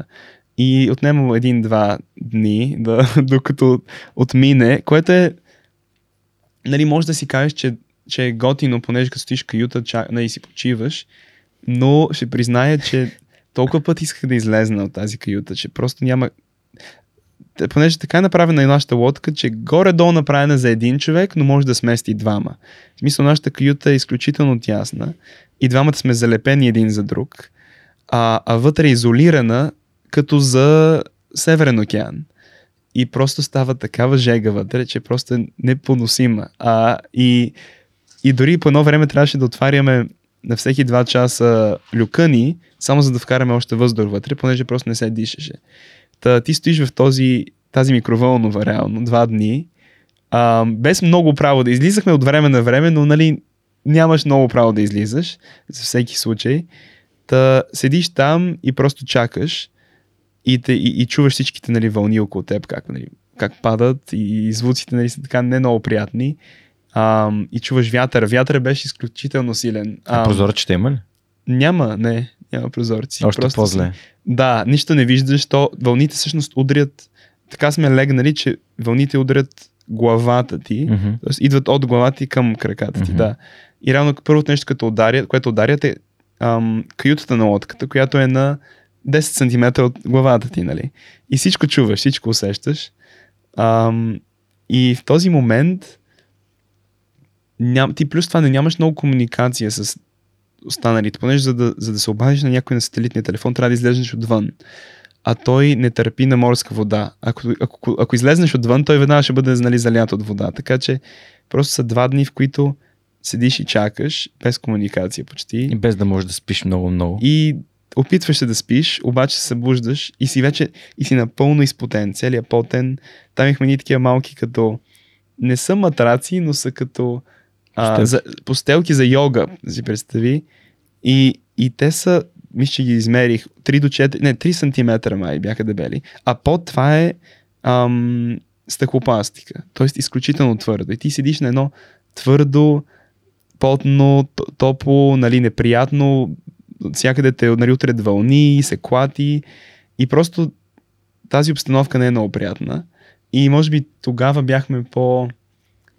И отнема един-два дни, да, докато отмине, което е, нали, може да си кажеш, че, че е готино, понеже като стоиш каюта, чак, нали, си почиваш, но ще призная, че толкова път исках да излезна от тази каюта, че просто няма... Понеже така е направена и нашата лодка, че горе-долу направена за един човек, но може да смести двама. В смисъл, нашата каюта е изключително тясна и двамата сме залепени един за друг, а, а вътре е изолирана като за Северен океан. И просто става такава жега вътре, че просто е непоносима. А, и, и дори по едно време трябваше да отваряме на всеки два часа люкани, само за да вкараме още въздух вътре, понеже просто не се дишаше. Та ти стоиш в този, тази микровълнова реално два дни, а, без много право да излизахме от време на време, но нали, нямаш много право да излизаш, за всеки случай. Та седиш там и просто чакаш и, те, и, и чуваш всичките нали, вълни около теб, как, нали, как падат и звуците нали, са така не много приятни. А, и чуваш вятър. Вятър беше изключително силен. А, прозорчета има ли? Няма, не, няма прозорци. Още Просто по-зле. Да, нищо не виждаш, то вълните всъщност удрят, така сме легнали, че вълните удрят главата ти, mm-hmm. т.е. идват от главата ти към краката ти, mm-hmm. да. И реално първото нещо, като ударят, което ударят е ам, каютата на лодката, която е на 10 см от главата ти, нали? И всичко чуваш, всичко усещаш. Ам, и в този момент ням, ти плюс това не нямаш много комуникация с останалите, понеже за да, за да се обадиш на някой на сателитния телефон, трябва да излезеш отвън. А той не търпи на морска вода. Ако, ако, ако излезнеш отвън, той веднага ще бъде нали, залят от вода. Така че просто са два дни, в които седиш и чакаш, без комуникация почти. И без да можеш да спиш много-много. И опитваш се да спиш, обаче се събуждаш и си вече и си напълно изпотен, целият потен. Там имахме ни такива малки като не са матраци, но са като а, за, постелки за йога, си представи. И, и те са, мисля, че ги измерих, 3 до 4, не, 3 см май бяха дебели. А под това е ам, стъклопластика. Тоест изключително твърдо. И ти седиш на едно твърдо, потно, топло, нали, неприятно, всякъде те нали, утред вълни, се клати и просто тази обстановка не е много приятна. И може би тогава бяхме по...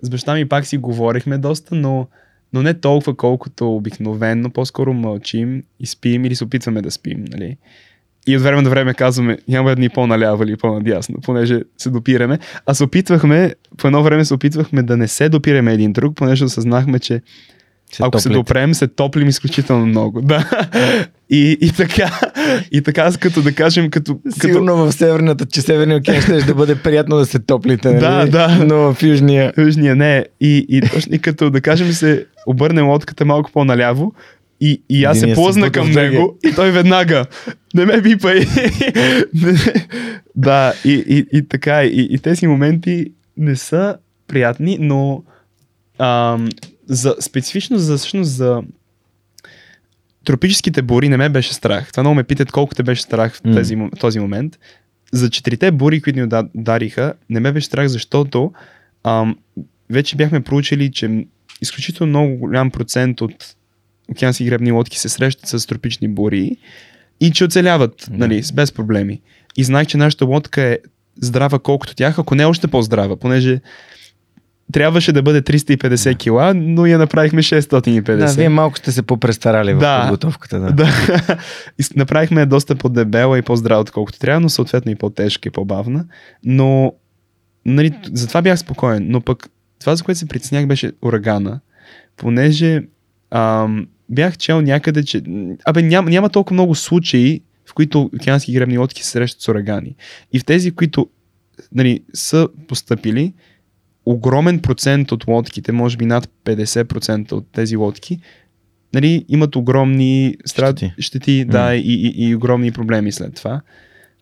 С баща ми пак си говорихме доста, но, но не толкова колкото обикновенно. По-скоро мълчим и спим или се опитваме да спим. Нали? И от време на време казваме, няма едни по-наляво или по-надясно, понеже се допираме. А се опитвахме, по едно време се опитвахме да не се допираме един друг, понеже осъзнахме, че се Ако топлите. се допрем, се топлим изключително много. Да. И, и така, и така, като да кажем, като... Сигурно като... в Северната, че Северния океан ще да бъде приятно да се топлите, нали? Да, да. Но в Южния... Южния не. И, и, точно, и като да кажем се обърнем лодката малко по-наляво, и, и аз се плъзна към него и той веднага не ме бипай. да, и, и, и така, и, и тези моменти не са приятни, но ам, за, специфично за, всъщност за тропическите бури не ме беше страх. Това много ме питат колко те беше страх в тези, mm. този момент. За четирите бури, които ни дариха, не ме беше страх, защото ам, вече бяхме проучили, че изключително много голям процент от океански гребни лодки се срещат с тропични бури и че оцеляват, yeah. нали, без проблеми. И знаех, че нашата лодка е здрава колкото тях, ако не е още по-здрава, понеже трябваше да бъде 350 кила, но я направихме 650. Да, вие малко сте се попрестарали да, в подготовката. Да. да. направихме доста по-дебела и по-здрава, отколкото трябва, но съответно и по-тежка и по-бавна. Но нали, затова бях спокоен. Но пък това, за което се притеснях, беше урагана, понеже ам, бях чел някъде, че абе, няма, няма толкова много случаи, в които океански гребни лодки се срещат с урагани. И в тези, които нали, са поступили, огромен процент от лодките, може би над 50% от тези лодки, нали, имат огромни страт... щети, щети mm. да, и, и, и огромни проблеми след това.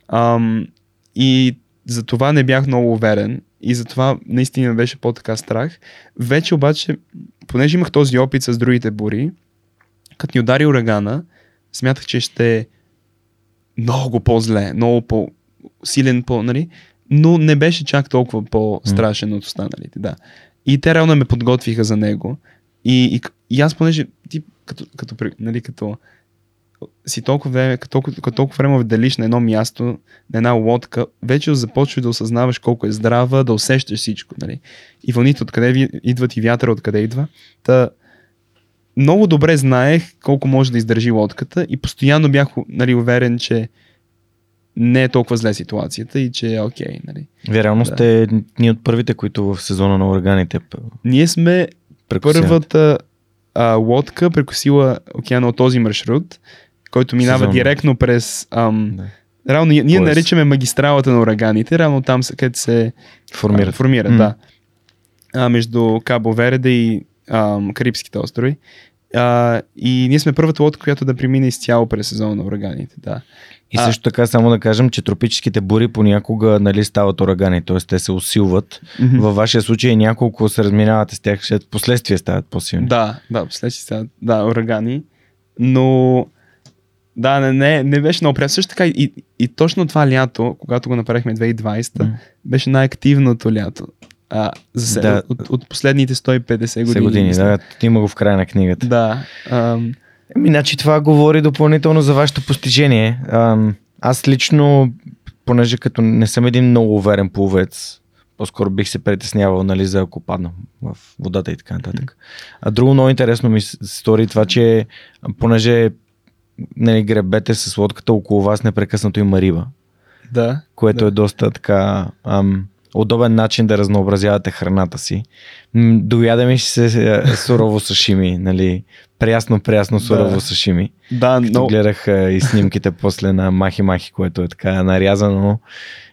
Ам, и за това не бях много уверен и затова наистина беше по-така страх. Вече обаче, понеже имах този опит с другите бури, като ни удари урагана, смятах, че ще е много по-зле, много по-силен, по, нали? Но не беше чак толкова по-страшен mm. от останалите, да. И те реално ме подготвиха за него. И, и, и аз, понеже ти като, като, нали, като си толкова време, като, като толкова време вделиш на едно място, на една лодка, вече започваш да осъзнаваш колко е здрава, да усещаш всичко. Нали? И вълните откъде идват и вятъра откъде идва. Та, много добре знаех колко може да издържи лодката и постоянно бях нали, уверен, че не е толкова зле ситуацията и че е окей. Okay, нали. Вие реално да. сте ние от първите, които в сезона на ураганите Ние сме първата а, лодка прекусила океана от този маршрут, който минава Сезонно. директно през... Ам, да. Реално ние, ние наричаме магистралата на ураганите, реално там където се формира, формира mm. да. А, между Кабо Верде и ам, Карибските острови. А, и ние сме първата лодка, която да премине изцяло през сезона на ураганите. Да. И също така само да кажем, че тропическите бури понякога нали, стават урагани, т.е. те се усилват. Mm-hmm. Във вашия случай няколко се разминавате с тях, след последствия стават по-силни. Да, да, последствия стават да, урагани. Но да, не, не, не беше много приятно. Също така и, и точно това лято, когато го направихме 2020, mm. беше най-активното лято. А, за да. от, от последните 150 години. години, да. Има го в края на книгата. Да. Ам, Еми, значи това говори допълнително за вашето постижение. Аз лично, понеже като не съм един много уверен пловец, по-скоро бих се притеснявал, нали, за ако падна в водата и така нататък. А друго много интересно ми стори това, че понеже нали, гребете с лодката около вас непрекъснато има риба. Да. Което да. е доста така ам, удобен начин да разнообразявате храната си. Дояде ми се е, сурово сашими, нали? Прясно, прясно сурово да. сашими. Да, но... гледах и снимките после на Махи Махи, което е така нарязано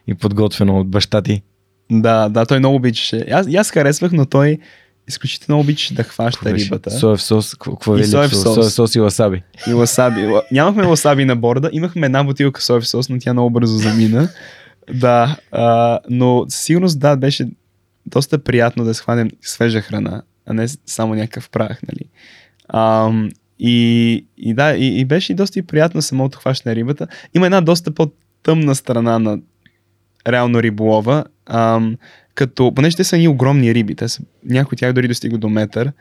и подготвено от баща ти. Да, да, той много обичаше. Аз, аз харесвах, но той изключително обичаше да хваща рибата. Соев сос, какво е соев сос. соев сос и ласаби. И ласаби. Нямахме ласаби на борда, имахме една бутилка соев сос, но тя много бързо замина. Да, а, но сигурност да, беше доста приятно да схванем свежа храна, а не само някакъв прах, нали. А, и, и да, и, и беше и доста и приятно самото хващане рибата. Има една доста по-тъмна страна на реално риболова, а, като, понеже те са ни огромни риби, те са, някои от тях дори достигат до метър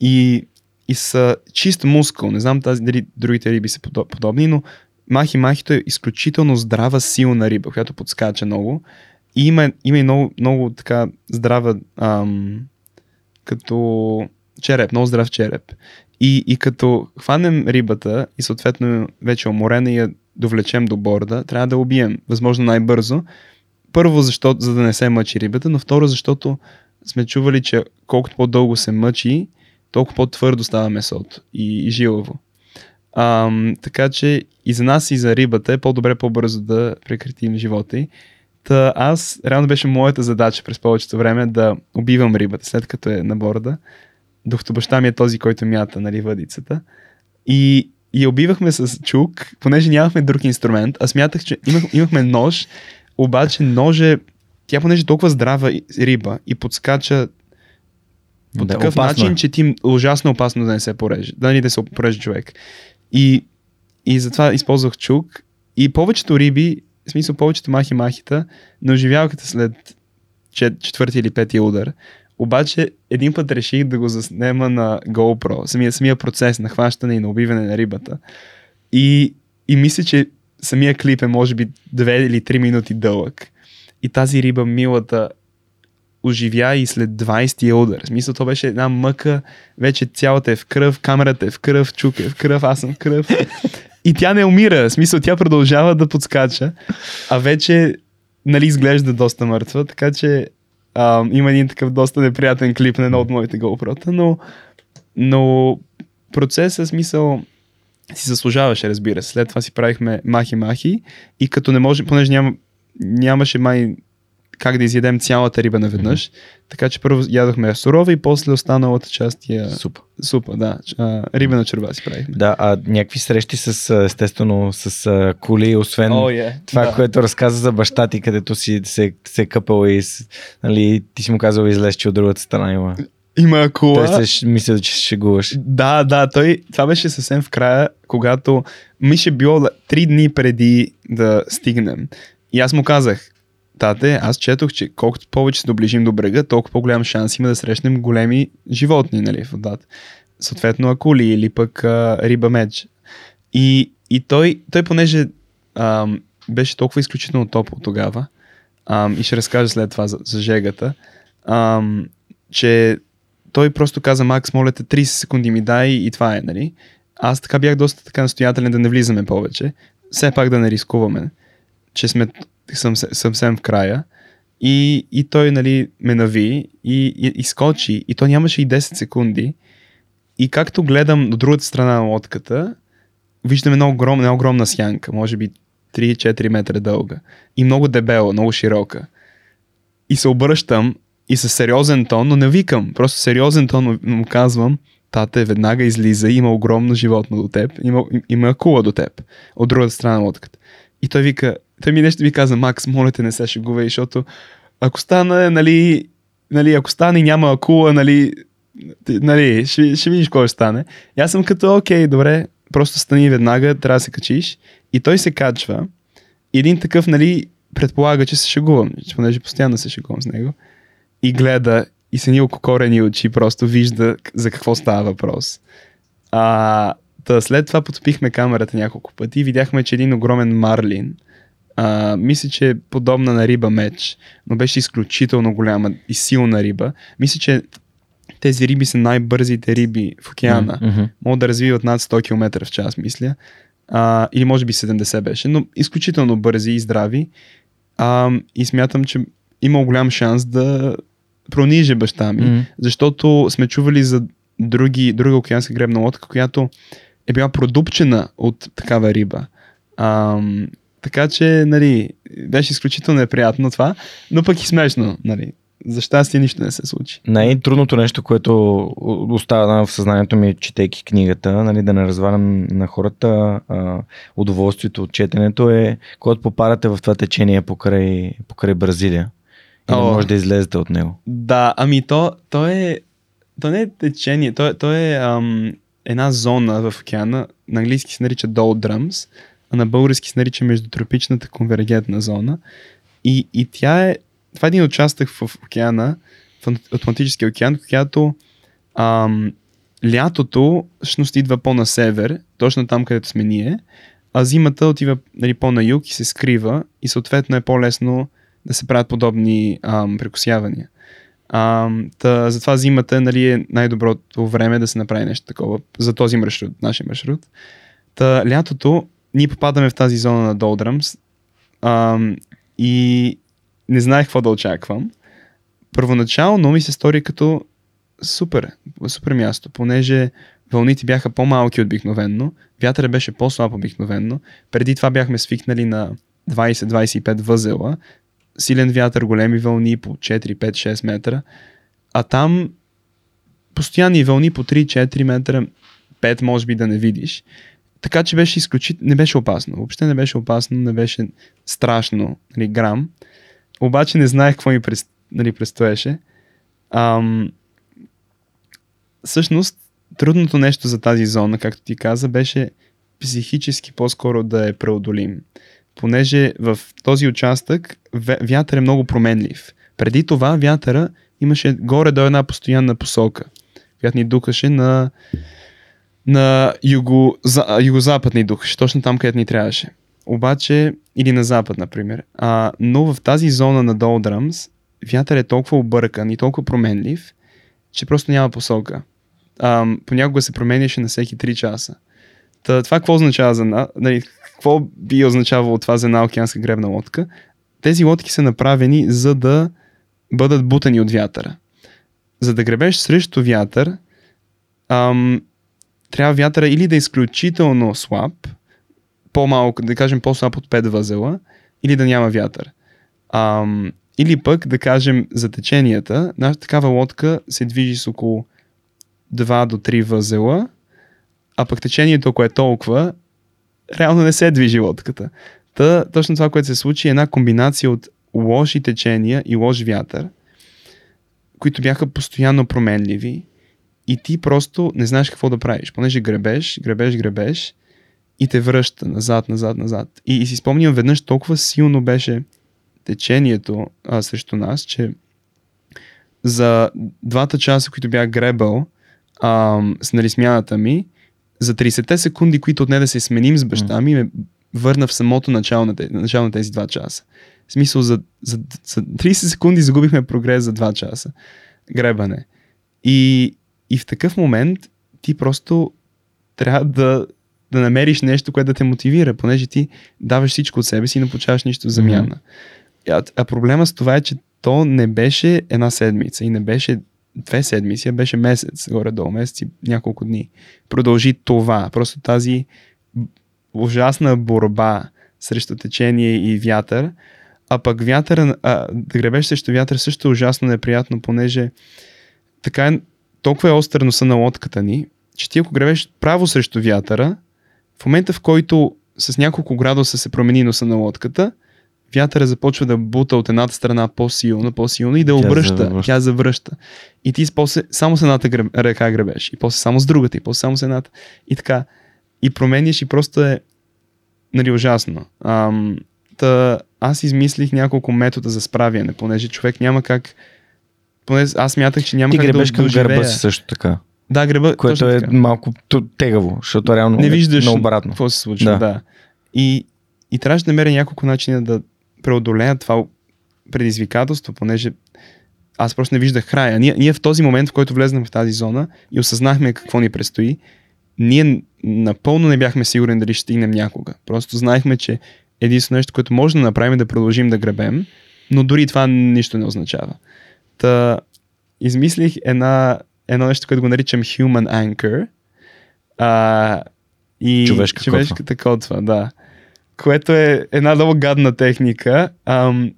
и, и са чист мускул. Не знам тази, дали другите риби са подобни, но Махи Махито е изключително здрава, силна риба, която подскача много. И има, има и много, много така здрава, ам, като череп, много здрав череп. И, и като хванем рибата и съответно вече уморена и я довлечем до борда, трябва да убием, възможно най-бързо. Първо, защото, за да не се мъчи рибата, но второ, защото сме чували, че колкото по-дълго се мъчи, толкова по-твърдо става месото и, и жилаво. Ам, така че и за нас и за рибата е по-добре по-бързо да прекратим живота й. Та аз, реално беше моята задача през повечето време да убивам рибата, след като е на борда, докато баща ми е този, който мята нали, въдицата. И, и убивахме с чук, понеже нямахме друг инструмент. А смятах, че имах, имахме нож, обаче ноже, тя понеже е толкова здрава риба и подскача по Да, такъв опасно начин, е. че ти ужасно опасно да не се пореже, да не да се пореже човек. И, и затова използвах чук. И повечето риби, в смисъл повечето махи-махита, не оживяваха след чет, четвърти или петия удар. Обаче един път реших да го заснема на GoPro, самия, самия процес на хващане и на убиване на рибата. И, и мисля, че самия клип е може би 2 или 3 минути дълъг. И тази риба милата оживя и след 20-тия удар. В смисъл, то беше една мъка, вече цялата е в кръв, камерата е в кръв, чук е в кръв, аз съм в кръв. И тя не умира. В смисъл, тя продължава да подскача, а вече нали, изглежда доста мъртва, така че а, има един такъв доста неприятен клип на едно от моите GoPro-та, но, но процесът, смисъл, си заслужаваше, разбира се. След това си правихме махи-махи и като не може, понеже няма, нямаше май как да изядем цялата риба наведнъж, така че първо ядохме сурова и после останалата част я Супа. супа, да. А, рибена черва си правихме. Да, а някакви срещи с, естествено, с а, коли, освен О, е. това, да. което разказа за баща ти, където си се, се е къпал и нали, ти си му казал излез, че от другата страна има. Има кола. Той се мисля, че се шегуваш. Да, да, той, това беше съвсем в края, когато ми ще било три дни преди да стигнем. И аз му казах, тате, аз четох, че колкото повече се доближим до брега, толкова по-голям шанс има да срещнем големи животни, нали, в водата. Съответно акули или пък а, риба меч. И, и той, той понеже ам, беше толкова изключително топло тогава, ам, и ще разкажа след това за, за жегата, ам, че той просто каза, Макс, моля те, 30 секунди ми дай и това е, нали? Аз така бях доста така настоятелен да не влизаме повече. Все пак да не рискуваме, че сме съм, съвсем в края. И, и той, нали, ме нави и, и, и скочи. И то нямаше и 10 секунди. И както гледам до другата страна на лодката, виждам една огромна, огромна сянка, може би 3-4 метра дълга. И много дебела, много широка. И се обръщам и със сериозен тон, но не викам, просто сериозен тон му казвам, тате, веднага излиза, има огромно животно до теб, има, има акула до теб, от другата страна на лодката. И той вика, той ми нещо ми каза, Макс, моля те не се шегувай, защото ако стане, нали, нали, ако стане няма акула, нали, нали, ще, ще видиш какво ще стане. И аз съм като, окей, добре, просто стани веднага, трябва да се качиш. И той се качва. И един такъв, нали, предполага, че се шегувам, понеже постоянно се шегувам с него. И гледа, и са ни ококорени очи, просто вижда за какво става въпрос. А, та след това потопихме камерата няколко пъти и видяхме, че един огромен марлин, а, мисля, че е подобна на риба меч, но беше изключително голяма и силна риба. Мисля, че тези риби са най-бързите риби в океана. Мгм. Могат да развиват над 100 км в час, мисля. А, или може би 70 беше, но изключително бързи и здрави. А, и смятам, че има голям шанс да прониже баща ми, Мгм. защото сме чували за други, друга океанска гребна лодка, която е била продупчена от такава риба. Ам, така че, нали, беше изключително неприятно това, но пък и смешно, нали. За щастие нищо не се случи. Най-трудното нещо, което остана в съзнанието ми, четейки книгата, нали, да не развалям на хората а, удоволствието от четенето е, когато попадате в това течение покрай, покрай Бразилия. И не може да излезете от него. Да, ами то, то е. То не е течение, то, е- то е ам, една зона в океана. На английски се нарича Doldrums, на български се нарича Междутропичната конвергентна зона. И, и тя е. Това е един участък в океана, в Атлантическия океан, която ам, лятото всъщност идва по-на север, точно там, където сме ние, а зимата отива нали, по-на юг и се скрива и съответно е по-лесно да се правят подобни ам, прекосявания. Ам, та, затова зимата нали, е най-доброто време да се направи нещо такова за този маршрут, нашия маршрут. Та, лятото ние попадаме в тази зона на Долдрамс ам, и не знаех какво да очаквам. Първоначално ми се стори като супер, супер място, понеже вълните бяха по-малки обикновенно, вятъра беше по-слаб обикновенно. Преди това бяхме свикнали на 20-25 възела, силен вятър, големи вълни по 4, 5, 6 метра, а там постоянни вълни по 3, 4 метра, 5 може би да не видиш. Така че беше изключително, не беше опасно. Въобще не беше опасно, не беше страшно, нали, грам. Обаче не знаех какво ми пред, нали, предстоеше. Ам, всъщност, трудното нещо за тази зона, както ти каза, беше психически по-скоро да е преодолим. Понеже в този участък вятър е много променлив. Преди това вятъра имаше горе до една постоянна посока, която ни духаше на, на юго, за, юго-запад ни духаше, точно там, където ни трябваше. Обаче, или на запад, например. А, но в тази зона на Долдрамс, вятър е толкова объркан и толкова променлив, че просто няма посока. А, понякога се променяше на всеки 3 часа. Та, това какво означава за? Нали, какво би означавало това за една океанска гребна лодка? Тези лодки са направени за да бъдат бутани от вятъра. За да гребеш срещу вятър, ам, трябва вятъра или да е изключително слаб, по-малко, да кажем по-слаб от 5 възела, или да няма вятър. Ам, или пък, да кажем, за теченията, нашата такава лодка се движи с около 2 до 3 възела, а пък течението, ако е толкова, реално не се движи лодката. Та, точно това, което се случи, е една комбинация от лоши течения и лош вятър, които бяха постоянно променливи и ти просто не знаеш какво да правиш, понеже гребеш, гребеш, гребеш и те връща назад, назад, назад. И, и си спомням веднъж толкова силно беше течението а, срещу нас, че за двата часа, които бях гребал а, с нали, смяната ми, за 30 секунди, които отне да се сменим с баща ми, ме върна в самото начало на, начало на тези два часа. В смисъл, за, за, за 30 секунди загубихме прогрес за 2 часа. Гребане. И, и в такъв момент ти просто трябва да, да намериш нещо, което да те мотивира, понеже ти даваш всичко от себе си и не получаваш нищо в замяна. А, а проблема с това е, че то не беше една седмица и не беше две седмици, а беше месец, горе-долу, месец и няколко дни. Продължи това, просто тази ужасна борба срещу течение и вятър, а пък вятъра, а, да гребеш срещу вятър също е ужасно неприятно, понеже така толкова е остър носа на лодката ни, че ти ако гребеш право срещу вятъра, в момента в който с няколко градуса се промени носа на лодката, вятъра започва да бута от едната страна по-силно, по-силно и да тя обръща, завръща. тя завръща. И ти после само с едната греб, ръка гребеш, и после само с другата, и после само с едната. И така. И променяш и просто е нали, ужасно. Ам, та, аз измислих няколко метода за справяне, понеже човек няма как. Поне аз мятах, че няма Ти как гребеш да към гърба си също така. Да, греба. Което е така. малко тегаво, защото реално не виждаш е обратно. какво се случва. Да. да. И, и трябваше да намеря няколко начина да преодолея това предизвикателство, понеже аз просто не виждах края. Ние, ние в този момент, в който влезнахме в тази зона и осъзнахме какво ни предстои, ние напълно не бяхме сигурни дали ще стигнем някога. Просто знаехме, че единствено нещо, което може да направим е да продължим да гребем, но дори това нищо не означава. Та, измислих една, едно нещо, което го наричам Human Anchor. А, и човешка човешката котва. да. Което е една много гадна техника. Ам,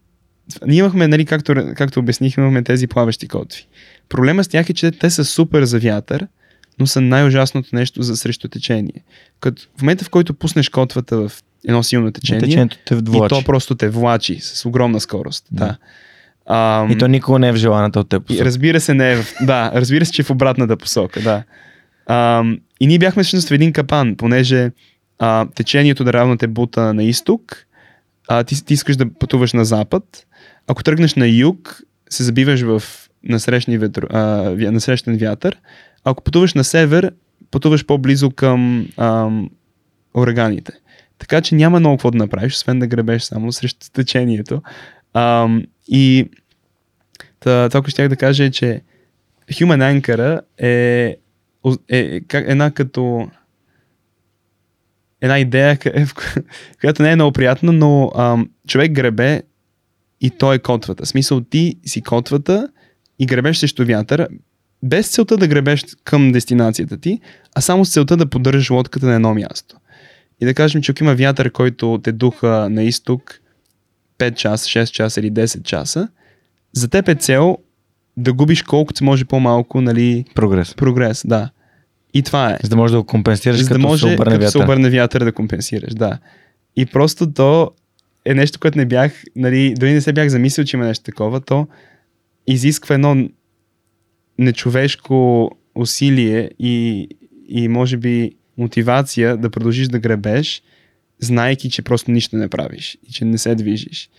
ние имахме, нали, както, както обяснихме, имахме тези плаващи котви. Проблема с тях е, че те са супер за вятър, но са най-ужасното нещо за срещу течение. Като в момента, в който пуснеш котвата в едно силно течение, Течението те влачи. и то просто те влачи с огромна скорост. Да. да. Ам, и то никога не е в желаната от теб посока. Разбира се, не е в, да, разбира се, че е в обратната посока, да. Ам, и ние бяхме всъщност в един капан, понеже а, течението да равно те бута на изток, а, ти, ти искаш да пътуваш на запад. Ако тръгнеш на юг, се забиваш в насрещен вятър. Ако пътуваш на север, пътуваш по-близо към ам, ураганите. Така че няма много какво да направиш, освен да гребеш само срещу течението. Ам, и това, което щях да кажа е, че Human Anchor е, е, е една като една идея, която не е много приятна, но ам, човек гребе и той е котвата. В смисъл ти си котвата и гребеш срещу вятъра, без целта да гребеш към дестинацията ти, а само с целта да поддържаш лодката на едно място. И да кажем, че ако има вятър, който те духа на изток 5 часа, 6 часа или 10 часа, за теб е цел да губиш колкото се може по-малко нали, прогрес. прогрес да. И това е. За да можеш да го компенсираш, За да като може, се обърне като се обърне вятър да компенсираш, да. И просто то е нещо, което не бях, нали, дори не се бях замислил, че има нещо такова, то изисква едно нечовешко усилие и, и може би мотивация да продължиш да гребеш, знаеки, че просто нищо не правиш и че не се движиш.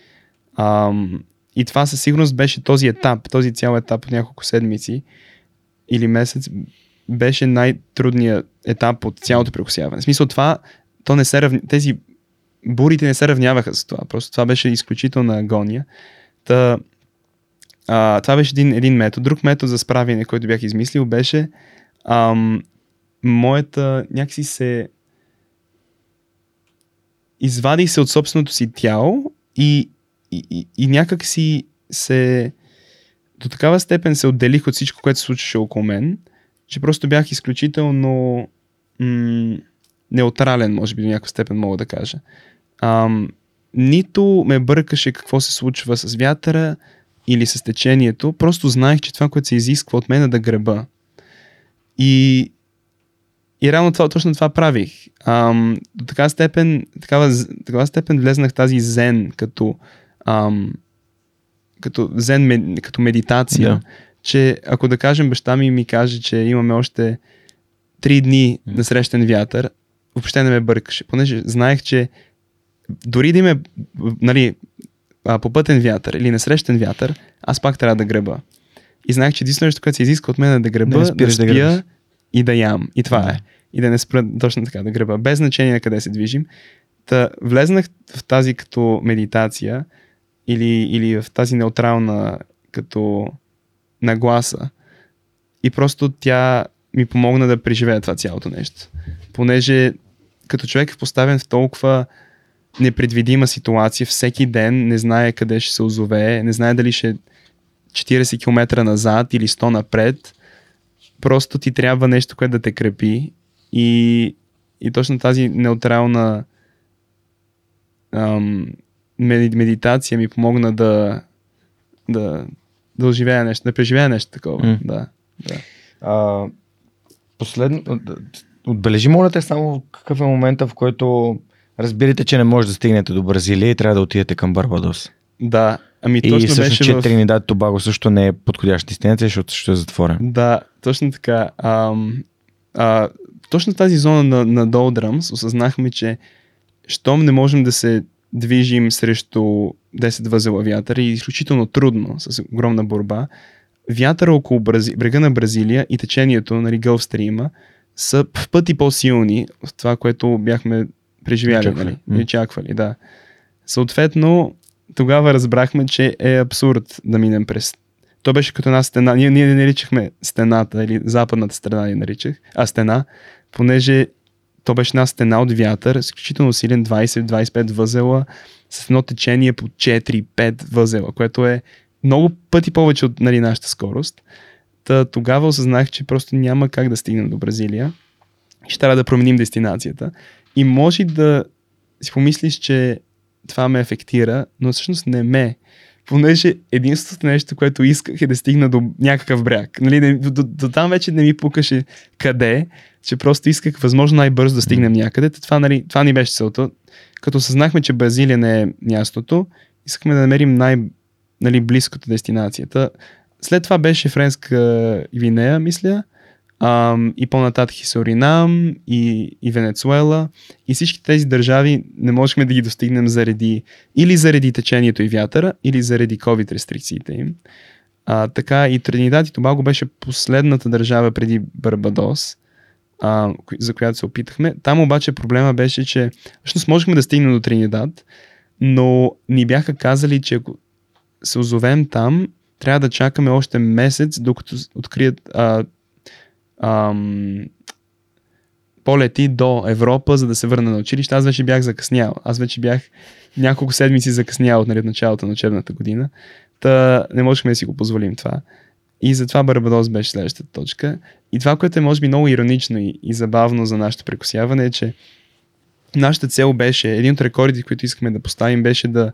Ам, и това със сигурност беше този етап, този цял етап от няколко седмици или месец беше най-трудният етап от цялото прекусяване. В смисъл това, то не се равни, тези бурите не се равняваха с това. Просто това беше изключителна агония. Та, а, това беше един, един метод. Друг метод за справяне, който бях измислил, беше ам, моята някакси се извадих се от собственото си тяло и, и, и някак си се до такава степен се отделих от всичко, което се случваше около мен, че просто бях изключително м- неутрален, може би до някаква степен мога да кажа. Ам, нито ме бъркаше какво се случва с вятъра или с течението, просто знаех, че това, което се изисква от мен е да греба. И, и реално това, точно това правих. Ам, до така степен, такава, такава степен влезнах тази зен, като, ам, като зен, като медитация, Да. че ако да кажем баща ми ми каже, че имаме още три дни на срещен вятър, въобще не ме бъркаше, понеже знаех, че дори да има нали, а, попътен вятър или насрещен вятър, аз пак трябва да греба. И знаех, че единственото което се изиска от мен е да греба, Да да, спираш да гребаш. И да ям. И това Да. е. И да не спра точно така да греба. Без значение на къде се движим. Та, влезнах в тази като медитация или, или в тази неутрална като нагласа. И просто тя ми помогна да преживея това цялото нещо. Понеже като човек е поставен в толкова непредвидима ситуация, всеки ден не знае къде ще се озове, не знае дали ще е 40 км назад или 100 напред, просто ти трябва нещо, което да те крепи и, и точно тази неутрална ам, меди- медитация ми помогна да, да, да оживея нещо, да преживея нещо такова. М. Да, да. А, последно, отбележи, моля те, само какъв е момента, в който разбирате, че не може да стигнете до Бразилия и трябва да отидете към Барбадос. Да, ами И точно всъщност, беше че в... Тринидад и Тобаго също не е подходяща дестинация, защото също е затворен. Да, точно така. Ам, а, точно тази зона на, на Долдрамс осъзнахме, че щом не можем да се движим срещу 10 възела вятър и е изключително трудно, с огромна борба, вятъра около Брази... брега на Бразилия и течението, нали, Гълфстрима, са в пъти по-силни от това, което бяхме преживяли, Очаквали. нали, и очаквали, да. Съответно, тогава разбрахме, че е абсурд да минем през то беше като една стена. Ние, ние не наричахме стената или западната страна ни наричах, а стена, понеже то беше една стена от вятър, изключително силен 20-25 възела, с едно течение по 4-5 възела, което е много пъти повече от нали, нашата скорост. Та, тогава осъзнах, че просто няма как да стигнем до Бразилия. Ще трябва да променим дестинацията. И може да си помислиш, че това ме афектира, но всъщност не ме понеже единственото нещо, което исках е да стигна до някакъв бряг. Нали, до, до, до там вече не ми пукаше къде, че просто исках възможно най-бързо да стигнем някъде. Това, нали, това ни беше целта. Като съзнахме, че Бразилия не е мястото, искахме да намерим най- нали, близкото дестинацията. След това беше Френска Гвинея, мисля, ам, и по-нататък и Суринам, и, и Венецуела. И всички тези държави не можехме да ги достигнем заради или заради течението и вятъра, или заради COVID рестрикциите им. А, така и Тринидад и Тобаго беше последната държава преди Барбадос, а, за която се опитахме. Там обаче проблема беше, че всъщност можехме да стигнем до Тринидад, но ни бяха казали, че ако се озовем там, трябва да чакаме още месец, докато открият а, ам, полети до Европа, за да се върна на училище. Аз вече бях закъснял. Аз вече бях няколко седмици закъснял нали, от началото на учебната година. Та не можехме да си го позволим това. И затова Барбадос беше следващата точка. И това, което е може би много иронично и, и забавно за нашето прекосяване е, че нашата цел беше, един от рекордите, които искаме да поставим, беше да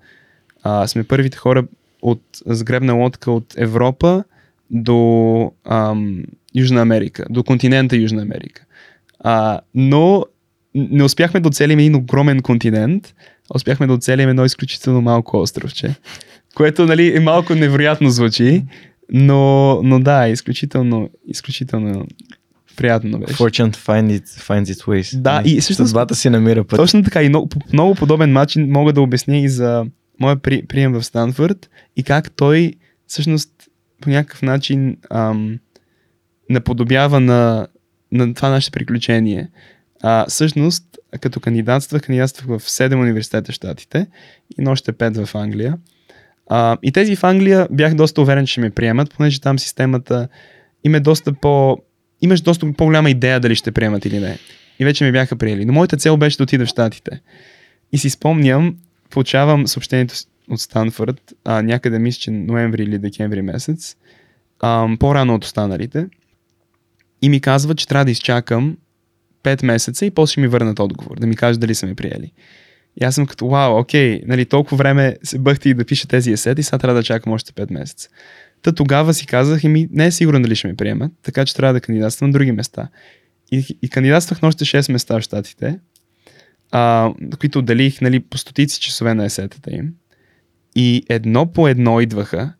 а, сме първите хора от сгребна лодка от Европа до, ам, Южна Америка, до континента Южна Америка. А, но не успяхме да оцелим един огромен континент, а успяхме да оцелим едно изключително малко островче. Което нали, е малко невероятно звучи, но, но да, изключително, изключително приятно беше. Fortune finds its, finds its ways. Да, и всъщност- Съдбата си намира път. Точно така и много, по много подобен начин мога да обясня и за моя при, прием в Станфорд и как той всъщност по някакъв начин ам, наподобява на, на това наше приключение. А, всъщност, като кандидатствах, кандидатствах в 7 университета в Штатите и още 5 в Англия. А, и тези в Англия бях доста уверен, че ще ме приемат, понеже там системата им е доста по... Имаш доста по-голяма идея дали ще приемат или не. И вече ме бяха приели. Но моята цел беше да отида в Штатите. И си спомням, получавам съобщението от Станфорд, а, някъде мисля, че ноември или декември месец, а, по-рано от останалите. И ми казва, че трябва да изчакам 5 месеца и после ще ми върнат отговор, да ми кажат дали са ме приели. И аз съм като, вау, окей, нали, толкова време се бъхти да пиша тези есет и сега трябва да чакам още 5 месеца. Та тогава си казах, ми не е сигурен дали ще ме приемат, така че трябва да кандидатствам на други места. И, и кандидатствах на още 6 места в Штатите, а, които отделих нали, по стотици часове на есетата им. И едно по едно идваха,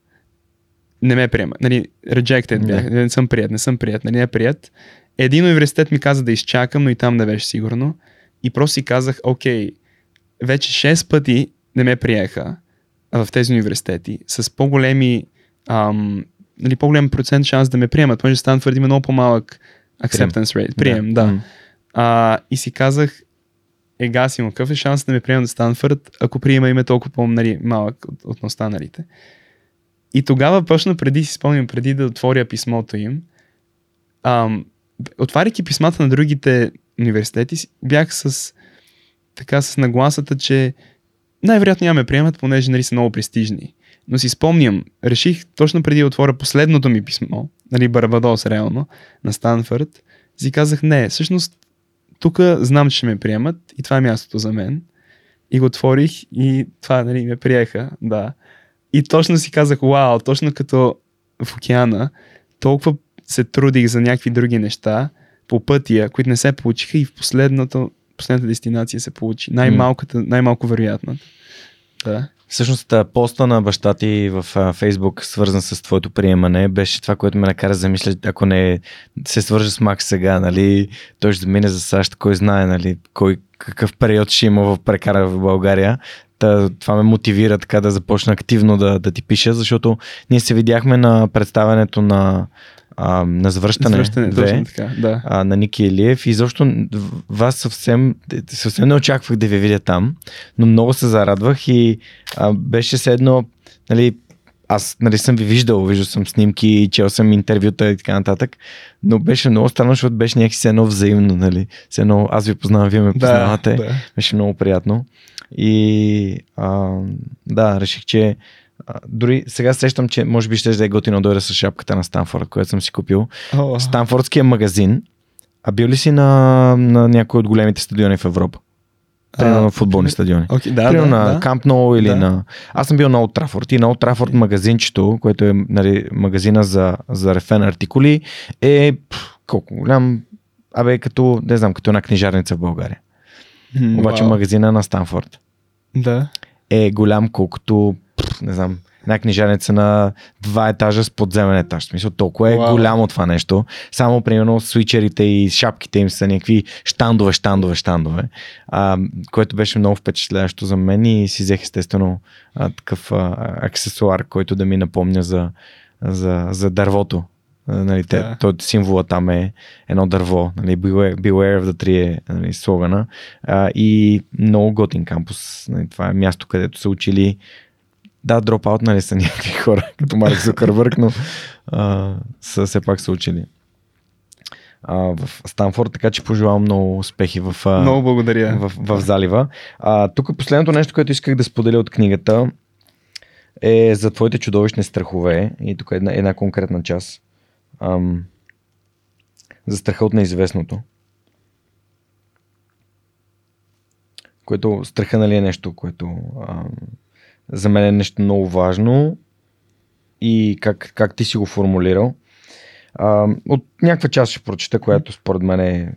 не ме приемат. Нали, rejected Да. бях, не съм прият, не съм прият, нали, не е прият. Един университет ми каза да изчакам, но и там не беше сигурно. И просто си казах, окей, вече 6 пъти не ме приеха в тези университети с по-големи ам, нали, по-голям процент шанс да ме приемат, понеже Станфорд има много по-малък acceptance rate. Прием, да. М. А, и си казах, ега си му, какъв е шанс да ме приемат в Станфорд, ако приема име толкова по-нали, малък от, от на останалите. И тогава почна преди, си спомням, преди да отворя писмото им, ам, отваряйки писмата на другите университети, си- бях с така с нагласата, че най-вероятно няма ме приемат, понеже нали, са много престижни. Но си спомням, реших точно преди да отворя последното ми писмо, нали, Барбадос реално, на Станфорд, си казах, не, всъщност тук знам, че ме приемат и това е мястото за мен. И го отворих и това, нали, ме приеха, да. И точно си казах, вау, точно като в океана, толкова се трудих за някакви други неща по пътя, които не се получиха и в последната, дестинация се получи. Най-малката, най-малко вероятната. Да. Всъщност поста на баща ти в Фейсбук, свързан с твоето приемане, беше това, което ме накара да замисля, ако не се свържа с Макс сега, нали, той ще замине за САЩ, кой знае, нали, кой, какъв период ще има в прекара в България. Та, това ме мотивира така да започна активно да, да ти пиша, защото ние се видяхме на представянето на, а, на завръщане, Завръщане, две, точно така, да. а, на Ники Елиев и защо вас съвсем, съвсем не очаквах да ви видя там, но много се зарадвах и а, беше се едно, нали, аз нали, съм ви виждал, виждал съм снимки, чел съм интервюта и така нататък, но беше много странно, защото беше някакси едно взаимно, нали, се едно, аз ви познавам, вие ме познавате, да. беше много приятно. И а, да, реших, че а, дори сега сещам, че може би ще да е готино да дойда с шапката на Станфорд, която съм си купил. О, Станфордския магазин. А бил ли си на, на някой от големите стадиони в Европа? Примерно на футболни стадиони. Окей, да, Примерно да, на да. Камп Ноу или Да. на... Аз съм бил на Олд Трафорд и на Олд Трафорд магазинчето, което е нали, магазина за, за рефен артикули, е пф, колко голям, абе като, не знам, като една книжарница в България. Обаче вау. магазина на Станфорд Да. е голям колкото, не знам, една книжарница на два етажа с подземен етаж. В смисъл, толкова е Уау. голямо това нещо. Само, примерно, свичерите и шапките им са някакви штандове, штандове, штандове. А, което беше много впечатляващо за мен и си взех естествено а, такъв а, аксесуар, който да ми напомня за, за, за дървото. А, Нали, те, Да. той, символа там е едно дърво. Нали, beware, beware of the tree е нали, слогана. А, и много готин кампус. Нали, това е място, където са учили да, дропаут, нали са някакви хора, като Марк Зукърбърг, но а, са, все пак са учили а, в Станфорд, така че пожелавам много успехи в, Много благодаря. в, в залива. А, тук последното нещо, което исках да споделя от книгата е за твоите чудовищни страхове и тук е една, една конкретна част. Ам, за страха от неизвестното. Което страха нали е нещо, което ам, за мен е нещо много важно и как, как ти си го формулирал. А, от някаква част ще прочета, която според мен е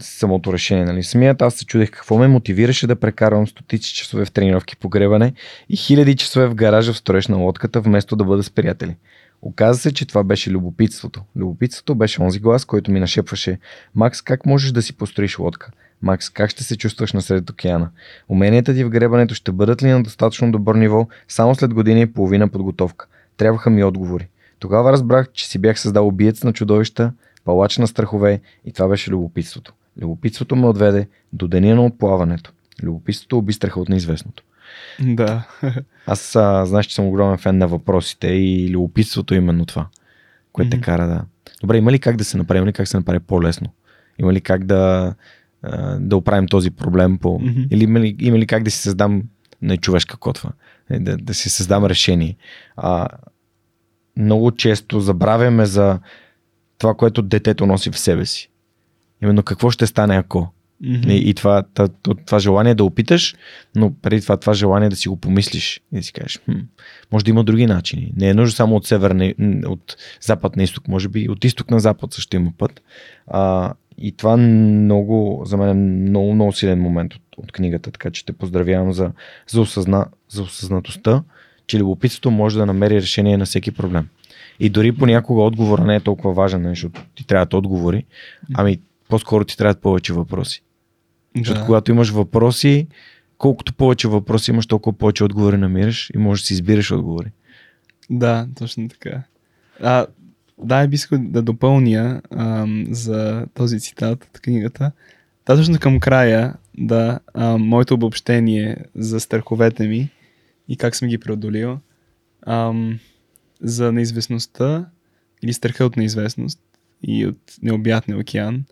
самото решение. Нали. Самият аз се чудех какво ме мотивираше да прекарвам стотици часове в тренировки по гребане и хиляди часове в гаража в строеж на лодката, вместо да бъда с приятели. Оказа се, че това беше любопитството. Любопитството беше онзи глас, който ми нашепваше Макс, как можеш да си построиш лодка? Макс, как ще се чувстваш насред океана? Уменията ти в гребането ще бъдат ли на достатъчно добър ниво само след година и половина подготовка? Трябваха ми отговори. Тогава разбрах, че си бях създал убиец на чудовища, палач на страхове и това беше любопитството. Любопитството ме отведе до деня на отплаването. Любопитството уби страха от неизвестното. Да. Аз а, знаеш, че съм огромен фен на въпросите и любопитството е именно това, което mm-hmm. те кара да... Добре, има ли как да се направи, има ли как да се направи по-лесно? Има ли как да, да оправим този проблем по... Mm-hmm. Или има ли, има ли как да си създам нечовешка котва? Е, да, да си създам решение. А, много често забравяме за това, което детето носи в себе си. Именно какво ще стане ако. Mm-hmm. И, и това, това, това желание да опиташ, но преди това това желание да си го помислиш и да си кажеш, хм, може да има други начини. Не е нужно само от север, на, от запад на изток, може би от изток на запад също има път. А, и това много, за мен е много, много силен момент от, от книгата, така че те поздравявам за, за, осъзна, за осъзнатостта, че любопитството може да намери решение на всеки проблем. И дори понякога отговора не е толкова важен, защото ти трябват отговори, ами по-скоро ти трябват повече въпроси. Да. Защото когато имаш въпроси, колкото повече въпроси имаш, толкова повече отговори намираш и можеш да си избираш отговори. Да, точно така. А, да, би искал да допълня ам, за този цитат от книгата. Да, точно към края, да, ам, моето обобщение за страховете ми и как съм ги преодолил. Ам, за неизвестността или страха от неизвестност и от необятния океан.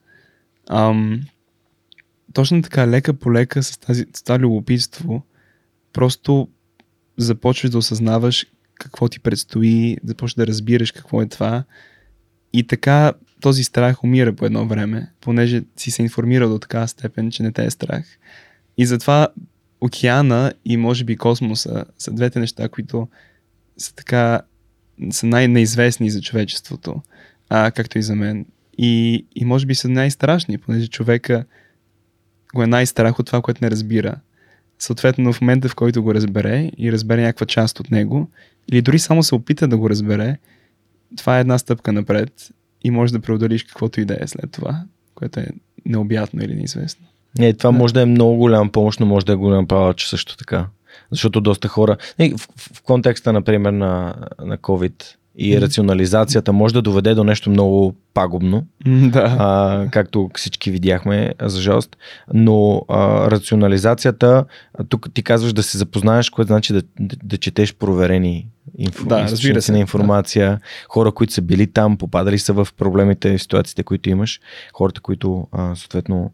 Ам, точно така, лека по лека с, тази, с това любопитство, просто започваш да осъзнаваш какво ти предстои, започваш да разбираш какво е това. И така този страх умира по едно време, понеже си се информирал до така степен, че не те е страх. И затова океана и може би космоса са двете неща, които са така са най-неизвестни за човечеството, а, както и за мен. И, и може би са най-страшни, понеже човека го е най-страх от това, което не разбира. Съответно, в момента, в който го разбере и разбере някаква част от него, или дори само се опита да го разбере, това е една стъпка напред и може да преодолиш каквото и да е след това, което е необятно или неизвестно. Не, това да. може да е много голям помощ, но може да е голям палач също така. Защото доста хора, в, в, в контекста, например, на, на COVID и рационализацията може да доведе до нещо много пагубно, да. а, както всички видяхме, за жалост. Но а, рационализацията, тук ти казваш да се запознаеш, което значи да, да, да четеш проверени инфо, да, разбира се, на информация, да. хора, които са били там, попадали са в проблемите и ситуациите, които имаш, хората, които а, съответно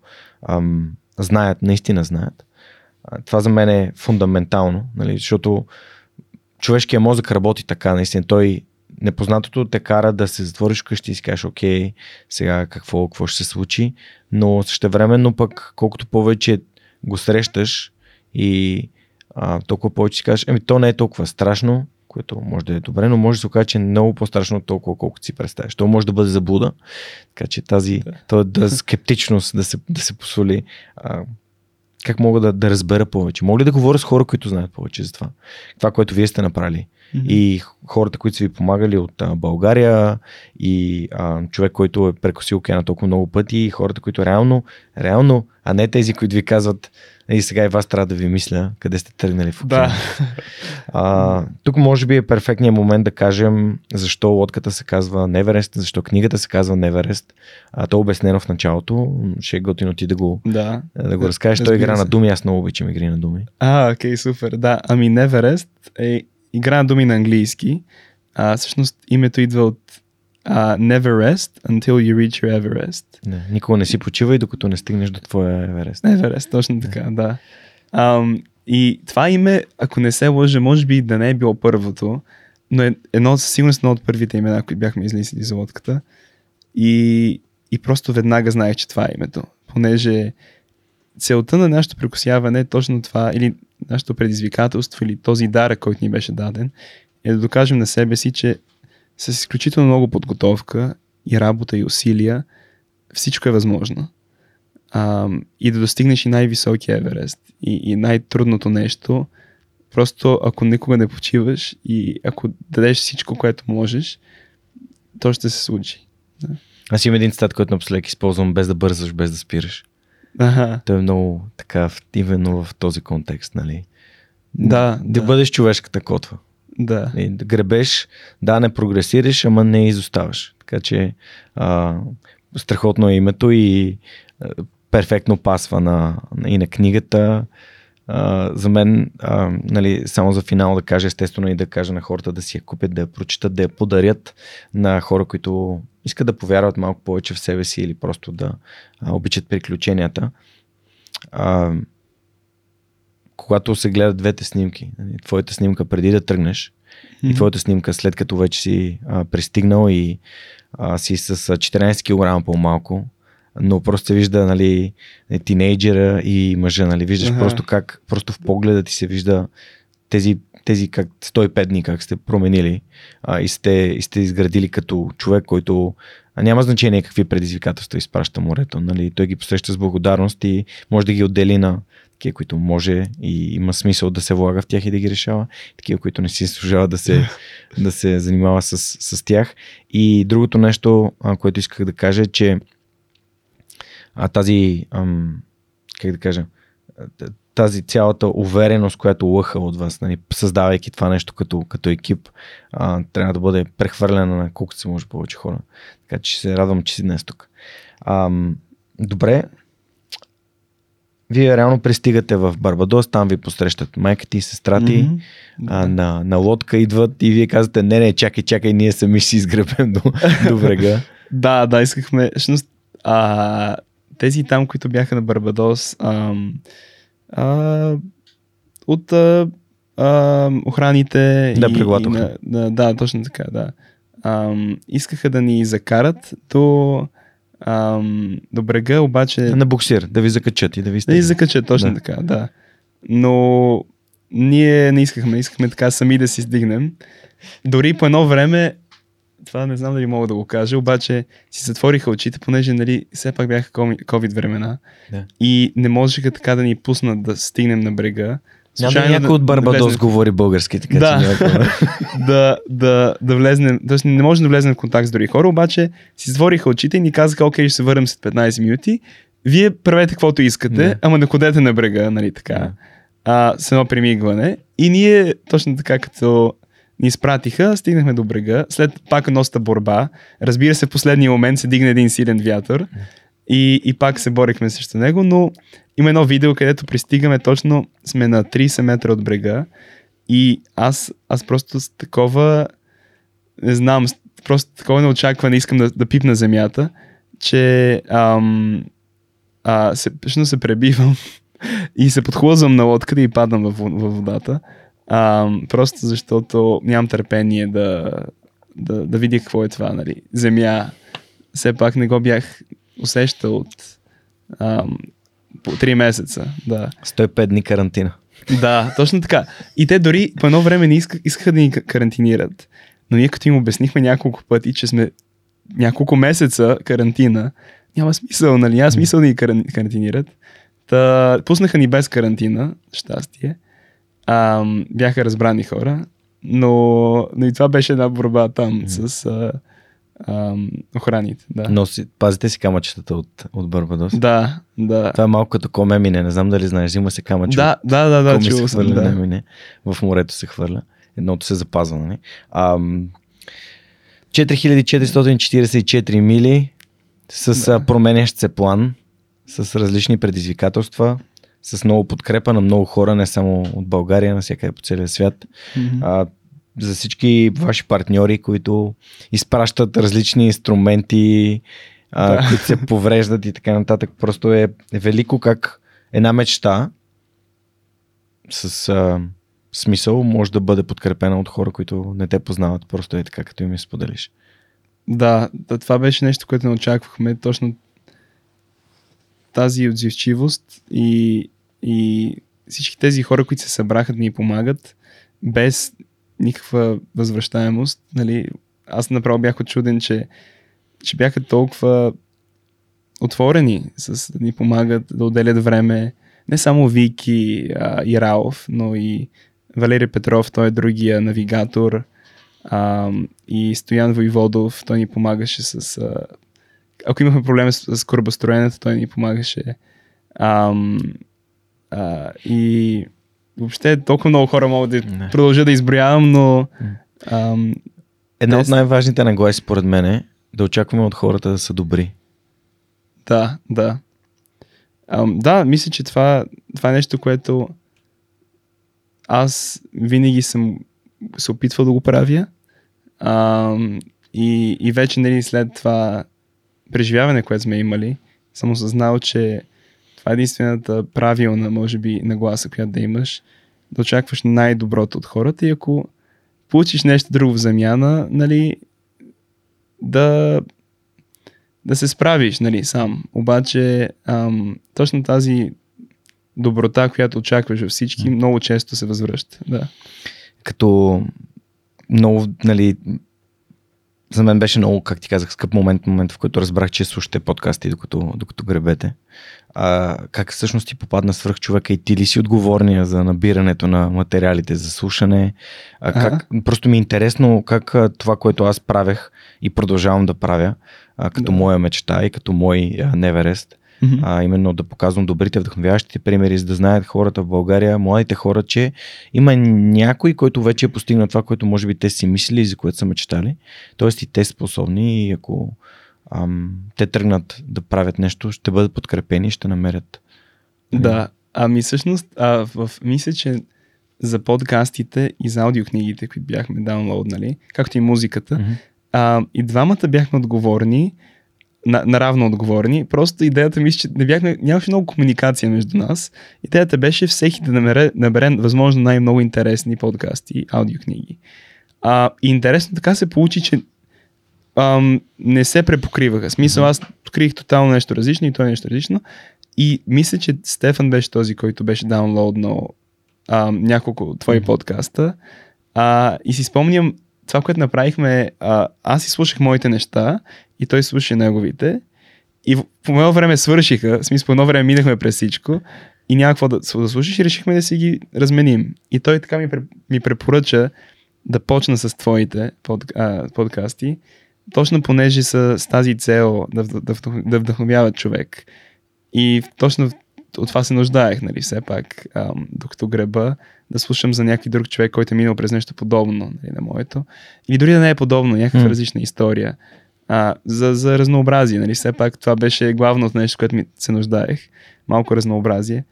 ам, знаят, наистина знаят. Това за мен е фундаментално, нали, защото човешкият мозък работи така, наистина. Той непознатото те кара да се затвориш къщи и си кажеш, окей, сега какво, какво ще се случи, но същевременно пък колкото повече го срещаш и а, толкова повече си кажеш, ами то не е толкова страшно, което може да е добре, но може да се окаже, че е много по-страшно от толкова, колкото си представяш. То може да бъде заблуда, така че тази да. да скептичност да се, да се посоли а, как мога да, да разбера повече? Мога ли да говоря с хора, които знаят повече за това? Това, което вие сте направили. Mm-hmm. И хората, които са ви помагали от а, България и а, човек, който е прекосил океана толкова много пъти и хората, които реално, реално, а не тези, които ви казват и сега и вас трябва да ви мисля къде сте тръгнали в океана. Да. А, тук може би е перфектният момент да кажем защо лодката се казва Неверест, защо книгата се казва Неверест. А, то е обяснено в началото. Ще е готино ти да го, да. да го разкажеш. Той игра на думи, аз много обичам игри на думи. А, окей, супер. Да, ами Неверест е игра на думи на английски. А, всъщност името идва от uh, never rest until you reach your Everest. Не, никога не си почивай, докато не стигнеш до твоя Еверест. Еверест, точно така, да. да. Um, и това име, ако не се лъжа, може би да не е било първото, но е едно със сигурност едно от първите имена, които бяхме излизали за лодката. И, и просто веднага знаех, че това е името. Понеже целта на нашето прекусяване е точно това, или нашето предизвикателство, или този дар, който ни беше даден, е да докажем на себе си, че с изключително много подготовка и работа и усилия, всичко е възможно. А, и да достигнеш и най-високия Еверест и, и най-трудното нещо, просто ако никога не почиваш и ако дадеш всичко, което можеш, то ще се случи. Да. Аз имам един цитат, който напоследък използвам без да бързаш, без да спираш. Ага. Той е много така, именно в този контекст, нали? Да, Да, да. бъдеш човешката котва. Да. И да гребеш, да, не прогресираш, ама не изоставаш. Така че а, страхотно е името и а, перфектно пасва на, и на книгата. А, за мен, а, нали, само за финал да кажа, естествено и да кажа на хората да си я купят, да я прочитат, да я подарят на хора, които искат да повярват малко повече в себе си или просто да а, обичат приключенията. А, когато се гледат двете снимки, нали, твоята снимка преди да тръгнеш и твоята снимка след като вече си а, пристигнал и а, си с а, 14 кг по-малко, но просто се вижда нали, тинейджера и мъжа, нали, виждаш Аха. просто как, просто в погледа ти се вижда тези, тези как 105 дни, как сте променили а, и, сте, и сте изградили като човек, който а няма значение какви предизвикателства изпраща морето. Нали? Той ги посреща с благодарност и може да ги отдели на такива, които може и има смисъл да се влага в тях и да ги решава, такива, които не си служава да се, да се занимава с, с тях. И другото нещо, а, което исках да кажа е, че а, тази, ам, как да кажа, тази цялата увереност, която лъха от вас, нали, създавайки това нещо като, като екип, а, трябва да бъде прехвърлена на колкото се може повече хора. Така че се радвам, че си днес тук. Ам, добре. Вие реално пристигате в Барбадос, там ви посрещат майка ти и сестра ти. Мгм. А, на, на лодка идват и вие казвате, не, не, чакай, чакай, ние сами ще си изгребем до, до брега. Да, да, искахме. Всъщност, а, тези там, които бяха на Барбадос, ам, а, от а, а, охраните. Да, на, да, да, точно така, да. Ам, искаха да ни закарат до, ам, до брега, обаче. На буксир, да ви закачат и да ви Да ни стигнат. закачат, точно Да. да. така, да. Но ние не искахме, искахме така сами да си стигнем. Дори по едно време, това не знам дали мога да го кажа, обаче си затвориха очите, понеже нали, все пак бяха COVID времена Да. и не можеха така да ни пуснат да стигнем на брега. Няма да някой от Барбадос влезнем- говори български, така Да. че да, да, да влезнем, т.е. не можем да влезнем в контакт с други хора, обаче си затвориха очите и ни казаха, окей, ще се върнем след 15 минути. Вие правете каквото искате, Да. ама не ходете на брега, нали така. Да. А, с едно примигване. И ние, точно така, като ни изпратиха, стигнахме до брега. След пак доста борба. Разбира се, в последния момент се дигна един силен вятър. И, и пак се борихме срещу него, но има едно видео, където пристигаме точно, сме на 30 метра от брега и аз, аз просто с такова, не знам, просто такова неочакване искам да, да пипна земята, че ам, а, се, всъщност се пребивам и се подхлъзвам на лодката и падам във, във водата. Ам, просто защото нямам търпение да, да, да видя какво е това, нали. Земя. Все пак не го бях усещал от ам, по 3 месеца. Да. 105 дни карантина. Да, точно така. И те дори по едно време не иска, искаха да ни ка- карантинират. Но ние като им обяснихме няколко пъти, че сме няколко месеца карантина, няма смисъл, нали? Няма смисъл да ни каран- карантинират. Та, пуснаха ни без карантина, щастие. Ам, бяха разбрани хора, но, но и това беше една борба там с а, ам, охраните. Да. Но си, пазите си камъчетата от, от Барбадос. да, да. Това е малко като комемине, не знам дали знаеш, взима се камъче Да, от да, да, да, чувал съм. Да. не, не, в морето се хвърля. Едното се запазва, нали? Ам, 4444 мили с да. променящ се план, с различни предизвикателства, с много подкрепа на много хора, не само от България, навсякъде по целия свят. Мгм. А, за всички ваши партньори, които изпращат различни инструменти, а, Да. които се повреждат и така нататък. Просто е, е велико как една мечта с а, смисъл може да бъде подкрепена от хора, които не те познават. Просто е така, като им я споделиш. Да, да, това беше нещо, което не очаквахме. Точно тази отзивчивост и, и всички тези хора, които се събраха да ни помагат, без никаква възвръщаемост. Нали, аз направо бях очуден, че че бяха толкова отворени с да ни помагат да отделят време. Не само Вики а, и Раов, но и Валерий Петров, той е другия навигатор. А, и Стоян Войводов, той ни помагаше с... А, ако имахме проблеми с, с корабостроенето, той ни помагаше. А, а, и въобще толкова много хора могат да Не. продължа да изброявам, но ам, Една Те от най-важните нагласи, според мен, е да очакваме от хората да са добри. Да, да. Ам, да, мисля, че това, това е нещо, което аз винаги съм се опитвал да го правя. Ам, и, и вече нали, след това преживяване, което сме имали, съм осъзнал, че това е единствената правилна, може би, нагласа, която да имаш, да очакваш най-доброто от хората и ако получиш нещо друго в замяна, нали, да, да се справиш, нали, сам. Обаче, ам, точно тази доброта, която очакваш във всички, много често се възвръща. Да. Като много, нали, за мен беше много, как ти казах, скъп момент, момент, в който разбрах, че слушате подкасти, докато, докато гребете. А, как всъщност ти попадна свръх човека и ти ли си отговорния за набирането на материалите за слушане? А, как, просто ми е интересно как това, което аз правех и продължавам да правя, а, като Да. моя мечта и като мой Неверест, Mm-hmm. а именно да показвам добрите, вдъхновяващите примери, за да знаят хората в България, младите хора, че има някой, който вече е постигнал това, което може би те си мислили и за което са мечтали. Тоест и те способни и ако ам, те тръгнат да правят нещо, ще бъдат подкрепени и ще намерят. Да, ами всъщност, а, в, мисля, че за подкастите и за аудиокнигите, които бяхме даунлоуднали, както и музиката, Мгм. а, и двамата бяхме отговорни, на, наравно отговорни. Просто идеята ми, че не бяхме, нямаше много комуникация между нас. Идеята беше всеки да набере, набере възможно най-много интересни подкасти, аудиокниги. А, и интересно така се получи, че ам, не се препокриваха. Смисъл, аз открих тотално нещо различно и той е нещо различно. И мисля, че Стефан беше този, който беше даунлоуднал няколко твои подкаста. А, и си спомням, това, което направихме, а, аз си слушах моите неща и той слуша неговите. И по едно време свършиха, в смисъл по едно време минахме през всичко и няма какво да, да слушаш и решихме да си ги разменим. И той така ми, ми препоръча да почна с твоите под, а, подкасти, точно понеже са с тази цел да, да, вдъх- да вдъхновяват човек. И точно от това се нуждаех, нали, все пак, ам, докато греба, да слушам за някой друг човек, който е минал през нещо подобно нали, на моето. Или дори да не е подобно, някаква М. различна история. А, за, за разнообразие, нали, все пак това беше главното нещо, което ми се нуждаех. Малко разнообразие.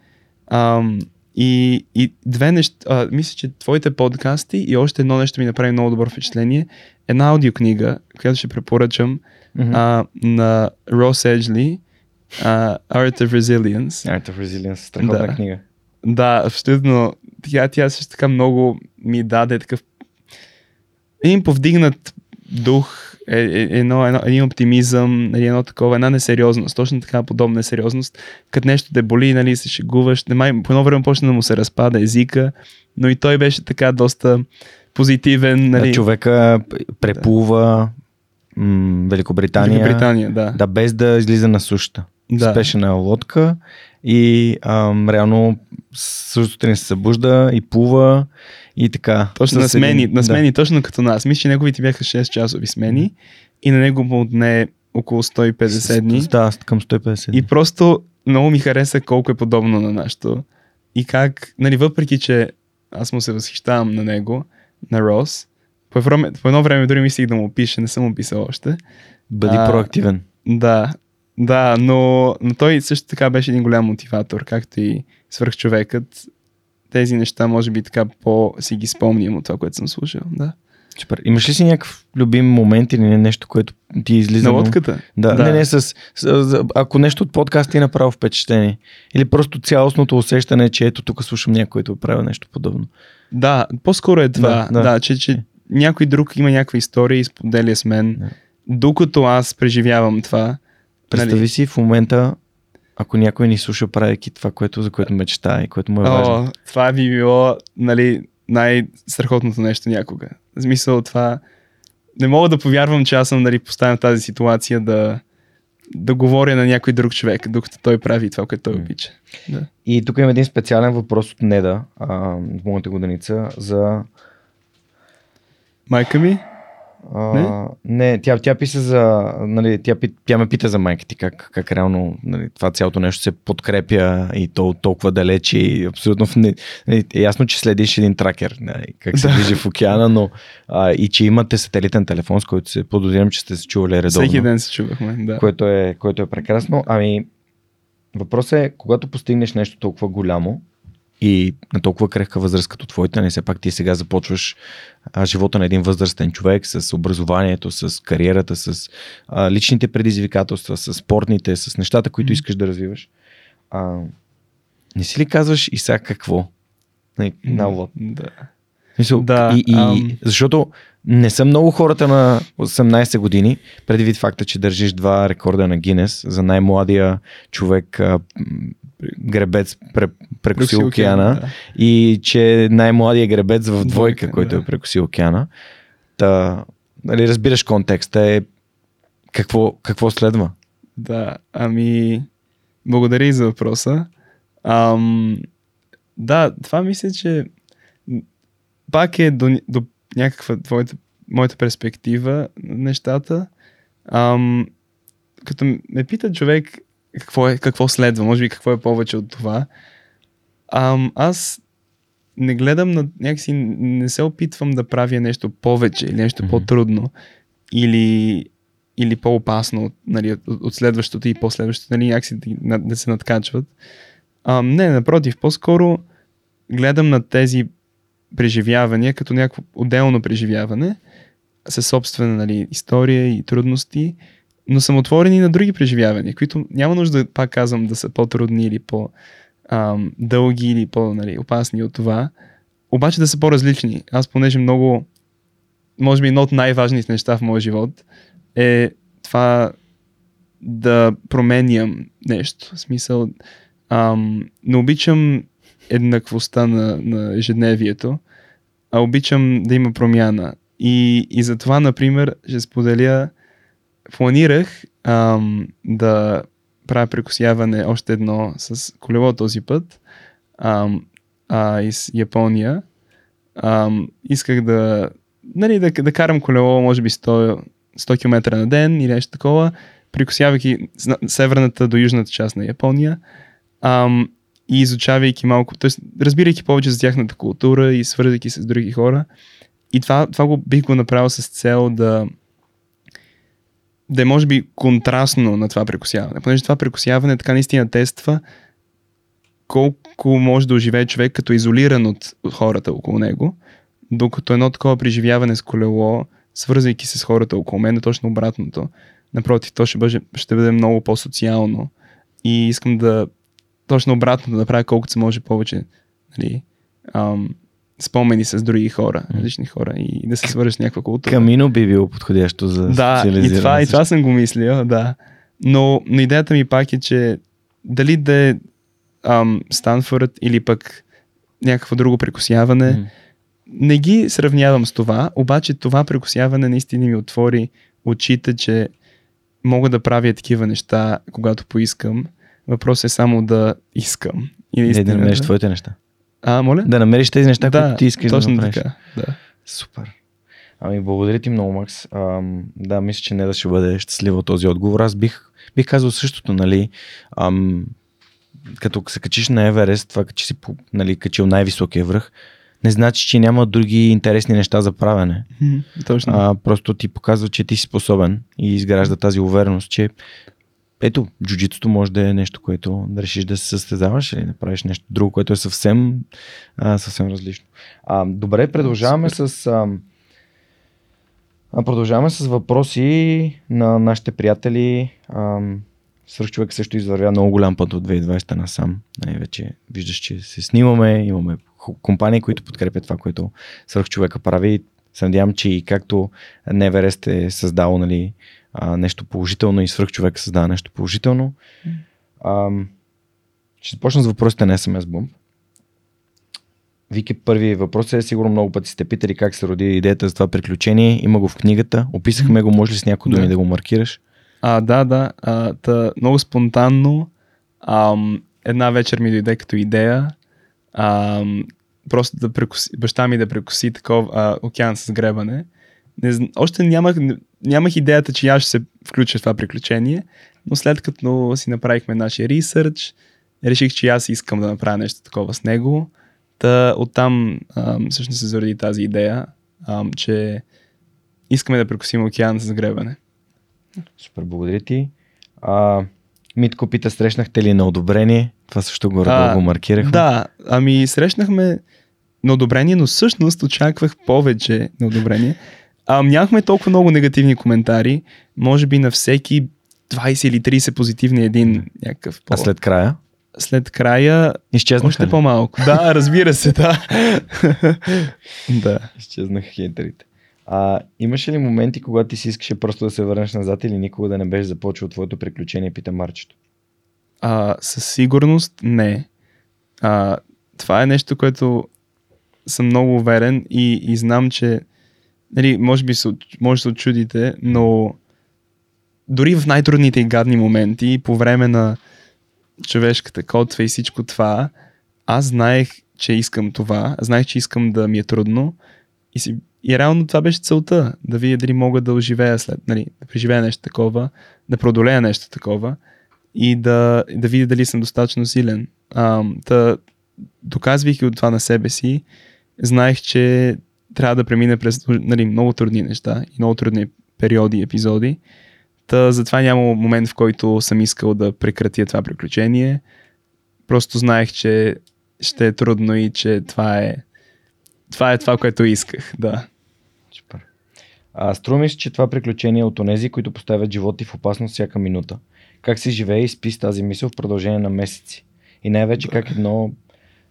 Ам, и, и две неща, а, мисля, че твоите подкасти и още едно нещо ми направи много добро впечатление. Една аудиокнига, която ще препоръчам Мгм. а, на Рос Еджли, а, Art of Resilience. Art of Resilience, страхотна Да. книга. Да, абсолютно. Тя, тя също така много ми даде такъв един повдигнат дух, е, е, едно, едно, един оптимизъм, нали, едно такова, една несериозност, точно така подобна несериозност. Като нещо те боли, нали, се шегуваш, не май, по едно време почна да му се разпада езика, но и той беше така доста позитивен. Нали, Да, човека преплува м- Великобритания, Великобритания, да. да, без да излиза на сушата. Да. Спеше на лодка и ам, реално сутрин се събужда и плува и така. Точно на смени, един- на смени точно като нас. Мисля, че неговите бяха 6 часови смени и на него му отне около 150 дни. Да, към 150 дни. И просто много ми хареса колко е подобно на нашето. И как, нали, въпреки, че аз му се възхищавам на него, на Рос, по, време, по едно време дори мислих да му пише, не съм му писал още. Бъди а, проактивен. Да, да, но, но той също така беше един голям мотиватор, както и свърхчовекът. Тези неща, може би така по си ги спомням от това, което съм слушал. Да. Супер. Имаш ли си някакъв любим момент или не нещо, което ти излиза? На лодката? Да, Да. не, не, с, с, ако нещо от подкаст ти е направо впечатление. Или просто цялостното усещане, че ето тук слушам някой, който е правил нещо подобно. Да, по-скоро е това. Да, да. да. че, че някой друг има някаква история и споделя с мен. Да. Докато аз преживявам това. Представи Нали? си в момента, ако някой ни слуша, правейки това, което, за което мечта и което му е важно. О, това би било нали, най-страхотното нещо някога. В смисъл това не мога да повярвам, че аз съм нали, поставен в тази ситуация да, да говоря на някой друг човек, докато той прави това, което той обича. Да. И тук има един специален въпрос от Неда, а, в моята годеница, за Майка ми? А, не, не тя, тя писа за, нали, тя, тя ме пита за майка ти, как, как реално нали, това цялото нещо се подкрепя и то толкова далеч и абсолютно не, нали, е ясно, че следиш един тракер, нали, как се движи в океана, но а, и че имате сателитен телефон, с който се подозирам, че сте се чували редовно. Всеки ден се чувахме, да. Което е, което е прекрасно. Ами, въпросът е, когато постигнеш нещо толкова голямо, и на толкова крехка възраст като твоята, не все пак ти сега започваш а, живота на един възрастен човек с образованието, с кариерата, с а, личните предизвикателства, с спортните, с нещата, които искаш да развиваш. А, не си ли казваш и сега какво? На Да. Мисъл, да, и, и, ам... Защото не са много хората на 18 години, предвид факта, че държиш два рекорда на Гинес за най-младия човек гребец прекусил океана да. и че най-младия гребец в двойка, който да. е прекусил океана. Та, нали, разбираш контекста е какво, какво следва? Да, ами благодаря и за въпроса. Ам, да, това мисля, че пак е до, до някаква твоята, моята перспектива на нещата. Ам, като ме пита човек какво, е, какво следва, може би какво е повече от това. Ам, аз не гледам на някакси, не се опитвам да правя нещо повече или нещо mm-hmm. по-трудно или, или по-опасно нали, от, от следващото и последващото, нали, някакси да, да се надкачват. Ам, не, напротив, по-скоро гледам на тези преживявания като някакво отделно преживяване със собствена нали, история и трудности но съм отворен и на други преживявания, които няма нужда, пак казвам, да са по-трудни или по-дълги или по-опасни нали, от това, обаче да са по-различни. Аз понеже много, може би едно от най-важните неща в моя живот е това да променям нещо. В смисъл, ам, не обичам еднаквостта на, на ежедневието, а обичам да има промяна. И, и затова, например, ще споделя планирах ам, да правя прекусяване още едно с колело този път ам, а, из Япония. Ам, исках да, нали, да, да карам колело, може би 100, 100 км на ден или нещо такова, прекусявайки северната до южната част на Япония ам, и изучавайки малко, т.е. разбирайки повече за тяхната култура и свързвайки се с други хора. И това, това го бих го направил с цел да, да е може би контрастно на това прекусяване. Понеже това прекусяване така наистина тества колко може да оживее човек като изолиран от, от хората около него, докато едно такова преживяване с колело, свързвайки се с хората около мен, е точно обратното. Напротив, то ще бъде, ще бъде много по-социално и искам да точно обратно да направя колкото се може повече нали, ам, спомени с други хора, различни хора и да се свържеш с някаква култура. Камино би било подходящо за Да, и това, и това съм го мислил, да. Но, но идеята ми пак е, че дали да е ам, Станфорд или пък някакво друго прекусяване, mm. не ги сравнявам с това, обаче това прекусяване наистина ми отвори очите, че мога да правя такива неща, когато поискам. Въпросът е само да искам. И наистина, да намериш твоите неща. А, моля? Да намериш тези неща, да, които ти искаш точно да направиш. Така, да. Супер. Ами, благодаря ти много, Макс. Ам, да, мисля, че не да ще бъде щастлива този отговор. Аз бих, бих казал същото, нали. Ам, като се качиш на Еверест, това, че си нали, качил най-високия връх, не значи, че няма други интересни неща за правене. точно. А, просто ти показва, че ти си способен и изгражда тази увереност, че ето, джуджитото може да е нещо, което да решиш да се състезаваш или да правиш нещо друго, което е съвсем, а, съвсем различно. А, добре, продължаваме с, а, продължаваме с въпроси на нашите приятели. А, човек също извървя много голям път от 2020 насам. Най-вече виждаш, че се снимаме, имаме компании, които подкрепят това, което човека прави. Се надявам, че и както Неверест е създал нали, а, нещо положително и свръх човек създава нещо положително. А, ще започна с въпросите на SMS Bomb. Вики, първи въпрос е, сигурно много пъти сте питали как се роди идеята за това приключение. Има го в книгата. Описахме го, може ли с някои думи Да. да го маркираш? А, да, да. А, та, много спонтанно. Ам, една вечер ми дойде като идея. Ам, просто да прекуси, баща ми да прекуси такова а, океан с гребане. Не, още нямах, нямах идеята, че аз ще се включа в това приключение, но след като си направихме нашия ресърч, реших, че аз искам да направя нещо такова с него. Та оттам ам, всъщност се заради тази идея, ам, че искаме да прекусим океан с гребане. Супер, благодаря ти. А, Митко пита, срещнахте ли на одобрение? Това също го, А, го маркирахме. Да, ами срещнахме на одобрение, но всъщност очаквах повече на одобрение. А, нямахме толкова много негативни коментари. Може би на всеки 20 или 30 позитивни един някакъв. По... А след края? след края Изчезнаха още ли? по-малко. Да, разбира се, да. да. Изчезнаха хейтерите. А, имаше ли моменти, когато ти си искаше просто да се върнеш назад или никога да не беше започвал твоето приключение, пита Марчето. А, със сигурност не. А, това е нещо, което съм много уверен и, и знам, че нали, може би се, може да се очудите, но дори в най-трудните и гадни моменти, по време на човешката котва и всичко това, аз знаех, че искам това, знаех, че искам да ми е трудно и, си, и реално това беше целта, да видя дали мога да оживея след, нали, да преживея нещо такова, да преодолея нещо такова и да, да видя дали съм достатъчно силен. А, та, доказвайки от това на себе си, знаех, че трябва да премина през нали, много трудни неща и много трудни периоди и епизоди. Та затова няма момент, в който съм искал да прекратя това приключение. Просто знаех, че ще е трудно и че това е това, е това което исках. Да. Супер. А, струва ми се, че това приключение е от онези, които поставят живота ти в опасност всяка минута. Как си живее и спи с тази мисъл в продължение на месеци? И най-вече как едно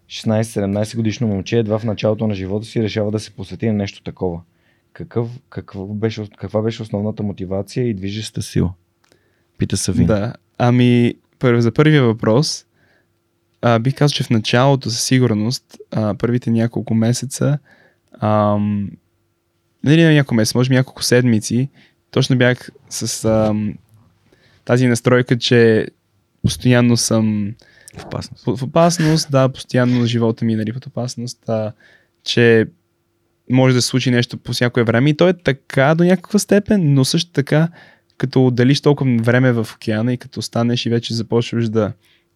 16-17 годишно момче едва в началото на живота си решава да се посвети на нещо такова. Какъв, какво беше, каква беше основната мотивация и движеща сила? Пита Савин. Да. Ами, за първия въпрос, а, бих казал, че в началото със сигурност, а, първите няколко месеца, ам, не ли няколко месеца, може би няколко седмици, точно бях с ам, тази настройка, че постоянно съм В опасност. в опасност, да, постоянно живота ми е нали, под опасност, а, че може да се случи нещо по всяко време и то е така до някаква степен, но също така, като отделиш толкова време в океана и като станеш и вече започваш да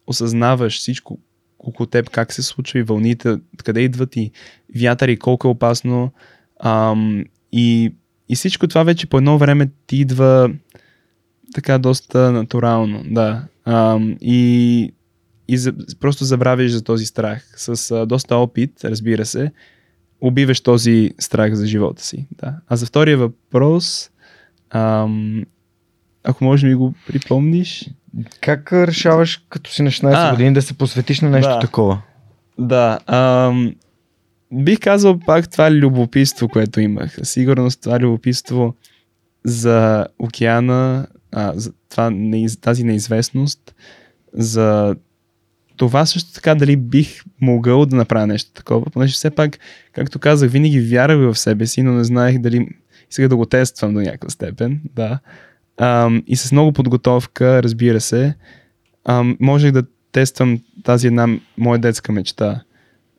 осъзнаваш всичко около теб, как се случва и вълните, къде идват и вятър и колко е опасно. Ам, и, и всичко това вече по едно време ти идва така доста натурално, да. Ам, и и за, просто забравяш за този страх. С а, доста опит, разбира се, убиваш този страх за живота си. Да. А за втория въпрос, ам, ако може ми го припомниш. Как решаваш като си на 16 А. години да се посветиш на нещо Да. такова? Да, ам, бих казал пак това любопитство, което имах. Сигурност това любопитство за океана, а, за това, тази неизвестност, за това също така дали бих могъл да направя нещо такова, понеже все пак, както казах, винаги вярвах в себе си, но не знаех дали сега да го тествам до някаква степен, да. Ам, и с много подготовка, разбира се, ам, можех да тествам тази една моя детска мечта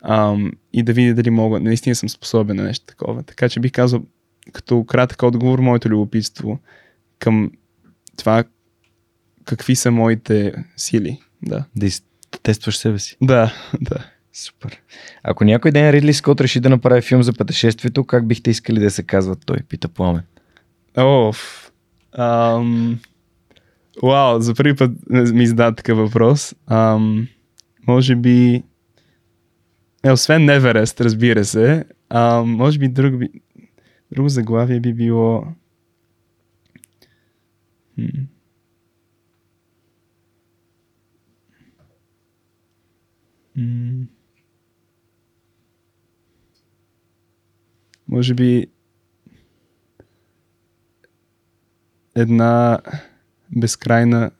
ам, и да видя дали мога, наистина съм способен на нещо такова. Така че бих казал, като кратък отговор, моето любопитство към това какви са моите сили. Да. Из- тестваш себе си. Да, да. Супер. Ако някой ден Ридли Скот реши да направи филм за пътешествието, как бихте искали да се казва той? Пита Пламен. Оф. Ам... Вау, за първи път ми зададе такъв въпрос. Ам... Може би... Е, освен Неверест, разбира се. Ам... Може би друг би... Друго заглавие би било... Хм. Може би една безкрайна...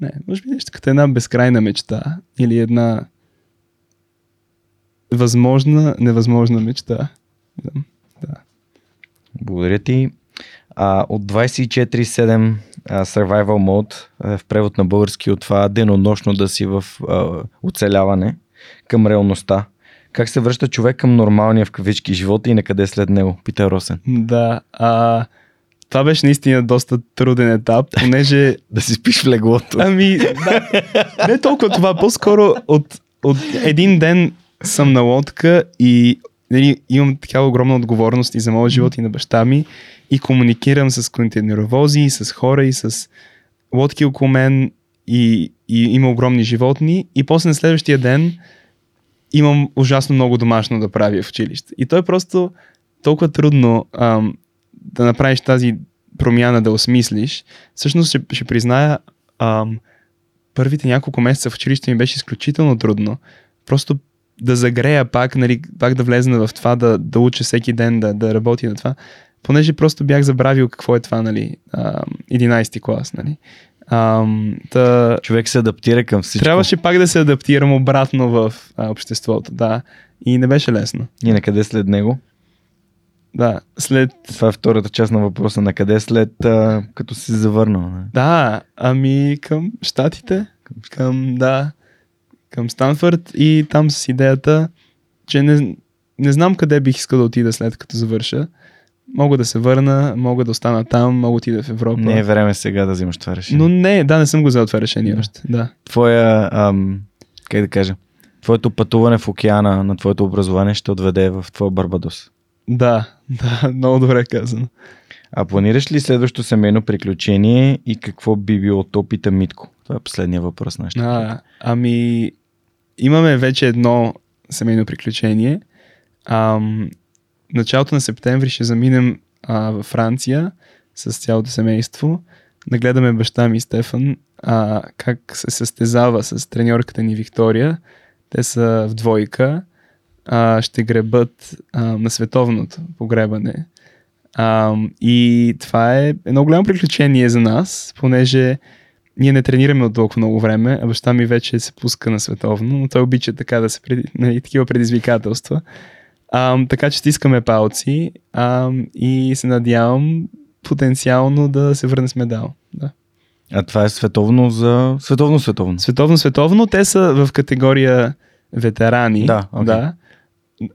Не, може би нещо като една безкрайна мечта или една възможна, невъзможна мечта. Да. да. Благодаря ти. А, от 24-7 а, Survival Mode в превод на български от това денонощно да си в оцеляване към реалността. Как се връща човек към нормалния в кавички живота и на къде след него? Пита Росен. Да. А, това беше наистина доста труден етап, понеже... да си спиш в леглото. Ами, да. Не толкова това, по-скоро от, от един ден съм на лодка и нали, имам такава огромна отговорност и за моя живот и на баща ми и комуникирам с контейнеровози, и с хора, и с лодки около мен и, и има огромни животни и после на следващия ден имам ужасно много домашно да правя в училище. И то е просто толкова трудно ам, да направиш тази промяна, да осмислиш. Всъщност ще, ще призная, ам, първите няколко месеца в училище ми беше изключително трудно. Просто да загрея пак, нали, пак да влезна в това, да, да уча всеки ден, да, да работя на това, понеже просто бях забравил какво е това, нали, 11 клас, нали. Ам, та... Човек се адаптира към всичко. Трябваше пак да се адаптирам обратно в а, обществото, да. И не беше лесно. И на къде след него? Да, след... Това е втората част на въпроса. На къде след а, като си завърнал? Не? Да, ами към Штатите, към, да, към Станфорд и там с идеята, че не, не знам къде бих искал да отида след като завърша. Мога да се върна, мога да остана там, мога да отида в Европа. Не е време сега да взимаш това решение. Но не, да, не съм го взел това решение Да. още. Да. Твоя, ам, как да кажа, твоето пътуване в океана на твоето образование ще отведе в твоя Барбадос. Да, да, много добре казано. А планираш ли следващото семейно приключение и какво би било то, пита Митко? Това е последния въпрос на нашата. А, ами, имаме вече едно семейно приключение. Ам, началото на септември ще заминем а, във Франция с цялото семейство. Да гледаме баща ми Стефан а, как се състезава с треньорката ни Виктория. Те са в двойка. А, ще гребат а, на световното погребане. А, и това е едно голямо приключение за нас, понеже ние не тренираме от толкова много време, а баща ми вече се пуска на световно, но той обича така да се преди, нали, такива предизвикателства. А, така че стискаме палци а, и се надявам потенциално да се върне с медал. Да. А това е световно за... Световно, световно. Световно, световно, те са в категория ветерани. Да, окей. да.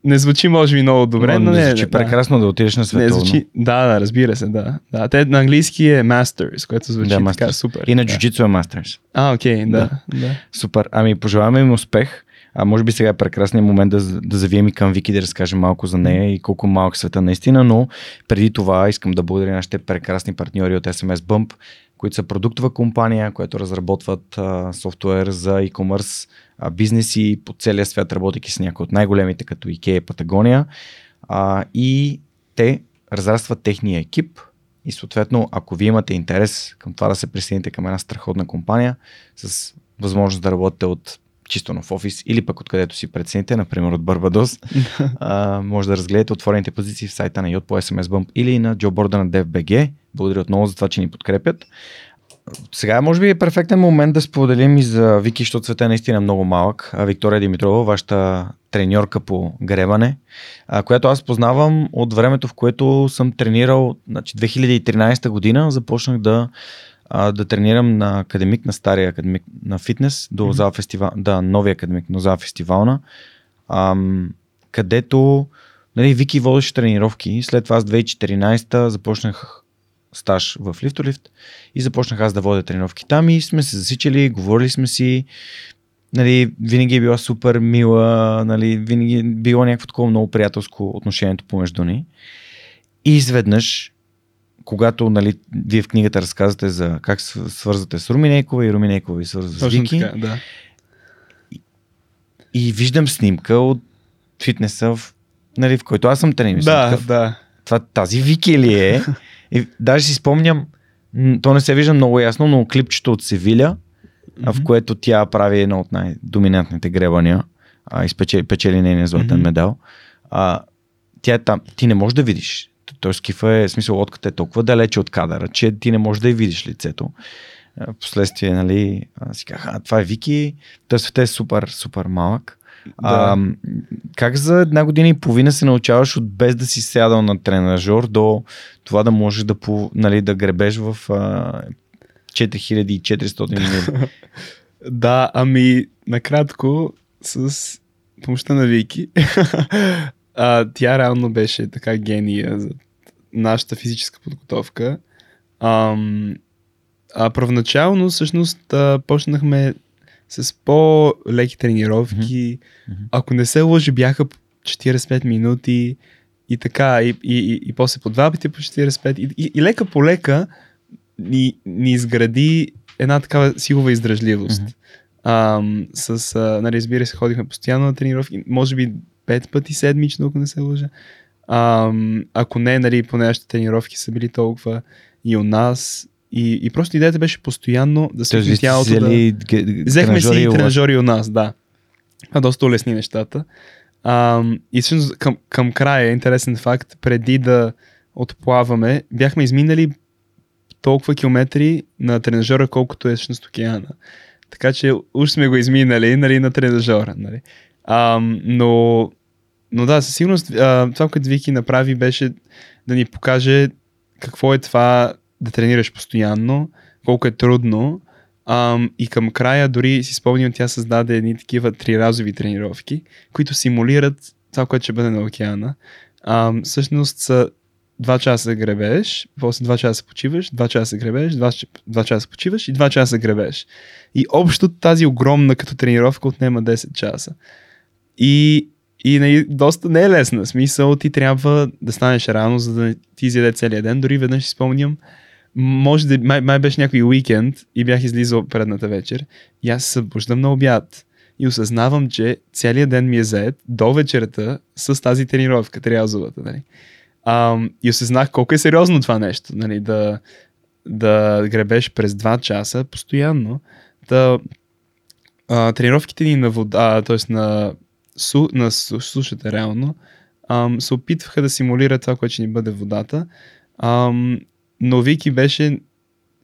Не звучи може би много добре, но, не не. звучи да. прекрасно да отидеш на Не световно. звучи. Да, да, разбира се, да. да. Те на английски е Masters, което звучи Да, така Masters. супер. И на да. джуджицу е мастерс. А, окей, да. да. Супер. Ами пожелаваме им успех. А може би сега е прекрасният момент да, да завием и към Вики да разкажем малко за нея и колко малък света наистина, но преди това искам да благодаря нашите прекрасни партньори от SMS Bump, които са продуктова компания, която разработват а, софтуер за e-commerce а, бизнеси по целия свят, работейки с някои от най-големите, като IKEA и Патагония. А, и те разрастват техния екип и съответно, ако вие имате интерес към това да се присъедините към една страхотна компания с възможност да работите от чисто в офис или пък откъдето си прецените, например от Барбадос, а, може да разгледате отворените позиции в сайта на Yot по SMS Bump или на джоборда на DFBG. Благодаря отново за това, че ни подкрепят. Сега може би е перфектен момент да споделим и за Вики, защото света е наистина много малък. Виктория Димитрова, вашата треньорка по гребане, която аз познавам от времето, в което съм тренирал, значи 2013 година започнах да, а, да тренирам на академик, на стария академик на фитнес, до Мгм. зала фестивал, да, новия академик, но зала фестивална, ам, където нали, Вики водеше тренировки. След това аз 2014 започнах стаж в лифтолифт и започнах аз да водя тренировки там и сме се засичали, говорили сме си. Нали, винаги е била супер мила, нали, винаги е било някакво такова много приятелско отношението помежду ни. И изведнъж, когато нали, вие в книгата разказвате за как св- свързвате с Руминейкова и Руминейкова ви свързва с Вики, така, да. и виждам снимка от фитнеса, в, нали, в който аз съм тренер. Да, Такъв, да. това тази Вики ли е? И даже си спомням, то не се вижда много ясно, но клипчето от Севиля, а, в което тя прави едно от най-доминантните гребания а, и спечели, печели нейния златен Мгм. медал. А, тя е там. Ти не можеш да видиш. Той скифа е, в смисъл, лодката е толкова далече от кадъра, че ти не можеш да я видиш лицето. А, Впоследствие, нали, си казах, а, това е Вики, той света е супер, супер малък. А, как за една година и половина се научаваш от без да си сядал на тренажер до това да можеш да, нали, да гребеш в а, 4400 мили? Да, ами накратко с помощта на Вики. а, тя реално беше така гения за нашата физическа подготовка. Ам, а първоначално всъщност а, почнахме с по-леки тренировки. Mm-hmm. Ако не се лъжи, бяха 45 минути и така, и, и, и, и после по два пъти по 45. И, и, и лека по лека ни, ни изгради една такава силова издръжливост. Mm-hmm. А, с, а, нали, разбира се, ходихме постоянно на тренировки, може би пет пъти седмично, ако не се лъжа. А, ако не, нали, по нашите тренировки са били толкова и у нас. И, и просто идеята беше постоянно да се тялото да... Взехме си и тренажери у нас, да. А доста улесни нещата. А, и всъщност към, към края, интересен факт, преди да отплаваме, бяхме изминали толкова километри на тренажера, колкото е всъщност океана. Така че уж сме го изминали нали, на тренажера. Нали. А, но, но да, със сигурност това, което Вики направи, беше да ни покаже какво е това да тренираш постоянно, колко е трудно. Um, и към края дори си спомням, тя създаде едни такива триразови тренировки, които симулират това, което ще бъде на океана. Um, всъщност са 2 часа гребеш, после 2 часа почиваш, 2 часа гребеш, 2, 2 часа почиваш и 2 часа гребеш. И общо тази огромна като тренировка отнема 10 часа. И, и не, доста не е лесна. Смисъл, ти трябва да станеш рано, за да ти изяде целият ден. Дори веднъж си спомням, може да, май, май беше някой уикенд и бях излизал предната вечер и аз се събуждам на обяд и осъзнавам, че целият ден ми е заед до вечерта с тази тренировка, триазовата. Нали. Um, и осъзнах колко е сериозно това нещо, нали, да, да гребеш през 2 часа постоянно. Да, а, тренировките ни на вода, т.е. на, су, на сушата реално, ам, се опитваха да симулират това, което ще ни бъде водата. Ам, но Вики беше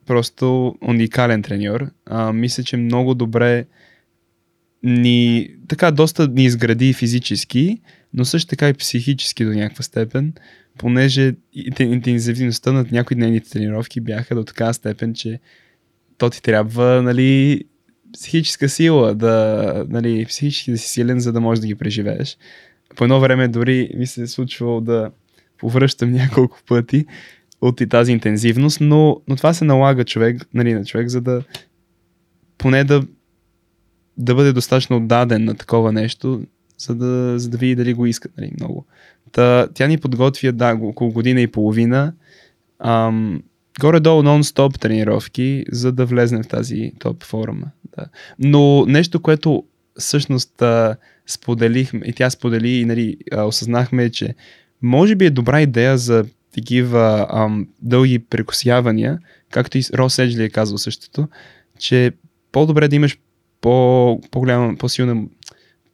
просто уникален треньор. Мисля, че много добре ни, така доста ни изгради физически, но също така и психически до някаква степен, понеже интензивността на някои дневните тренировки бяха до така степен, че то ти трябва, нали, психическа сила, да, нали, психически да си силен, за да можеш да ги преживееш. По едно време дори ми се е случвало да повръщам няколко пъти от и тази интензивност, но, но това се налага човек, нали, на човек, за да поне да, да бъде достатъчно отдаден на такова нещо, за да, за да види дали го искат нали, много. Та, тя ни подготвя, да, около година и половина. Ам, горе-долу нон-стоп тренировки, за да влезнем в тази топ форма. Да. Но нещо, което всъщност а, споделихме, и тя сподели, и нали, а, осъзнахме, че може би е добра идея за такива ам, дълги прекосявания, както и Рос Еджли е казал същото, че по-добре да имаш по, по-голяма, по-силна,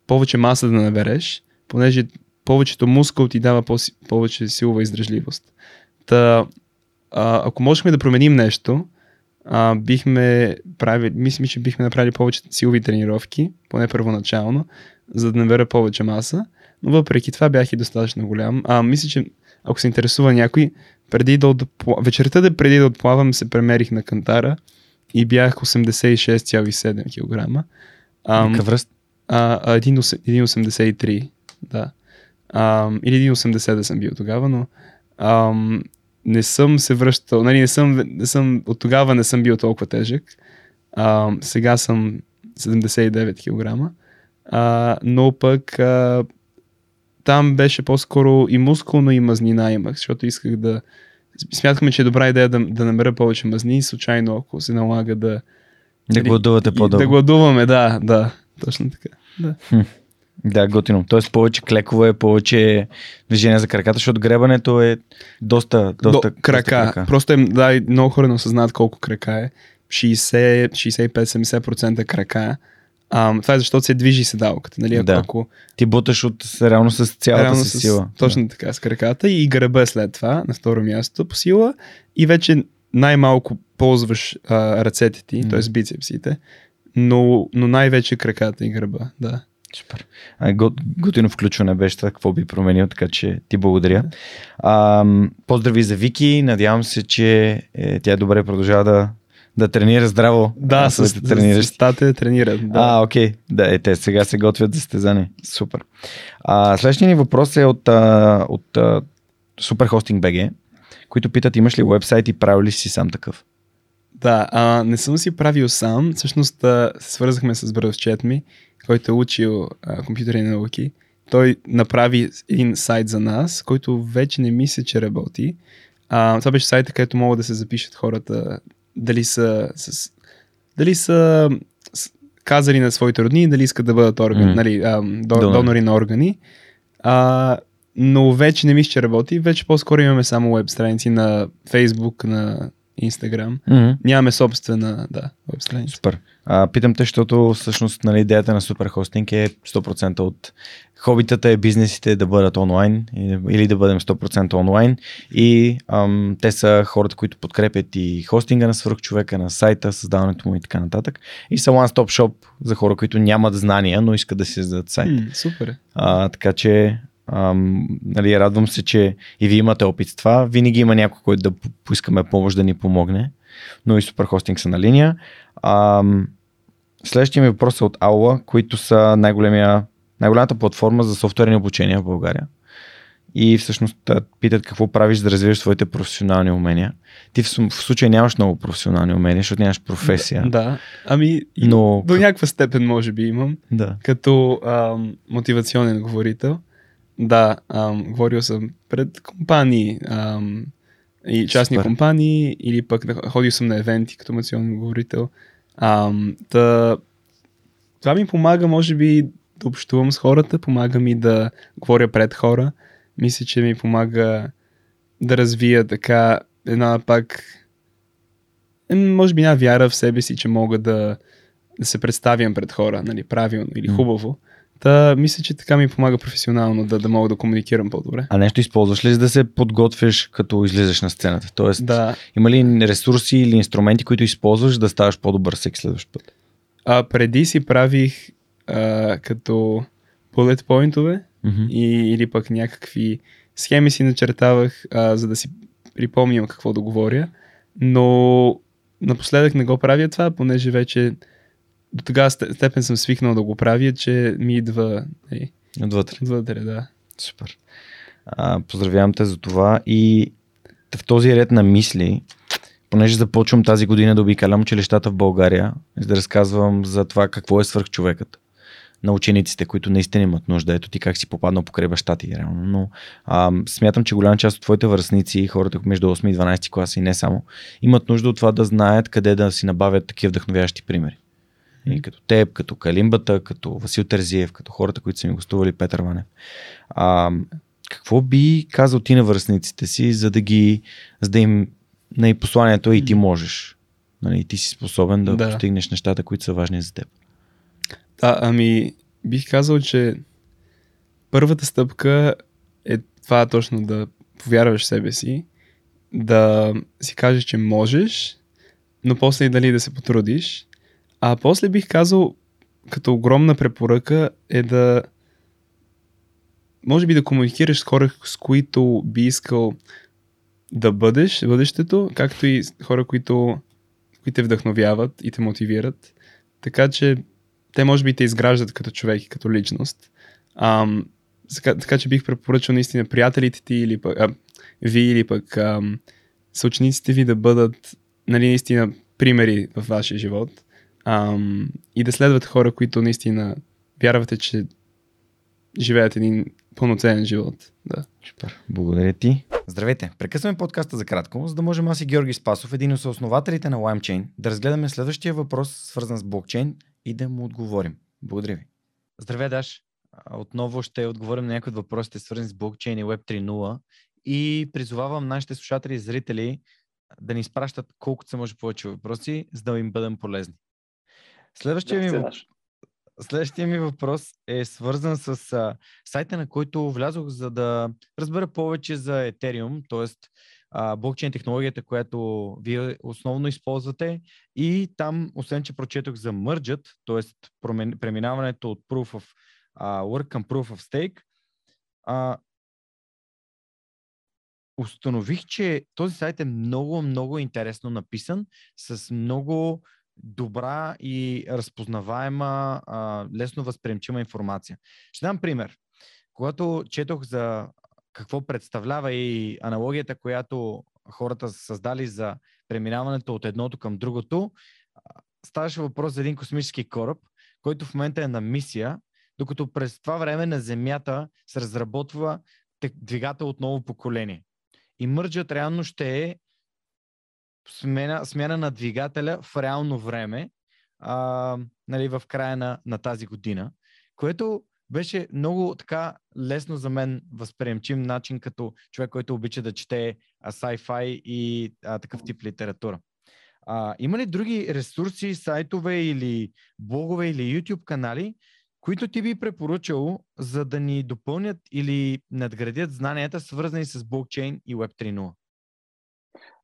повече маса да набереш, понеже повечето мускул ти дава по- повече силова издръжливост. Та, а, ако можехме да променим нещо, а, бихме правили, мисля, че бихме направили повече силови тренировки, поне първоначално, за да набера повече маса, но въпреки това бях и достатъчно голям. А, мисля, че ако се интересува някой, преди да отплавам, вечерта да преди да отплавам се премерих на кантара и бях 86,7 кг. Какъв ръст? 1,83, да. А, или 1,80 да съм бил тогава, но ам, не съм се връщал, нали, не съм, не съм, от тогава не съм бил толкова тежък. А, сега съм 79 кг. А, но пък а, там беше по-скоро и мускулно и мазнина имах, защото исках да... Смятахме, че е добра идея да, да намеря повече мазни и случайно, ако се налага да... Да нали, гладувате по-дълго. Да гладуваме, да, да, точно така. Да. Да, готино. Тоест повече клекове, повече движение за краката, защото гребането е доста, доста, До, крака. Доста крака. Просто е, да, много хора не осъзнават колко крака е. 60, 65-70% крака. А, това е защото се движи седалката. Нали? Да. Ако... Ти буташ от, реално с цялата реално си с, сила. Точно да. така, с краката и гърба след това, на второ място по сила. И вече най-малко ползваш а, ръцете ти, mm. т.е. бицепсите, но, но най-вече краката и гърба. Да. Супер. Го, готино включване беше това, какво би променил, така че ти благодаря. А, поздрави за Вики, надявам се, че е, тя добре продължава да, да тренира здраво. Да, с, с, с, с тате тренират. Да. А, окей. Да, е, те сега се готвят за стезане. Супер. А, следващия ни въпрос е от, а, от а, Superhosting BG, които питат имаш ли вебсайт и правил ли си сам такъв? Да, а, не съм си правил сам. Всъщност а, се свързахме с братовчет ми, който е учил а, компютърни науки. Той направи един сайт за нас, който вече не мисля, че работи. А, това беше сайта, където могат да се запишат хората дали са, с, дали са с, казали на своите родни, дали искат да бъдат органи, mm. нали, а, до, донори. донори на органи. А, но вече не мисля, че работи. Вече по-скоро имаме само веб страници на Facebook, на Instagram. Mm-hmm. Нямаме собствена да, веб страница. Супер. А, питам те, защото всъщност нали, идеята на Superhosting е 100% от хобитата е бизнесите да бъдат онлайн или да бъдем 100% онлайн и ам, те са хората, които подкрепят и хостинга на свърхчовека, на сайта, създаването му и така нататък. И са one-stop shop за хора, които нямат знания, но искат да си създадат сайт. Mm, супер. А, така че Ам, нали, радвам се, че и вие имате опит с това. Винаги има някой, който да поискаме помощ да ни помогне, но и Superhosting са на линия. Ам, следващия ми въпрос е от Аула, които са най-големия, най-голямата платформа за софтуерни обучения в България. И всъщност питат какво правиш за да развиеш своите професионални умения. Ти в, в случай нямаш много професионални умения, защото нямаш професия. Да, да. ами но... до някаква степен може би имам. Да. Като ам, мотивационен говорител. Да, ам, говорил съм пред компании ам, и частни Супер. компании или пък ходил съм на евенти като емоционен говорител. Да, това ми помага, може би, да общувам с хората, помага ми да говоря пред хора. Мисля, че ми помага да развия така една пак може би една вяра в себе си, че мога да, да се представям пред хора, нали, правилно или хубаво. Mm. Та, мисля, че така ми помага професионално да, да мога да комуникирам по-добре. А нещо използваш ли за да се подготвяш като излизаш на сцената? Тоест, да. има ли ресурси или инструменти, които използваш да ставаш по-добър всеки следващ път? А, преди си правих а, като bullet поинтове mm-hmm. и, или пък някакви схеми си начертавах, а, за да си припомням какво да говоря, но напоследък не го правя това, понеже вече до тогава степен съм свикнал да го правя, че ми идва е, отвътре. Отвътре, да. Супер. А, поздравявам те за това и в този ред на мисли, понеже започвам тази година да обикалям училищата в България, за да разказвам за това какво е свърхчовекът на учениците, които наистина имат нужда. Ето ти как си попаднал покрай баща ти, реално. Но а, смятам, че голяма част от твоите връзници, хората между 8 и 12 класа и не само, имат нужда от това да знаят къде да си набавят такива вдъхновящи примери. И като теб, като Калимбата, като Васил Терзиев, като хората, които са ми гостували, Петър Ванев. А, какво би казал ти на връзниците си, за да ги, за да им на и посланието е и ти можеш. Нали, и ти си способен да, да постигнеш нещата, които са важни за теб. Да, ами бих казал, че първата стъпка е това точно да повярваш в себе си, да си кажеш, че можеш, но после и дали да се потрудиш а после бих казал, като огромна препоръка е да може би да комуникираш с хора, с които би искал да бъдеш в бъдещето, както и хора, които, които те вдъхновяват и те мотивират. Така че те може би те изграждат като човек и като личност. Ам, така, така че бих препоръчал наистина приятелите ти или пък, а, ви или пък ам, съучениците ви да бъдат нали, наистина примери в вашия живот ам, и да следват хора, които наистина вярвате, че живеят един пълноценен живот. Да. Супер. Благодаря ти. Здравейте! Прекъсваме подкаста за кратко, за да можем аз и Георги Спасов, един от основателите на LimeChain, да разгледаме следващия въпрос, свързан с блокчейн и да му отговорим. Благодаря ви. Здравей, Даш! Отново ще отговорим на някои от въпросите, свързани с блокчейн и Web 3.0 и призовавам нашите слушатели и зрители да ни изпращат колкото се може повече въпроси, за да им бъдем полезни. Следващия, ми, въп... Следващия ми въпрос е свързан с а, сайта, на който влязох, за да разбера повече за Ethereum, т.е. блокчейн технологията, която вие основно използвате. И там, освен че прочетох за мърджът, т.е. преминаването от Proof of а, Work on Proof of Stake, а, установих, че този сайт е много, много интересно написан, с много добра и разпознаваема, а, лесно възприемчима информация. Ще дам пример. Когато четох за какво представлява и аналогията, която хората са създали за преминаването от едното към другото, ставаше въпрос за един космически кораб, който в момента е на мисия, докато през това време на Земята се разработва двигател от ново поколение. И мърджът реално ще е смена, смяна на двигателя в реално време, а, нали, в края на, на тази година, което беше много така лесно за мен възприемчим начин като човек, който обича да чете а, sci-fi и а, такъв тип литература. А, има ли други ресурси, сайтове или блогове или YouTube канали, които ти би препоръчал, за да ни допълнят или надградят знанията, свързани с блокчейн и Web 3.0?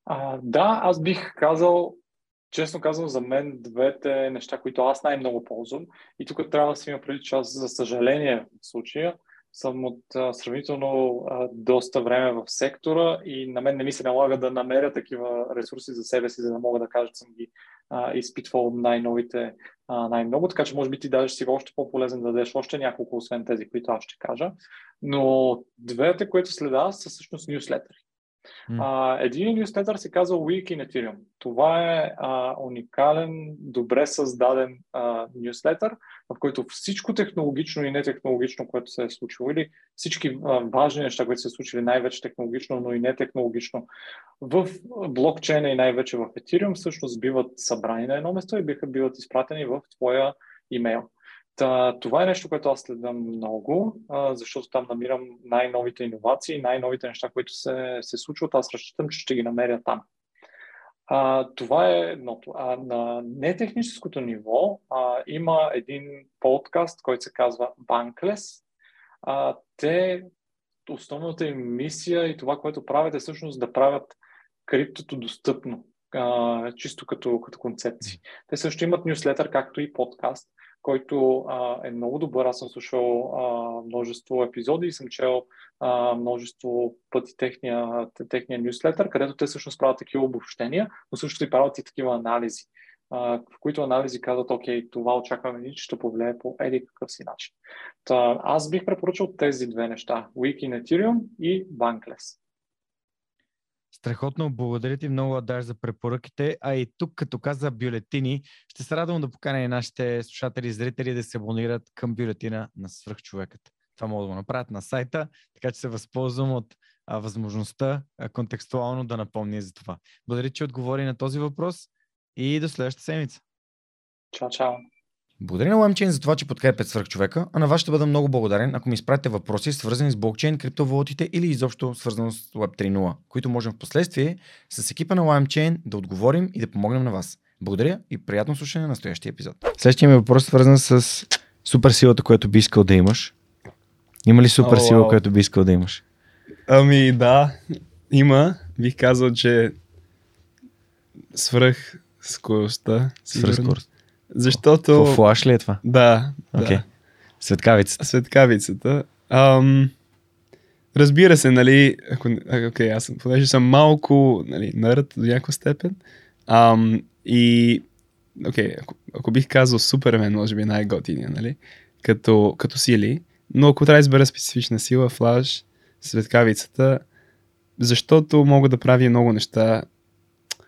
А, да, аз бих казал, честно казвам, за мен двете неща, които аз най-много ползвам. И тук трябва да си има преди, че аз, за съжаление, в случая, съм от а, сравнително а, доста време в сектора и на мен не ми се налага да намеря такива ресурси за себе си, за да мога да кажа, че съм ги а, изпитвал най-новите а, най-много, така че може би ти даже си още по-полезен да дадеш още няколко, освен тези, които аз ще кажа. Но двете, които следа, са всъщност нюслетери. А, един нюслетър се казва Week in Ethereum. Това е а, уникален, добре създаден а, нюслетър, в който всичко технологично и нетехнологично, което се е случило, или всички а, важни неща, които се е случили най-вече технологично, но и нетехнологично в блокчейна и най-вече в Ethereum, всъщност биват събрани на едно место и биха биват изпратени в твоя имейл. Та, това е нещо, което аз следвам много, а, защото там намирам най-новите иновации, най-новите неща, които се, се случват. Аз разчитам, че ще ги намеря там. А, това е едното. А на нетехническото ниво а, има един подкаст, който се казва Bankless. А, те, основната им мисия и това, което правят е всъщност да правят криптото достъпно, а, чисто като, като концепции. Те също имат нюслетър, както и подкаст, който а, е много добър. Аз съм слушал а, множество епизоди и съм чел а, множество пъти техния, техния нюслетър, където те всъщност правят такива обобщения, но също и правят и такива анализи, а, в които анализи казват, окей, това очакваме и че ще повлияе по еди какъв си начин. Та, аз бих препоръчал тези две неща, Wiki in Ethereum и Bankless. Страхотно, благодаря ти много, Адаш, за препоръките. А и тук, като каза бюлетини, ще се радвам да поканя и нашите слушатели и зрители да се абонират към бюлетина на свръхчовекът. Това могат да го направят на сайта, така че се възползвам от а, възможността а, контекстуално да напомня за това. Благодаря, че отговори на този въпрос и до следващата седмица. Чао, чао. Благодаря на LimeChain за това, че подкрепят свърх човека, а на вас ще бъда много благодарен, ако ми изпратите въпроси, свързани с блокчейн, криптовалутите или изобщо свързано с Web 3.0, които можем в последствие с екипа на LimeChain да отговорим и да помогнем на вас. Благодаря и приятно слушане на настоящия епизод. Следващия ми въпрос е свързан с суперсилата, която би искал да имаш. Има ли суперсила, oh, wow. която би искал да имаш? Ами да, има. Бих казал, че свръх скоростта. Свръх скорост. Защото... флаш ли е това? Да. Okay. да. Светкавицата. Светкавицата. Ам, разбира се, нали, ако, okay, аз съм, понеже съм малко нали, нърд до някаква степен, ам, и okay, ако, ако бих казал Супермен, може би най-готиния, нали, като, като сили, но ако трябва да избера специфична сила, флаш, светкавицата, защото мога да правя много неща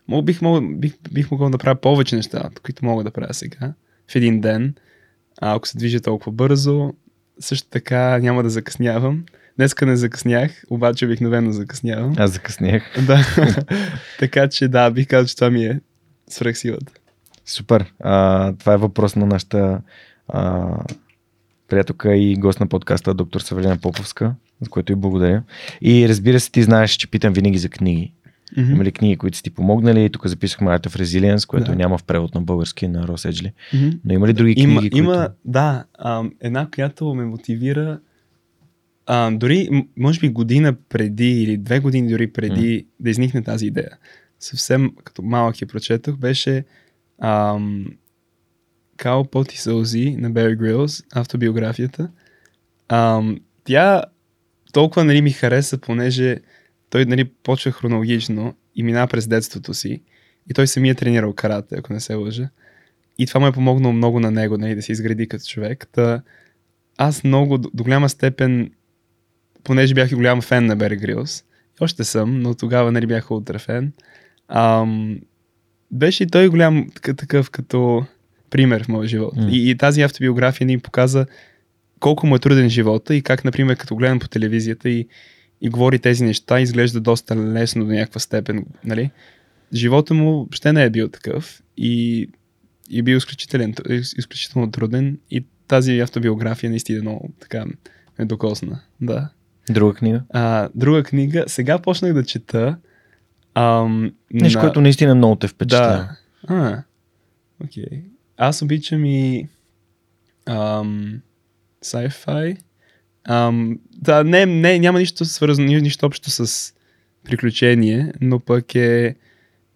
Мог, бих, мог, бих, бих могъл да правя повече неща, които мога да правя сега, в един ден. А ако се движа толкова бързо, също така няма да закъснявам. Днеска не закъснях, обаче обикновено закъснявам. Аз закъснях. Да. така че да, бих казал, че това ми е свръхсилата. Супер. А, това е въпрос на нашата а, приятелка и гост на подкаста, доктор Савелина Поповска, за което и благодаря. И разбира се, ти знаеш, че питам винаги за книги. Mm-hmm. Има ли книги, които са ти помогнали? Тук записахме Art of Resilience, което да. няма в превод на български на Рос Еджли. Mm-hmm. Но има ли други има, книги? Има, които... да. А, една, която ме мотивира а, дори, може би година преди или две години дори преди mm. да изникне тази идея. Съвсем като малък я прочетох, беше ам, Као Пот и сълзи на Бери Грилс, автобиографията. Ам, тя толкова нали, ми хареса, понеже той нали, почва хронологично и минава през детството си. И той самия е тренирал карате, ако не се лъжа. И това му е помогнало много на него, нали, да се изгради като човек. Та, аз много, до, до голяма степен, понеже бях и голям фен на Бери Грилс, още съм, но тогава нали, бях ултра фен, ам, беше и той голям такъв като пример в моя живот. Mm. И, и тази автобиография ни показа колко му е труден живота и как, например, като гледам по телевизията и, и говори тези неща, изглежда доста лесно до някаква степен, нали? Живота му ще не е бил такъв и, и е бил изключителен, изключително труден и тази автобиография наистина много така ме докосна. Да. Друга книга? А, друга книга. Сега почнах да чета. Ам, Нещо, на... което наистина много те впечатлява. Да. А, окей. Okay. Аз обичам и ам, sci-fi. Ам, да, не, не, няма нищо свързано, нищо общо с приключение, но пък е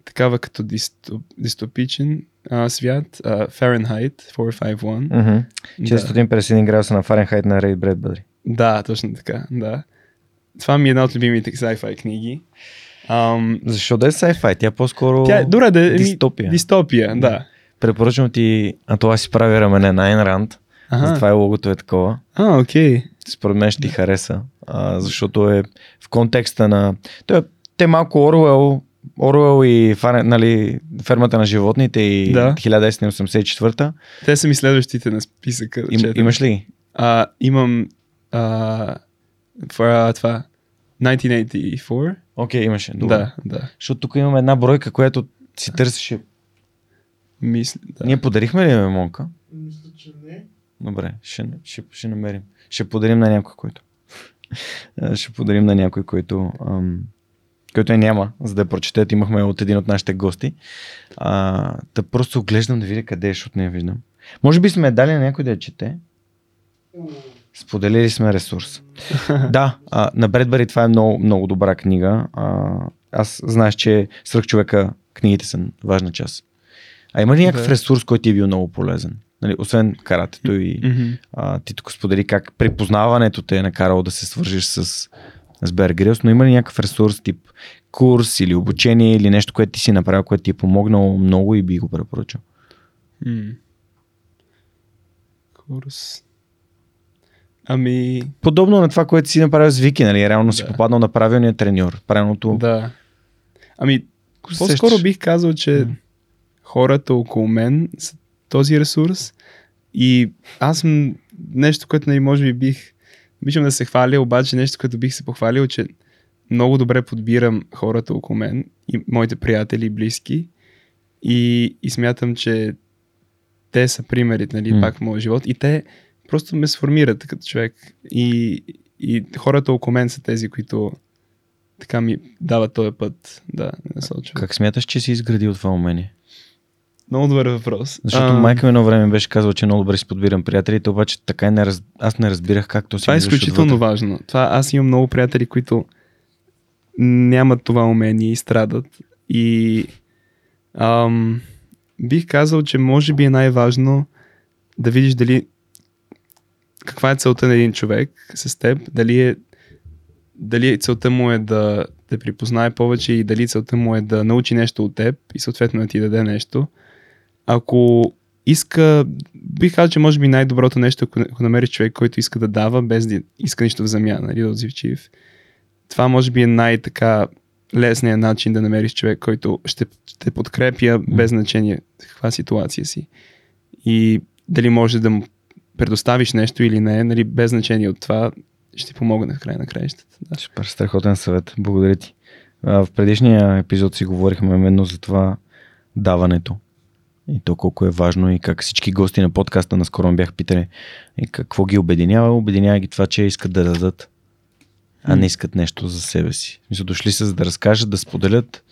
такава като дистоп, дистопичен а, свят. Uh, Fahrenheit 451. Mm-hmm. 451 да. градуса на Фаренхайт на Рейд Бредбъдри. Да, точно така, да. Това ми е една от любимите sci-fi книги. Um, Защо да е sci-fi? Тя по-скоро Тя, добре, да, е дистопия. Дистопия, да. Препоръчвам ти, а това си прави рамене на Айн Ранд. Ага. Затова е логото е такова. А, окей. Okay. Според мен ще ти хареса, а, защото е в контекста на... Той, е, те малко Оруел, Оруел и нали, фермата на животните и да. 1984. Те са ми следващите на списъка. Им, имаш ли? А, имам а, това, това 1984. Окей, okay, имаше. Добре. Да, да. Защото тук имаме една бройка, която си търсеше. Мисля, да. Ние подарихме ли Монка? Мисля, че не. Добре, ще, ще, ще намерим. Ще подарим на някой, който. ще подарим на някой, който, ам, който е няма, за да я прочетете. Имахме от един от нашите гости. А, да просто оглеждам да видя къде е, защото не я виждам. Може би сме дали на някой да я чете. Споделили сме ресурс. да, а, на Бредбари това е много, много добра книга. А, аз знаеш, че Сръх човека книгите са важна част. А има ли някакъв ресурс, който ти е бил много полезен? Нали, освен каратето и mm-hmm. а, ти тук сподели как припознаването те е накарало да се свържиш с, с Bear Grylls, но има ли някакъв ресурс тип курс или обучение или нещо, което ти си направил, което ти е помогнало много и би го препоръчал? Mm. Курс. Ами... Подобно на това, което си направил с Вики, нали? Реално да. си попаднал на правилния треньор. Правилното... Да. Ами, по-скоро бих казал, че mm. хората около мен са този ресурс и аз съм нещо, което нали, може би бих обичам да се хваля, обаче нещо, което бих се похвалил, че много добре подбирам хората около мен и моите приятели и близки и, и смятам, че те са примерите, нали, mm. пак в моя живот и те просто ме сформират като човек. И, и хората около мен са тези, които така ми дават този път да насочвам. Как смяташ, че си изградил това умение? Много добър въпрос. Защото а... майка ми едно време беше казала, че много добре си подбирам приятелите, обаче така не раз... аз не разбирах как то си Това е изключително отвътре. важно. Това, аз имам много приятели, които нямат това умение и страдат. И ам, бих казал, че може би е най-важно да видиш дали каква е целта на един човек с теб, дали е дали целта му е да те припознае повече и дали целта му е да научи нещо от теб и съответно да ти даде нещо. Ако иска, бих казал, че може би най-доброто нещо, ако, ако намериш човек, който иска да дава, без да иска нищо в замяна, нали, да отзивчив. Това може би е най-така лесният начин да намериш човек, който ще те подкрепя без значение каква ситуация си. И дали може да му предоставиш нещо или не, нали, без значение от това, ще помогне в край на краищата. Да. Супер, страхотен съвет. Благодаря ти. В предишния епизод си говорихме именно за това даването. И то колко е важно и как всички гости на подкаста наскоро ме бях питали и какво ги обединява. Обединява ги това, че искат да дадат, а не искат нещо за себе си. Мисля, дошли са за да разкажат, да споделят,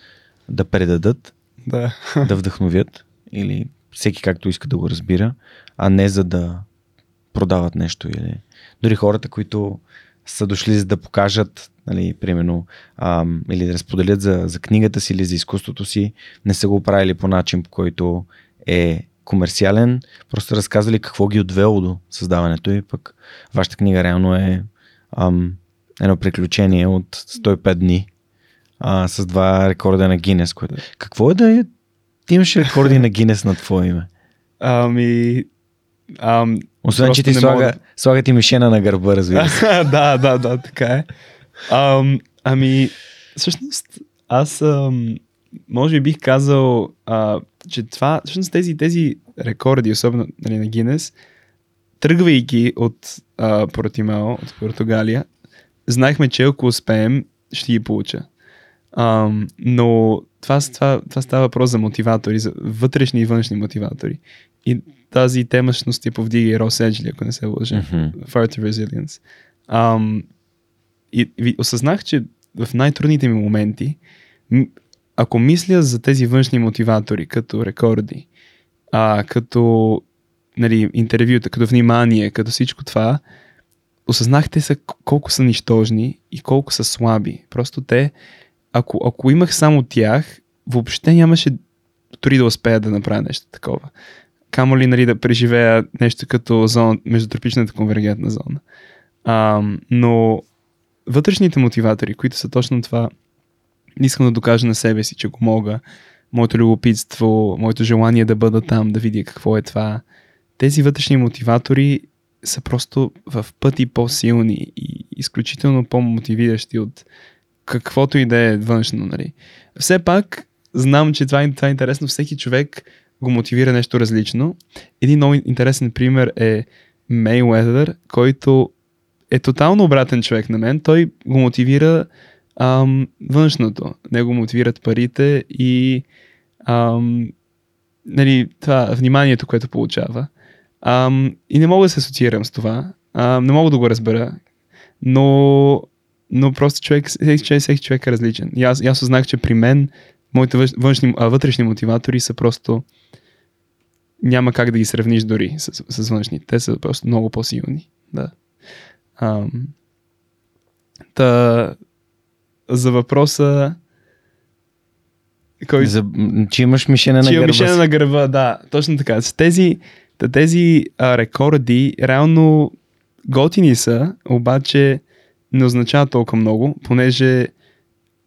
да предадат, да, да вдъхновят или всеки както иска да го разбира, а не за да продават нещо. Или... Дори хората, които са дошли за да покажат, нали, примерно, ам, или да разподелят за, за книгата си или за изкуството си, не са го правили по начин, по който е комерциален, просто разказали какво ги отвело до създаването и пък вашата книга реално е ам, едно приключение от 105 дни а, с два рекорда на Гинес. Което... Какво е да е? Ти имаш рекорди на Гинес на твое име. Ами... Ам, Освен, че ти слага, мога... слага ти мишена на гърба, разбира се. да, да, да, така е. Ам, ами, всъщност, аз ам, може би бих казал, а, че това, всъщност тези, тези рекорди, особено нали, на Гинес, тръгвайки от а, Портимао, от Португалия, знаехме, че ако успеем, ще ги получа. А, но това, това, това става въпрос за мотиватори, за вътрешни и външни мотиватори. И тази тема всъщност ти повдига и Рос Еджли, ако не се лъжа. Mm-hmm. Fire to Resilience. Um, и, осъзнах, че в най-трудните ми моменти, ако мисля за тези външни мотиватори, като рекорди, а, като нали, интервюта, като внимание, като всичко това, осъзнах те са колко са нищожни и колко са слаби. Просто те, ако, ако имах само тях, въобще нямаше дори да успея да направя нещо такова. Камо ли нали, да преживея нещо като зона, междутропичната конвергентна зона. А, но вътрешните мотиватори, които са точно това, искам да докажа на себе си, че го мога, моето любопитство, моето желание да бъда там, да видя какво е това. Тези вътрешни мотиватори са просто в пъти по-силни и изключително по-мотивиращи от каквото и да е външно. Нали. Все пак, знам, че това е, това е интересно. Всеки човек го мотивира нещо различно. Един много интересен пример е Мейуедър, който е тотално обратен човек на мен. Той го мотивира ам, външното. Не го мотивират парите и ам, нали, това вниманието, което получава. Ам, и не мога да се асоциирам с това. Ам, не мога да го разбера. Но, но просто човек, всеки, всеки човек е различен. И аз, аз осъзнах, че при мен моите външни, а, вътрешни мотиватори са просто няма как да ги сравниш дори с, с външните. Те са просто много по-силни. Да. Ам, та, за въпроса кой... За, че имаш мишена на гърба. мишена на гърба, да. Точно така. С тези, тези а, рекорди реално готини са, обаче не означава толкова много, понеже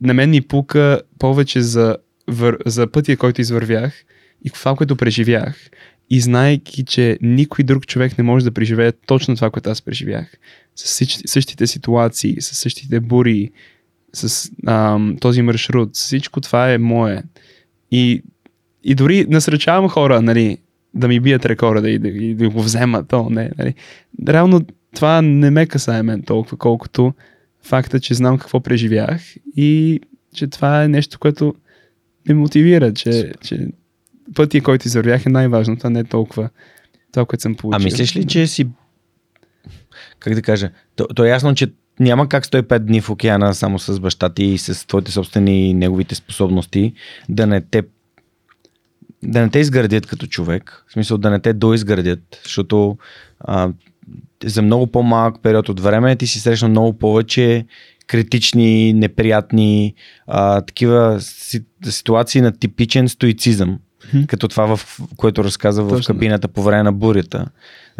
на мен ми пука повече за, вър... за пътя, който извървях и това, което преживях. И знаеки, че никой друг човек не може да преживее точно това, което аз преживях. С същите ситуации, с същите бури, с ам, този маршрут, всичко това е мое. И, и дори насръчавам хора, нали, да ми бият рекорда и да, и да го вземат. То, не, нали. Реално това не ме касае мен толкова, колкото факта, че знам какво преживях и че това е нещо, което ме мотивира, че, че пътя, който извървях е най-важното, а не толкова това, което съм получил. А мислиш ли, че си как да кажа, то, то е ясно, че няма как 105 дни в океана само с баща ти и с твоите собствени неговите способности да не те да не те изградят като човек, в смисъл да не те доизградят, защото а, за много по-малък период от време ти си срещна много повече критични, неприятни, а, такива ситуации на типичен стоицизъм, mm-hmm. като това, в което разказа в кабината по време на бурята.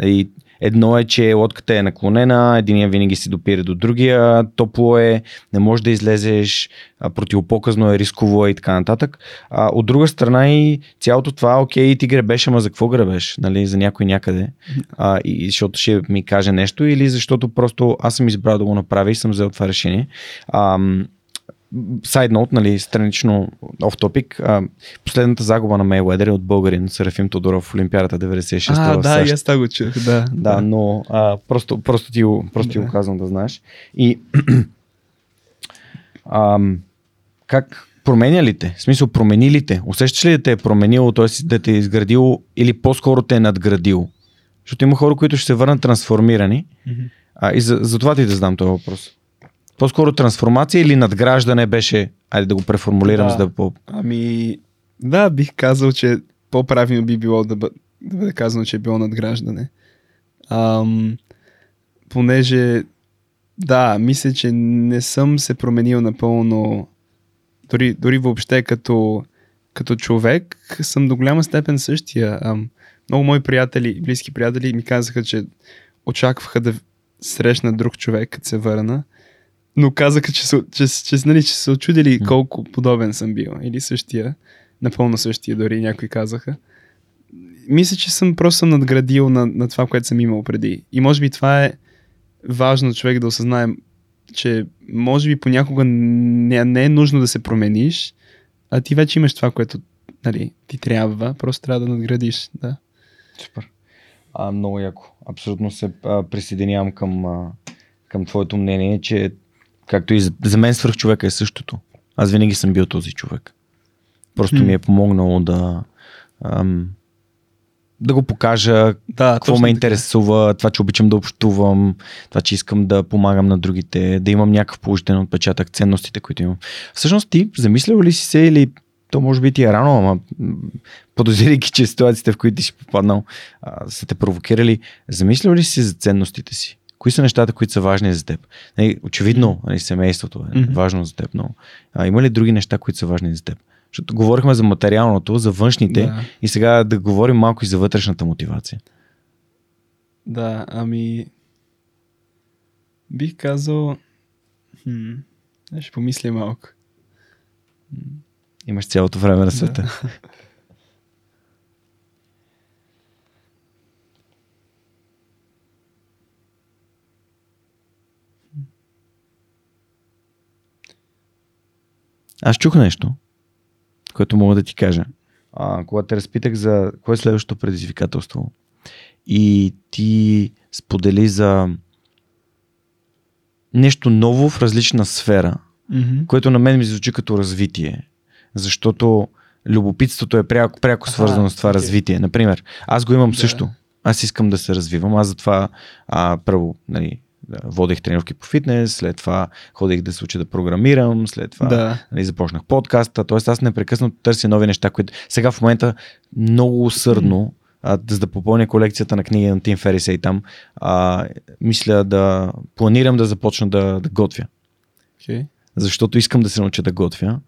И Едно е, че лодката е наклонена, единия винаги си допира до другия, топло е, не можеш да излезеш, противопоказно е, рисково е и така нататък. А, от друга страна и цялото това, окей, ти гребеш, ама за какво гребеш? Нали, за някой някъде. А, и, защото ще ми каже нещо или защото просто аз съм избрал да го направя и съм взел това решение. А, Side note, нали, странично off topic, последната загуба на Мейуедър е от българин Серафим Тодоров в Олимпиадата 96 А, да, и аз това го чух, да. Да, но а, просто, просто, ти, просто да. ти го казвам да знаеш. И а, как променя ли те? В смисъл, промени ли те? Усещаш ли да те е променило, т.е. да те е изградило или по-скоро те е надградило? Защото има хора, които ще се върнат трансформирани. Mm-hmm. А, и за, за това ти да знам този въпрос. По-скоро трансформация или надграждане беше, айде да го преформулирам, да. за да по... Ами, да, бих казал, че по-правилно би било да, бъ... да бъде казано, че е било надграждане. Ам, понеже, да, мисля, че не съм се променил напълно, дори, дори въобще като, като човек съм до голяма степен същия. Ам, много мои приятели, близки приятели ми казаха, че очакваха да срещна друг човек, като се върна. Но казаха, че, че, че, че, нали, че се очудили колко подобен съм бил. Или същия. Напълно същия, дори някои казаха. Мисля, че съм просто съм надградил на, на това, което съм имал преди. И може би това е важно човек да осъзнае, че може би понякога не, не е нужно да се промениш, а ти вече имаш това, което нали, ти трябва, просто трябва да надградиш. Да. Супер. А, много яко. Абсолютно се а, присъединявам към, а, към твоето мнение, че както и за, за мен свърх човека е същото. Аз винаги съм бил този човек. Просто ми е помогнало да ам, да го покажа да, какво ме интересува, това, че обичам да общувам, това, че искам да помагам на другите, да имам някакъв положителен отпечатък, ценностите, които имам. Всъщност ти замислял ли си се или то може би ти е рано, ама подозирайки, че ситуациите, в които ти си попаднал, а, са те провокирали, замислял ли си за ценностите си? Кои са нещата, които са важни за теб? Нали, очевидно, нали, семейството е mm-hmm. важно за теб, но а, има ли други неща, които са важни за теб? Защото говорихме за материалното, за външните да. и сега да говорим малко и за вътрешната мотивация. Да, ами бих казал хм, ще помисля малко. Имаш цялото време на света. Да. Аз чух нещо, което мога да ти кажа. А, когато те разпитах за кое е следващото предизвикателство и ти сподели за нещо ново в различна сфера, mm-hmm. което на мен ми звучи като развитие защото любопитството е пряко, пряко свързано а, с това okay. развитие. Например, аз го имам да. също. Аз искам да се развивам. Аз затова а, първо нали, водех тренировки по фитнес, след това ходех да се уча да програмирам, след това да. нали, започнах подкаста. Тоест аз непрекъснато търся нови неща, които сега в момента много усърдно, а, за да попълня колекцията на книги на Тим Ферис и там, а, мисля да планирам да започна да, да готвя. Okay. Защото искам да се науча да готвя.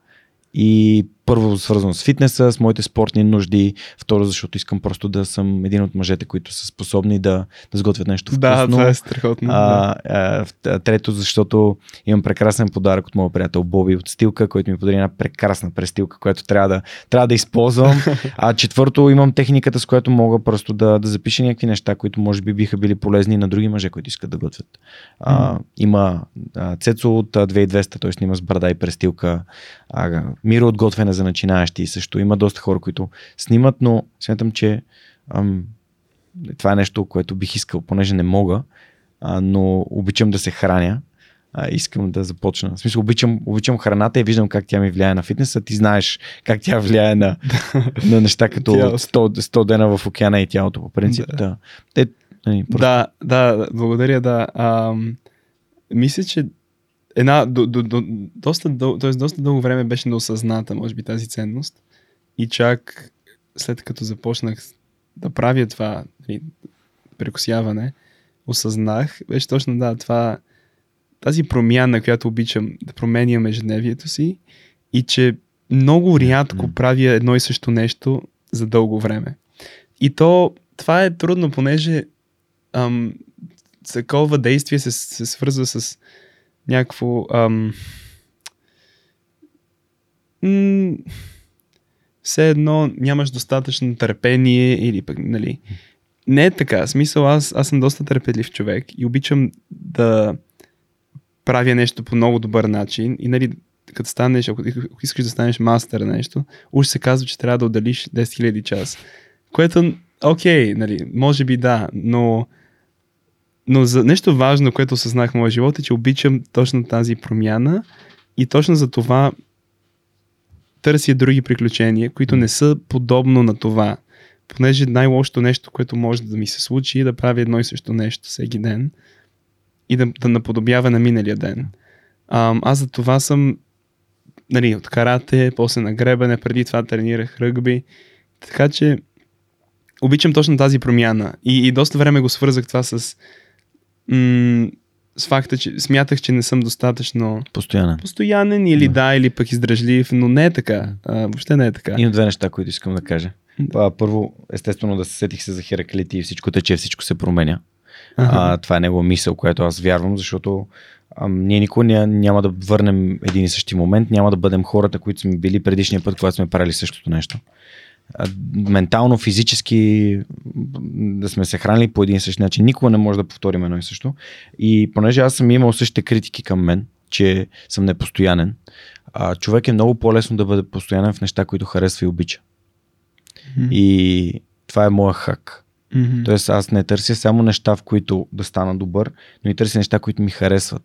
И първо свързано с фитнеса, с моите спортни нужди, второ защото искам просто да съм един от мъжете, които са способни да, да сготвят нещо вкусно. Да, това е страхотно. А, а, а, трето, защото имам прекрасен подарък от моят приятел Боби от Стилка, който ми подари една прекрасна престилка, която трябва да, трябва да използвам. А четвърто, имам техниката, с която мога просто да, да запиша някакви неща, които може би биха били полезни на други мъже, които искат да готвят. А, има а, Цецо от 2200, т.е. снима с брада и престилка. А, Миро от готвене за начинаещи също. Има доста хора, които снимат, но смятам, че ам, това е нещо, което бих искал, понеже не мога, а, но обичам да се храня. А, искам да започна. В смисъл, обичам, обичам храната и виждам как тя ми влияе на фитнеса. Ти знаеш как тя влияе на, на неща като 100, 100 дена в океана и тялото, по принцип. Да. Да, Те, нали, просто... да, да, благодаря, да. А, мисля, че една, до, до, до, доста, дъл, т.е. доста дълго време беше неосъзната, може би, тази ценност. И чак след като започнах да правя това нали, прекусяване, осъзнах, беше точно да, това, тази промяна, която обичам да променям ежедневието си и че много рядко правя едно и също нещо за дълго време. И то, това е трудно, понеже ам, такова действие се, се свързва с някакво ам, м- все едно нямаш достатъчно търпение или пък, нали. Не е така. Смисъл, аз, аз съм доста търпелив човек и обичам да правя нещо по много добър начин и нали, като станеш, ако искаш да станеш мастър на нещо, уж се казва, че трябва да отделиш 10 000 час. Което, окей, okay, нали, може би да, но но за нещо важно, което осъзнах в моя живот е, че обичам точно тази промяна и точно за това търся други приключения, които не са подобно на това. Понеже най-лошото нещо, което може да ми се случи е да правя едно и също нещо всеки ден и да, да наподобява на миналия ден. А, аз за това съм нали, от карате, после на гребане, преди това тренирах ръгби. Така че обичам точно тази промяна. И, и доста време го свързах това с м- с факта, че смятах, че не съм достатъчно Постоянен. постоянен или да, или пък издръжлив, но не е така. А, въобще не е така. Имам две неща, които искам да кажа. А, Първо, естествено да се сетих се за Хераклити и всичко тече, всичко се променя. А, това е негова мисъл, която аз вярвам, защото а, ние никога ня, няма да върнем един и същи момент, няма да бъдем хората, които сме били предишния път, когато сме правили същото нещо. Ментално, физически да сме се хранили по един и същи начин, никога не може да повторим едно и също. И понеже аз съм имал същите критики към мен, че съм непостоянен, а, човек е много по-лесно да бъде постоянен в неща, които харесва и обича. Мгм. И това е моя хак. Мгм. Тоест аз не търся само неща, в които да стана добър, но и търся неща, които ми харесват,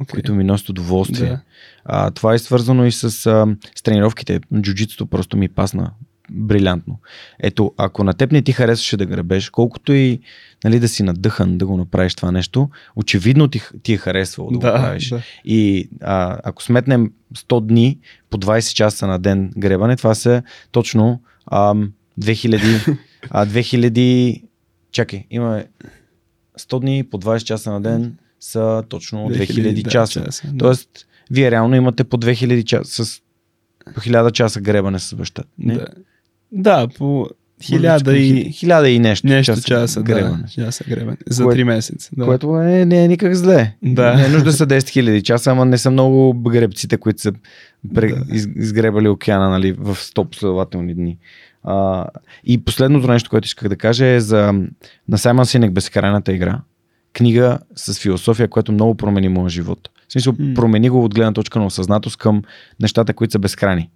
Окей. които ми носят удоволствие. Да. А, това е свързано и с, а, с тренировките. Джуджитото просто ми пасна брилянтно. Ето, ако на теб не ти харесваше да гребеш, колкото и нали, да си надъхан да го направиш това нещо, очевидно ти, ти е харесвало да, го Да, правиш. да. И а, ако сметнем 100 дни по 20 часа на ден гребане, това са точно ам, 2000, а, 2000 чакай, имаме 100 дни по 20 часа на ден са точно 2000, да, часа. часа, да. Тоест, вие реално имате по 2000 часа, с по 1000 часа гребане с баща. Не? Да. Да, по хиляда и хиляда и нещо, нещо часа, часа, гребане. да, часа гребане. За Кое- 3 месеца. Да. Което е, не е никак зле. Да. Не е нужда са 10 000 часа, ама не са много гребците, които са пре, Да. из, изгребали океана нали, в 100 последователни дни. А, и последното нещо, което исках да кажа е за на Саймън Синек Безкрайната игра. Книга с философия, която много промени моя живот. В смисъл, М. промени го от гледна точка на осъзнатост към нещата, които са безкрайни.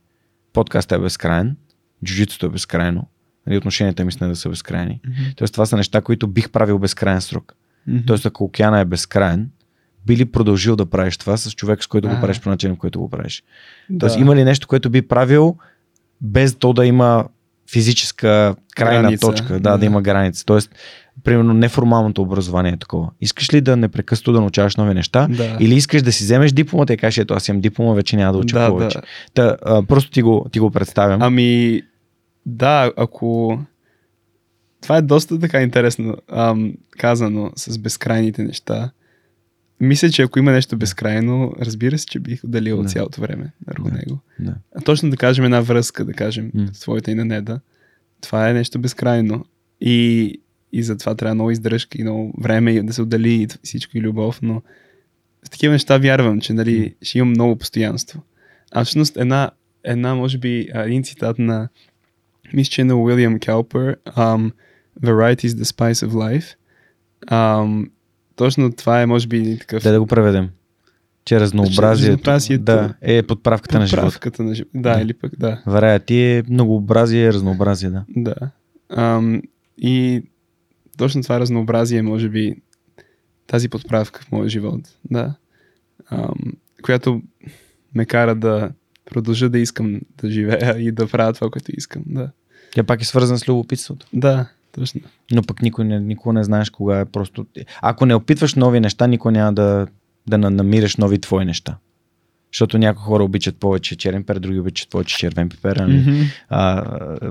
Подкастът е безкрайен, джуджитото е безкрайно, нали, отношенията ми с да са безкрайни. Мгм. Тоест, това са неща, които бих правил безкрайен срок. Мгм. Тоест, ако океана е безкрайен, би ли продължил да правиш това с човек, с който го А. правиш по начин, по който го правиш? да. Тоест, има ли нещо, което би правил без то да има физическа крайна Граница, точка, да, да, да. има граница. Тоест, примерно, неформалното образование е такова. Искаш ли да непрекъснато да научаваш нови неща? да. Или искаш да си вземеш дипломата и кажеш, ето аз имам диплома, вече няма да уча да, повече. да. Та, а, просто ти го, ти го представям. Ами, да, ако... Това е доста така интересно ам, казано с безкрайните неща. Мисля, че ако има нещо безкрайно, разбира се, че бих отделил Да. цялото време върху Да. него. Да. А точно да кажем една връзка, да кажем, mm. твоята и на Неда. Това е нещо безкрайно. И, и затова трябва много издръжка и много време и да се отдели и всичко и любов, но в такива неща вярвам, че нали, ще имам много постоянство. А всъщност една, една може би, един цитат на мисля, че е на Уилям Келпер um, Variety is the spice of life. Um, точно това е, може би, един такъв Дай да го преведем. Че разнообразието, разнообразието да, е подправката на живота. подправката на живота. Да, Да. или пък, да. Variety е многообразие, разнообразие, да. Да. Ам, и точно това разнообразие, може би, тази подправка в моя живот, да, ам, която ме кара да продължа да искам да живея и да правя това, което искам. Да, Тя пак е свързана с любопитството. да точно. Но пък никой не, никога не знаеш кога е просто... Ако не опитваш нови неща, никой няма да, да на- намираш нови твои неща. Защото някои хора обичат повече черен пер, други обичат повече червен пипер. Нали? Mm-hmm. А,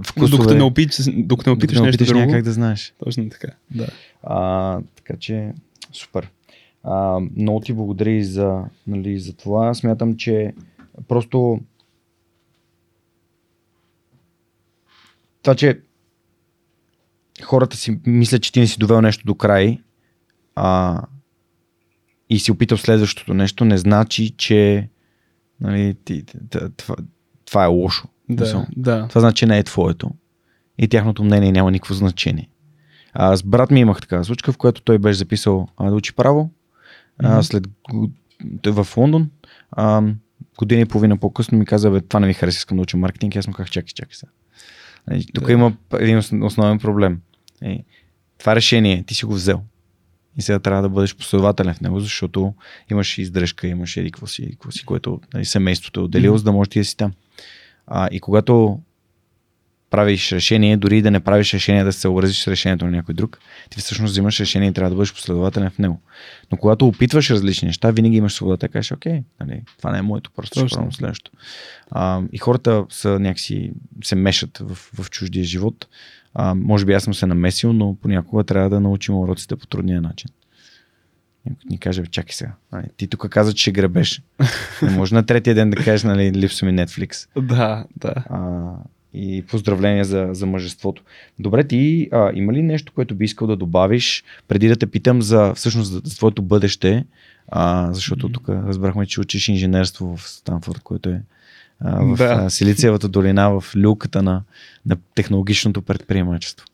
вкусове, докато не, опиташ, докато не опиташ докато не нещо друго, да знаеш. точно така. Да. А, така че, супер. А, много ти благодаря и за, нали, за това. Смятам, че просто това, че хората си мислят, че ти не си довел нещо до край а, и си опитал следващото нещо, не значи, че нали, ти, това, това е лошо. Да, да. това значи, че не е твоето. И тяхното мнение няма никакво значение. А, с брат ми имах такава случка, в която той беше записал а, да учи право. А, след в Лондон. А, година и половина по-късно ми каза, бе, това не ми хареса, искам да уча маркетинг. И аз му казах, чакай, чакай сега. Нали, Тук Да. има един ос- основен проблем. Е, това решение ти си го взел. И сега трябва да бъдеш последователен в него, защото имаш издръжка, имаш еди какво си, какво си, което нали, семейството е отделило, Мгм. за да можеш ти да си там. А, и когато правиш решение, дори и да не правиш решение да се съобразиш с решението на някой друг, ти всъщност взимаш решение и трябва да бъдеш последователен в него. Но когато опитваш различни неща, винаги имаш свобода да кажеш, окей, нали, това не е моето, просто ще пробвам следващото. А, и хората са някакси се мешат в, в чуждия живот. А, може би аз съм се намесил, но понякога трябва да научим уроците по трудния начин. Някой ни каже, «Бе, чакай сега, нали, ти тук каза, че ще гребеш. Не може на третия ден да кажеш, нали, липсва ми Netflix. Да, да. А, и поздравления за, за мъжеството. Добре, ти а, има ли нещо, което би искал да добавиш, преди да те питам за всъщност за, за твоето бъдеще, а, защото тук разбрахме, че учиш инженерство в Станфорд, което е а, в Да. Силициевата долина, в люката на, на технологичното предприемачество.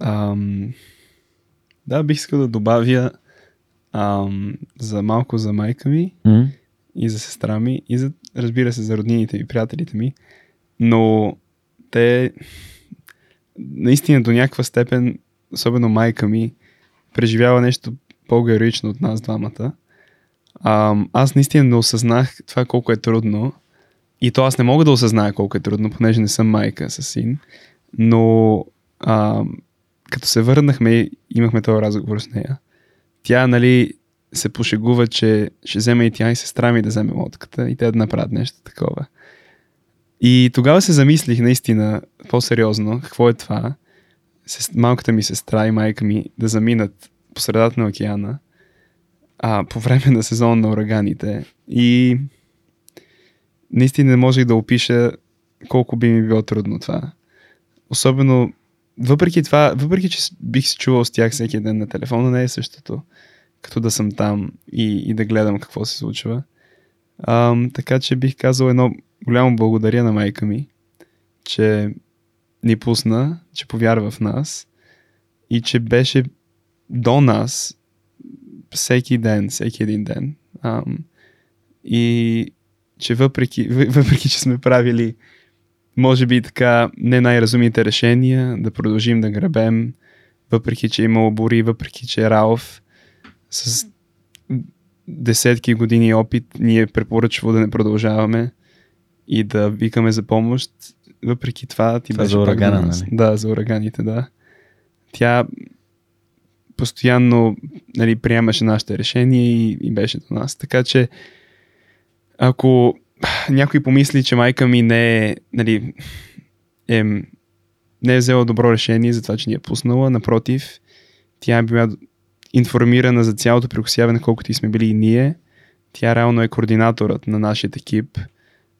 Ам, да, бих искал да добавя ам, за малко за майка ми М? и за сестра ми и за, разбира се, за роднините ми, приятелите ми, но те наистина до някаква степен, особено майка ми, преживява нещо по-героично от нас двамата. Ам, аз наистина не осъзнах това колко е трудно и то аз не мога да осъзная колко е трудно, понеже не съм майка с син, но ам, като се върнахме и имахме този разговор с нея, тя, нали, се пошегува, че ще вземе и тя и сестра ми да вземе лодката и те да направят нещо такова. И тогава се замислих наистина по-сериозно какво е това. Малката ми сестра и майка ми да заминат по средата на океана а, по време на сезона на ураганите. И наистина не можех да опиша колко би ми било трудно това. Особено, въпреки това, въпреки че бих се чувал с тях всеки ден на телефона, не е същото, като да съм там и, и да гледам какво се случва. Ам, така че бих казал едно голямо благодаря на майка ми, че ни пусна, че повярва в нас и че беше до нас всеки ден, всеки един ден. Ам, и че въпреки, въ- въпреки, че сме правили може би така не най-разумните решения, да продължим да гребем, въпреки, че е имало бури, въпреки, че е Ралф с десетки години опит ни е препоръчвало да не продължаваме и да викаме за помощ. Въпреки това ти Това беше за пак урагана, нас. нали? Да, за ураганите, да. Тя постоянно нали, приемаше нашите решения и, и беше до нас. Така че ако някой помисли, че майка ми не е, нали, е, не е взела добро решение за това, че ни е пуснала, напротив, тя е била информирана за цялото прекусяване, колкото и сме били и ние. Тя реално е координаторът на нашия екип.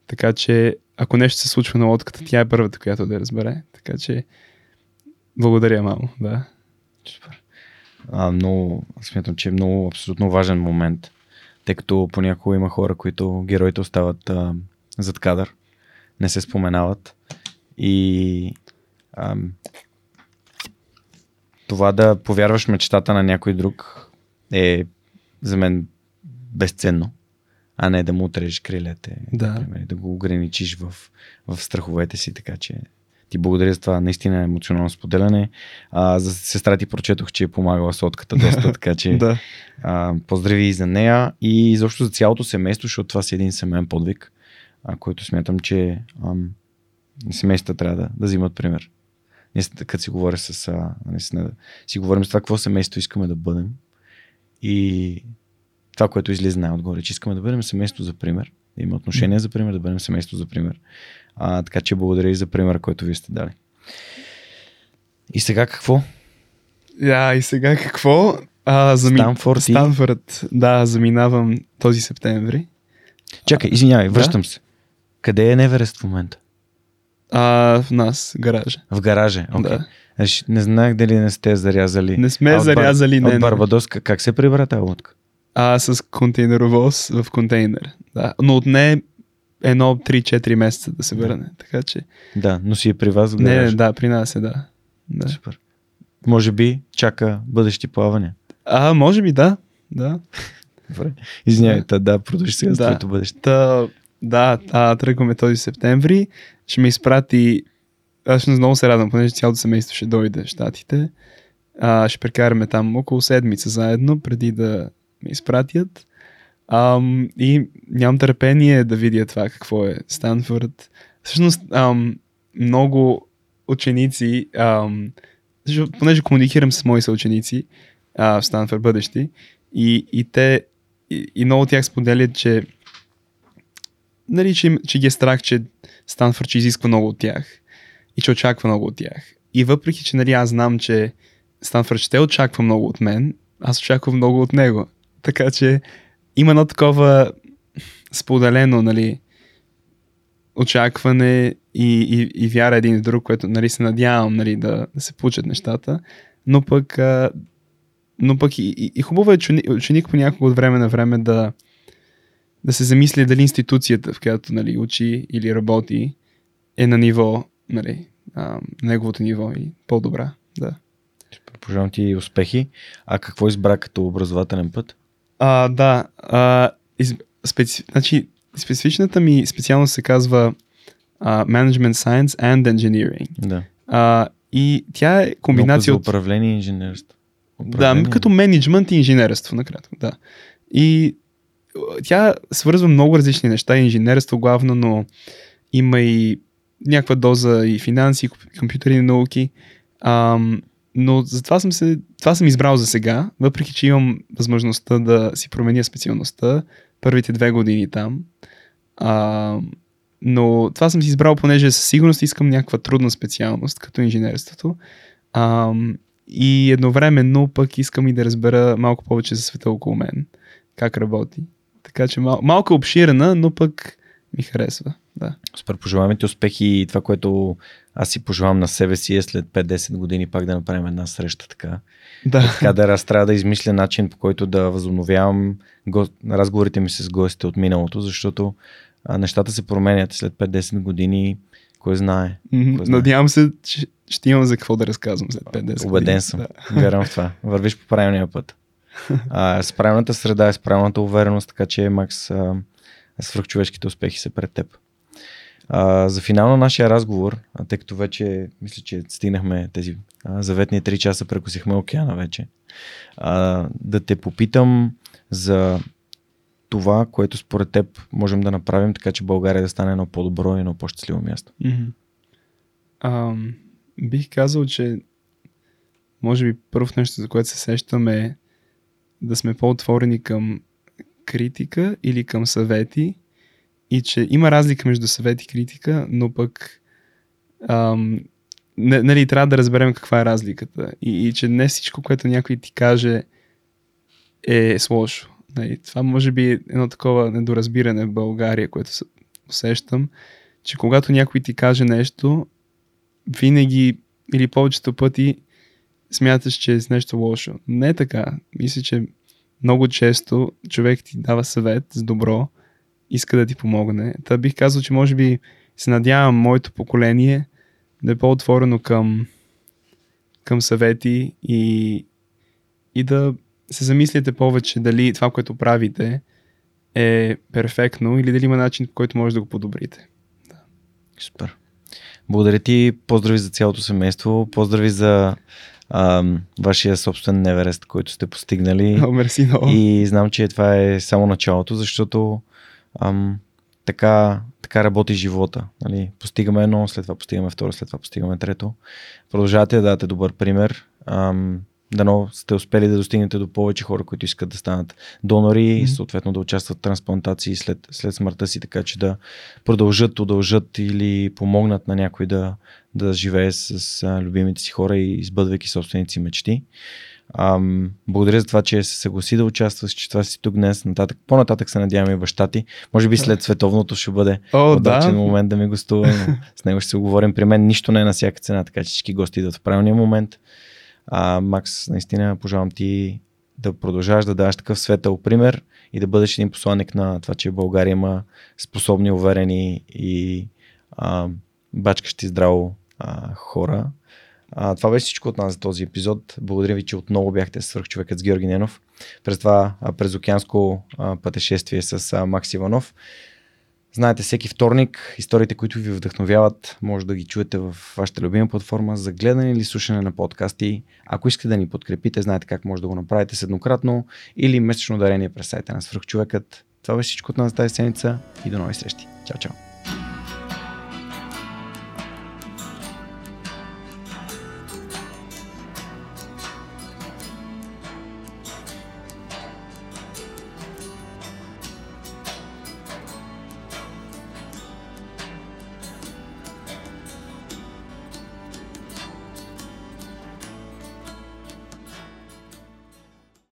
Така че, ако нещо се случва на лодката, тя е първата, която да разбере. Така че, благодаря, мамо. Да. А, много, смятам, че е много абсолютно важен момент, тъй като понякога има хора, които героите остават а, зад кадър, не се споменават и ам, това да повярваш мечтата на някой друг е за мен безценно, а не да му отрежеш крилете, Да. например, да го ограничиш в, в страховете си, така че ти благодаря за това наистина емоционално споделяне. А, за сестра ти прочетох, че е помагала с лодката доста, така че Да. а, поздрави и за нея и изобщо за цялото семейство, защото това си един семейен подвиг, а, който смятам, че ам, семействата трябва да, да взимат пример. Ние, като си говоря с... А, наистина, си говорим с това какво семейство искаме да бъдем и това, което излиза най-отгоре, че искаме да бъдем семейство за пример, да има отношения за пример, да бъдем семейство за пример. А, така че благодаря и за примера, който вие сте дали. И сега какво? А, и сега какво? А, зами... Станфорд Станфорд. Да, заминавам този септември. Чакай, извинявай, Да? връщам се. Къде е Неверест в момента? А, в нас, гаража. В гаража. Okay. Да. Не знаех дали не сте зарязали. Не сме А от Бар- зарязали, не, От. Барбадос, как се прибра тази лодка? А, с контейнеровоз в контейнер. Да. Но отне едно 3-4 месеца да се върне. Така че. Да, но си е при вас Не, не, да, при нас е, да. да. Супер. Може би чака бъдещи плавания. А, може би да. Да. Добре. Извинявайте, да, продължи сега с Да. твоето бъдеще. Та, да, а, тръгваме този септември. Ще ме изпрати. Аз много се радвам, понеже цялото семейство ще дойде в Штатите. А, ще прекараме там около седмица заедно, преди да ме изпратят. Ам, и нямам търпение да видя това какво е Станфорд. Всъщност, ам, много ученици, ам, защото, понеже комуникирам с мои съученици а, в Станфорд бъдещи, и, и те, и, и много от тях споделят, че нали, че, че ги е страх, че Станфорд ще изисква много от тях и че очаква много от тях. И въпреки, че нали, аз знам, че Станфорд ще очаква много от мен, аз очаквам много от него. така че има едно такова споделено, нали, очакване и, и, и вяра един в друг, което нали, се надявам нали, да, да се получат нещата, но пък, а, но пък и, и, и хубаво е ученик, ученик понякога от време на време да, да се замисли дали институцията, в която нали, учи или работи, е на ниво, нали, а, неговото ниво и по-добра. Да. Пожелавам ти успехи. А какво избра като образователен път? А, да. А, из, специ... значи, специфичната ми специалност се казва uh, Management Science and Engineering. Да. А, и тя е комбинация от... управление и инженерство. Да, като менеджмент и инженерство, накратко, да. И тя свързва много различни неща, инженерство главно, но има и някаква доза и финанси, и компютърни науки. Ам, но за това съм, се, това съм избрал за сега, въпреки че имам възможността да си променя специалността първите две години там. А, но това съм си избрал, понеже със сигурност искам някаква трудна специалност, като инженерството. А, и едновременно пък искам и да разбера малко повече за света около мен, как работи. Така че мал, малко обширена, но пък ми харесва. Да. Супер, пожелаваме ти успехи и това, което аз си пожелавам на себе си е след 5-10 години пак да направим една среща така. Да. Така да аз трябва да измисля начин по който да възобновявам го... разговорите ми с гостите от миналото, защото а, нещата се променят след 5-10 години. Кой знае? Кой знае? Надявам се, че ще имам за какво да разказвам след 5-10 Убеден години. съм. Да. Вярвам в това. Вървиш по правилния път. А, с правилната среда с правилната увереност, така че Макс, а, свръхчовешките успехи са пред теб. А, за финал на нашия разговор, а, тъй като вече мисля, че стигнахме тези а, заветни 3 часа, прекусихме океана вече, а, да те попитам за това, което според теб можем да направим, така че България да стане едно по-добро и едно по-щастливо място. Мгм. Ам, бих казал, че може би първото нещо, за което се сещам е да сме по-отворени към критика или към съвети и че има разлика между съвет и критика, но пък ам, нали, трябва да разберем каква е разликата и, и че не всичко, което някой ти каже е с лошо. Нали, това може би е едно такова недоразбиране в България, което се усещам, че когато някой ти каже нещо, винаги или повечето пъти смяташ, че е с нещо лошо. Не е така. Мисля, че много често човек ти дава съвет с добро, иска да ти помогне. Та бих казал, че може би се надявам моето поколение да е по-отворено към, към съвети и, и да се замислите повече дали това, което правите е перфектно или дали има начин, по който може да го подобрите. Супер. Благодаря ти, поздрави за цялото семейство, поздрави за ам, вашия собствен Неверест, който сте постигнали. О, мерси много. И знам, че това е само началото, защото ам, така, така работи живота. Нали? Постигаме едно, след това постигаме второ, след това постигаме трето. Продължавате да дадете добър пример. Ам, дано сте успели да достигнете до повече хора, които искат да станат донори и Мгм. съответно да участват в трансплантации след, след смъртта си, така че да продължат, удължат или помогнат на някой да, да живее с а, любимите си хора и избъдвайки собствените си мечти. Ам, благодаря за това, че се съгласи да участваш, че това си тук днес. Нататък, по-нататък се надявам и баща ти. Може би след световното ще бъде О, удачен да. момент да ми гостува. но С него ще се оговорим. При мен нищо не е на всяка цена, така че всички гости идват в правилния момент. А, Макс, наистина пожелавам ти да продължаваш да даваш такъв светъл пример и да бъдеш един посланник на това, че България има способни, уверени и а, бачкащи здраво а, хора. А, това беше всичко от нас за този епизод. Благодаря ви, че отново бяхте с свърхчовекът с Георги Ненов. През това а, през океанско а, пътешествие с а, Макс Иванов. Знаете, всеки вторник историите, които ви вдъхновяват, може да ги чуете в вашата любима платформа за гледане или слушане на подкасти. Ако искате да ни подкрепите, знаете как може да го направите с еднократно или месечно дарение през сайта на Свръхчовекът. Това беше всичко от нас тази седмица и до нови срещи. Чао, чао!